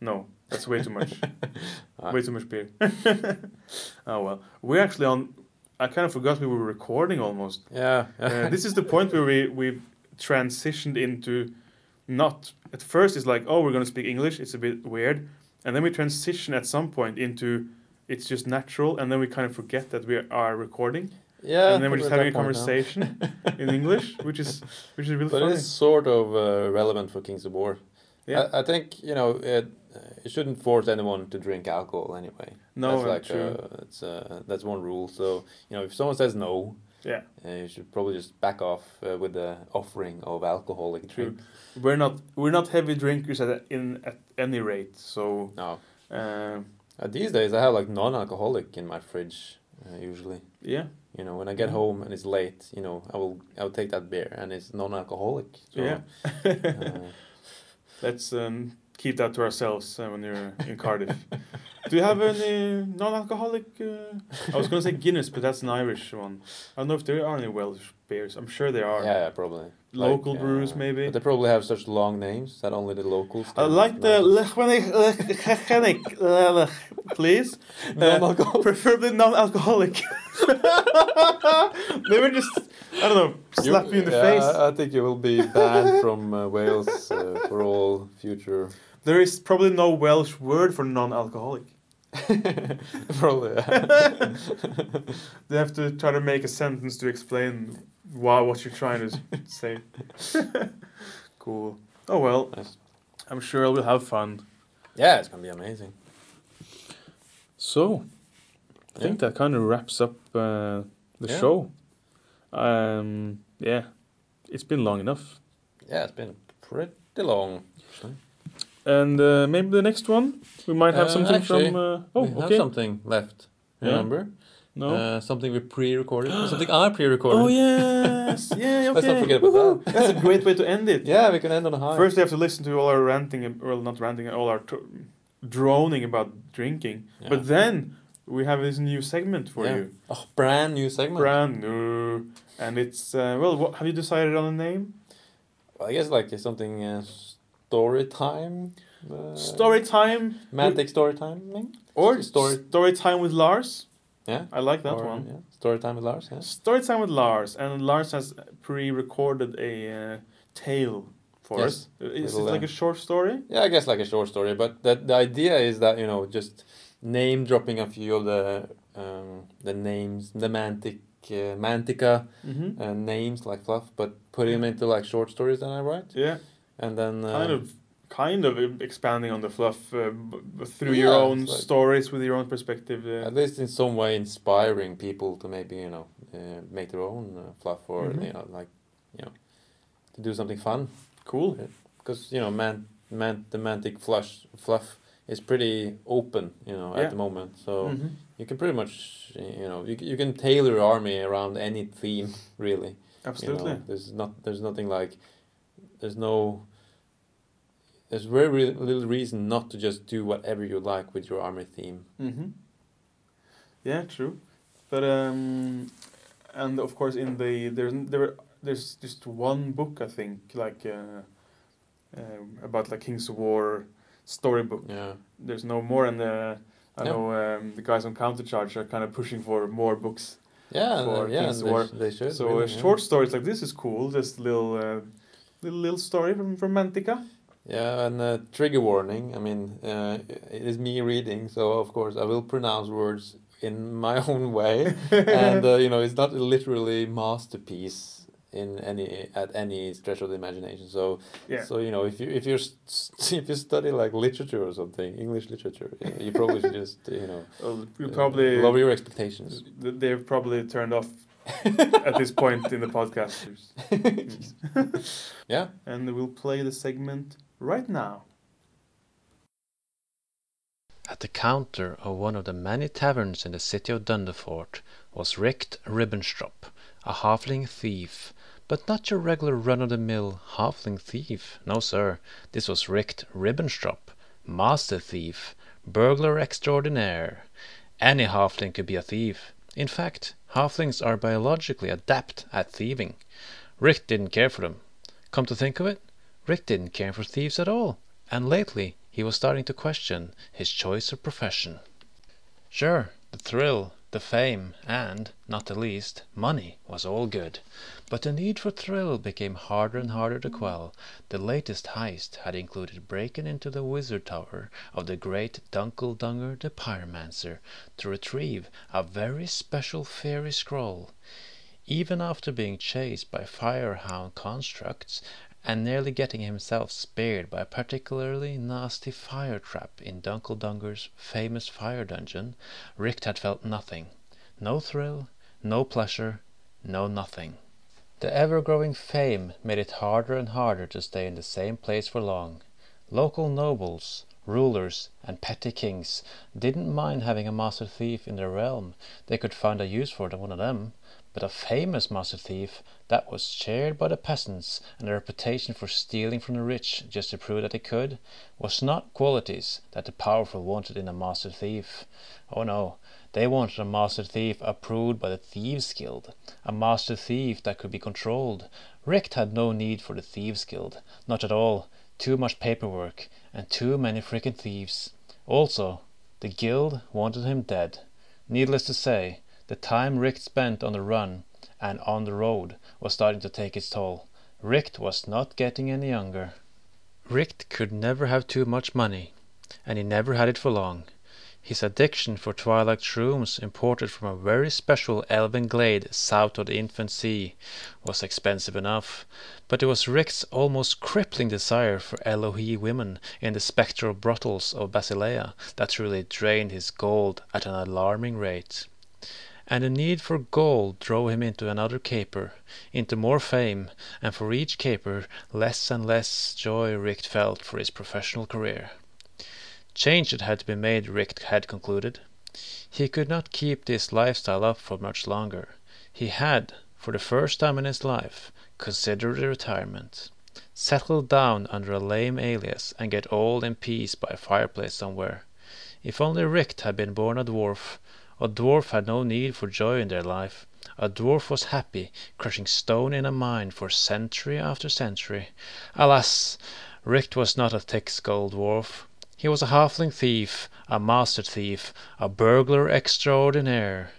No, that's way too much.
Ah.
Way too much beer. oh well. We're actually on. I kind of forgot we were recording almost.
Yeah.
Uh, this is the point where we we transitioned into not at first it's like oh we're gonna speak English it's a bit weird and then we transition at some point into it's just natural and then we kind of forget that we are recording
yeah.
and then we're just having a
at that point now.
conversation in English which is which is really
But
funny.
it's sort of uh, relevant for Kings of War.
Yeah.
I, I think you know it. It shouldn't force anyone to drink alcohol anyway.
No,
that's like
true.
Uh, it's uh, that's one rule. So you know, if someone says no,
Yeah.
uh, you should probably just back off uh, with the offering of alcoholic
True.
drink.
We're not we're not heavy drinkers at in at any rate so
No.
um,
Uh, these days, I have like non-alcoholic in my fridge uh, usually.
yeah
You know, when I get home and it's late, you know, I will I will take that beer and it's non-alcoholic. So,
yeah
uh,
Let's um, keep that to ourselves uh, when you're in Cardiff. Do you have any non-alcoholic? Uh, I was going to say Guinness, but that's an Irish one. I don't know if there are any Welsh beers. I'm sure there are.
yeah, probably.
Local
Like,
brews,
uh,
maybe.
But they probably have such long names that only the locals.
I like the uh, please. Uh,
Non-alcoholic.
preferably non-alcoholic. they were just, I don't know, slap you in the
yeah,
face.
I think you will be banned from uh, Wales uh, for all future.
There is probably no Welsh word for non-alcoholic.
probably.
They have to try to make a sentence to explain why what you're trying to say. cool. Oh well,
Nice.
I'm sure we'll have fun.
yeah, it's gonna be amazing.
So, I think that kind of wraps up uh, the
Yeah.
show. Um, yeah, it's been long enough,
Yeah, it's been pretty long. Actually.
and uh, maybe the next one we might have
Uh,
something
actually,
from. Uh, oh,
we have something left.
Yeah.
Remember?
No.
Uh, something we pre-recorded. something I pre-recorded.
oh yes, yeah. Okay.
Let's not forget about
Woohoo.
that.
That's a great way to end it.
Yeah, we can end on a high.
First, we have to listen to all our ranting, well, not ranting, all our tr- droning about drinking.
Yeah.
But then we have this new segment for
Yeah.
you,
oh, brand new segment.
brand new, and it's uh, well. What have you decided on a name?
Well, I guess like something uh, story time. Uh,
story time,
Mantic story time.
or
story-
story time with Lars.
Yeah.
I like that
Or,
one.
Yeah. Story time with Lars. Yeah.
Story time with Lars, and Lars has pre-recorded a uh, tale for
Yes.
us. Is it like
uh,
a short story?
Yeah, I guess like a short story, but the the idea is that you know just name dropping a few of the um, the names, the mantic, uh, mantica
Mm-hmm.
uh, names like fluff, but put them into like short stories. that I write,
Yeah.
and then uh,
kind of kind of expanding on the fluff uh, through
Yeah,
your own
like-
stories with your own perspective. Uh,
at least in some way inspiring people to maybe you know uh, make their own uh, fluff or
Mhm.
you know like you know to do something fun
cool.
because you know man man the mantic flush fluff is pretty open you know
Yeah.
at the moment so.
Mhm.
You can pretty much, you know, you, you can tailor your army around any theme, really. you know.
Absolutely.
there's not, there's nothing like, there's no, there's very re- little reason not to just do whatever you like with your army theme.
hmm Yeah, true. But um, and of course, in the there's there there's just one book I think like uh, um, about like Kings of War storybook.
Yeah.
There's no more, and uh, I
Yeah.
know um, the guys on Countercharge are kind of pushing for more books.
Yeah,
For
uh, yeah,
Kings War.
they, sh- they should.
so
really,
uh,
yeah.
short stories like this is cool. Just little, uh, little little story from from Mantica.
Yeah, and uh, trigger warning. I mean, uh, it is me reading, so of course I will pronounce words in my own way, and uh, you know it's not a literally masterpiece in any at any stretch of the imagination. So,
Yeah.
so you know if you if you if you study like literature or something, English literature, you probably should just you know
Well, you
uh,
probably
lower your expectations.
they've probably turned off at this point in the podcast.
Yeah.
And we'll play the segment right now.
At the counter of one of the many taverns in the city of Dunderfort was Richt Ribbenstrop, a halfling thief, but not your regular run-of-the-mill halfling thief. No, sir, this was Richt Ribbenstrop, master thief, burglar extraordinaire. Any halfling could be a thief. In fact, halflings are biologically adept at thieving. Richt didn't care for them. Come to think of it, Rick didn't care for thieves at all, and lately he was starting to question his choice of profession. Sure, the thrill, the fame, and, not the least, money was all good. But the need for thrill became harder and harder to quell. The latest heist had included breaking into the wizard tower of the great Dunkel Dunger the Pyromancer to retrieve a very special fairy scroll. Even after being chased by firehound constructs and nearly getting himself speared by a particularly nasty fire trap in Dunkel Dunger's famous fire dungeon, Richt had felt nothing. No thrill, no pleasure, no nothing. The ever-growing fame made it harder and harder to stay in the same place for long. Local nobles, rulers, and petty kings didn't mind having a master thief in their realm. They could find a use for one of them. But a famous master thief that was shared by the peasants and a reputation for stealing from the rich just to prove that he could was not qualities that the powerful wanted in a master thief. Oh no, they wanted a master thief approved by the Thieves Guild, a master thief that could be controlled. Richt had no need for the Thieves Guild, not at all. Too much paperwork and too many freaking thieves. Also, the guild wanted him dead. Needless to say, the time Richt spent on the run and on the road was starting to take its toll. Richt was not getting any younger. Richt could never have too much money, and he never had it for long. His addiction for twilight shrooms imported from a very special elven glade south of the Infant Sea was expensive enough, but it was Richt's almost crippling desire for Elohi women in the spectral brothels of Basilea that truly drained his gold at an alarming rate. And the need for gold drove him into another caper, into more fame, and for each caper less and less joy Richt felt for his professional career. Changes had to be made, Richt had concluded. He could not keep this lifestyle up for much longer. He had, for the first time in his life, considered retirement. Settle down under a lame alias and get old in peace by a fireplace somewhere. If only Richt had been born a dwarf, a dwarf had no need for joy in their life. A dwarf was happy, crushing stone in a mine for century after century. Alas! Richt was not a thick-skulled dwarf. He was a halfling thief, a master thief, a burglar extraordinaire.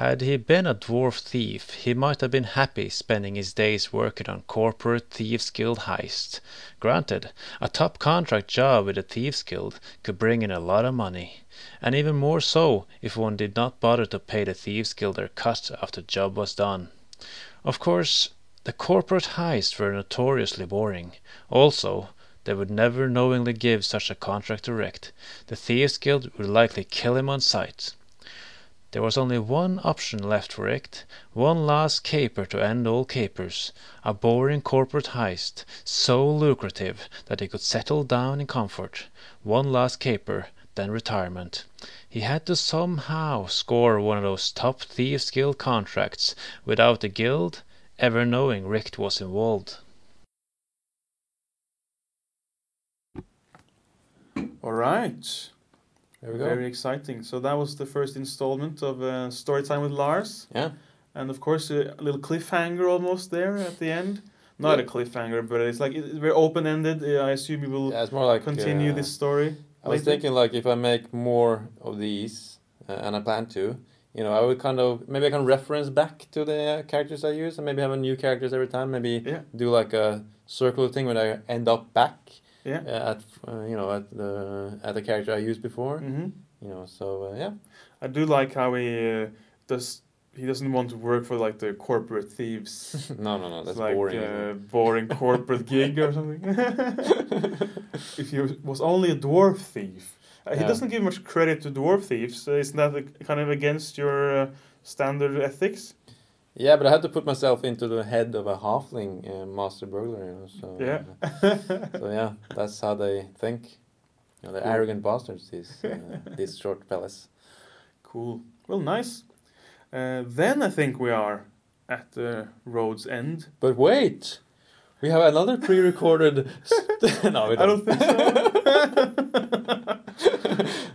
Had he been a dwarf thief, he might have been happy spending his days working on corporate Thieves Guild heist. Granted, a top contract job with the Thieves Guild could bring in a lot of money, and even more so if one did not bother to pay the Thieves Guild their cut after the job was done. Of course, the corporate heists were notoriously boring. Also, they would never knowingly give such a contract Richt. The Thieves Guild would likely kill him on sight. There was only one option left for Richt, one last caper to end all capers, a boring corporate heist, so lucrative that he could settle down in comfort. One last caper, then retirement. He had to somehow score one of those top Thieves Guild contracts without the guild ever knowing Richt was involved.
All right.
There we go.
Very exciting. So that was the first installment of uh, Storytime with Lars.
Yeah.
And of course, a little cliffhanger almost there at the end. not
Yeah.
a cliffhanger, but it's like it's very open ended. I assume you will
Yeah, it's more like
continue
uh,
this story.
I was
later?
thinking like if I make more of these, uh, and I plan to, you know, I would kind of maybe I can reference back to the uh, characters I use, and maybe have a new characters every time. Maybe
Yeah.
do like a circular thing when I end up back
Yeah.
uh, at uh, you know at the at the character I used before.
hmm
You know, so uh, yeah,
I do like how he uh, does. He doesn't want to work for like the corporate thieves.
no, no, no, that's
like
boring.
Uh, boring corporate gig or something. if he was- only a dwarf thief, uh, he
Yeah.
doesn't give much credit to dwarf thieves. So isn't that uh, kind of against your uh, standard ethics?
Yeah, but I had to put myself into the head of a halfling uh, master burglar. You know, so
Yeah.
uh, so yeah, that's how they think. You know, they're
Cool.
arrogant bastards. These uh, these short fellas.
Cool. Well, nice. Uh, then I think we are at the road's end.
But wait, we have another pre-recorded. St- no, we
I don't think so.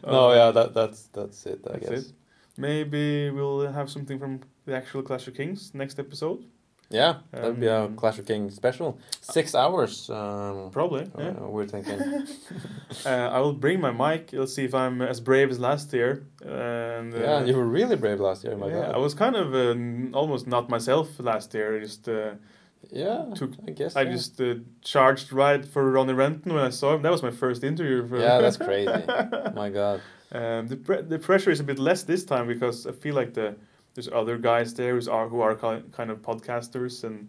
no, yeah, that that's that's it. I
That's
guess.
it. Maybe we'll have something from the actual Clash of Kings next episode.
Yeah, that'd be a
Um,
Clash of Kings special. Six hours. Um,
Probably. Yeah.
uh, we're thinking.
Uh, I will bring my mic. Let's see if I'm as brave as last year. And uh,
yeah, you were really brave last year. My
yeah, I was kind of uh, almost not myself last year. I just uh,
Yeah,
took-
I guess.
I
yeah.
just uh, charged right for Ronnie Renton when I saw him. That was my first interview. For
Yeah, that's crazy. My God.
Um, the pre- the pressure is a bit less this time because I feel like the there's other guys there who's are who are ki- kind of podcasters and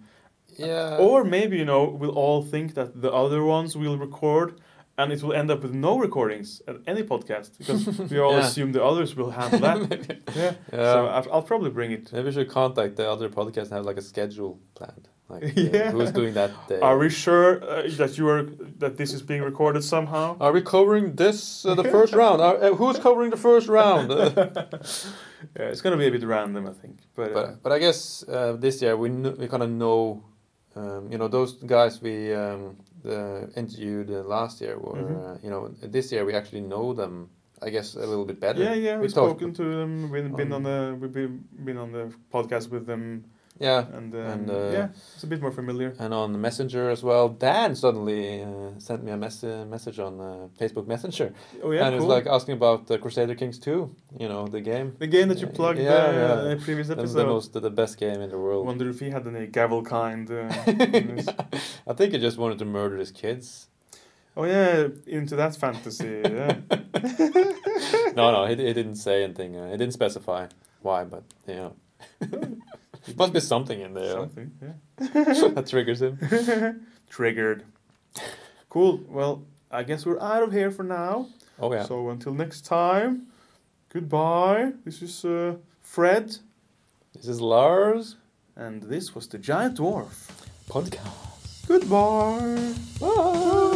Yeah.
or maybe you know we'll all think that the other ones will record and it will end up with no recordings at any podcast because we all
Yeah.
assume the others will handle that. yeah.
Yeah.
So I'll, I'll probably bring it.
Maybe we should contact the other podcast and have like a schedule planned. Like,
Yeah.
who's doing that day?
Are we sure uh, that you are that this is being recorded somehow?
Are we covering this uh, the first round? Are, uh, who's covering the first round?
Yeah, it's gonna be a bit random, I think. But, uh,
but but I guess uh, this year we kn- we kind of know, um, you know, those guys we um, the interviewed uh, last year were
Mhm.
uh, you know this year we actually know them. I guess a little bit better.
yeah, yeah,
We
we've
talked-
spoken to them. We've been
Um,
on the we've been, been on the podcast with them,
Yeah,
and, um,
And, uh,
yeah, it's a bit more familiar.
and on Messenger as well. Dan suddenly uh, sent me a mess- message on uh, Facebook Messenger,
Oh yeah,
and
cool.
it's like asking about uh, Crusader Kings 2. You know the game.
the game that you
Yeah,
plugged
yeah,
uh,
yeah.
in the previous episode.
the most the best game in the world.
Wonder if he had any gavelkind. Uh, in
I think he just wanted to murder his kids.
Oh yeah, into that fantasy. Yeah.
no, no, he, he didn't say anything. Uh, he didn't specify why, but you know, must be something in there
Something. Yeah.
that triggers him.
Triggered. Cool. Well, I guess we're out of here for now.
Oh yeah.
So until next time, goodbye. This is uh, Fred,
This is Lars
and this was the Giant Dwarf.
podcast.
Goodbye.
Bye.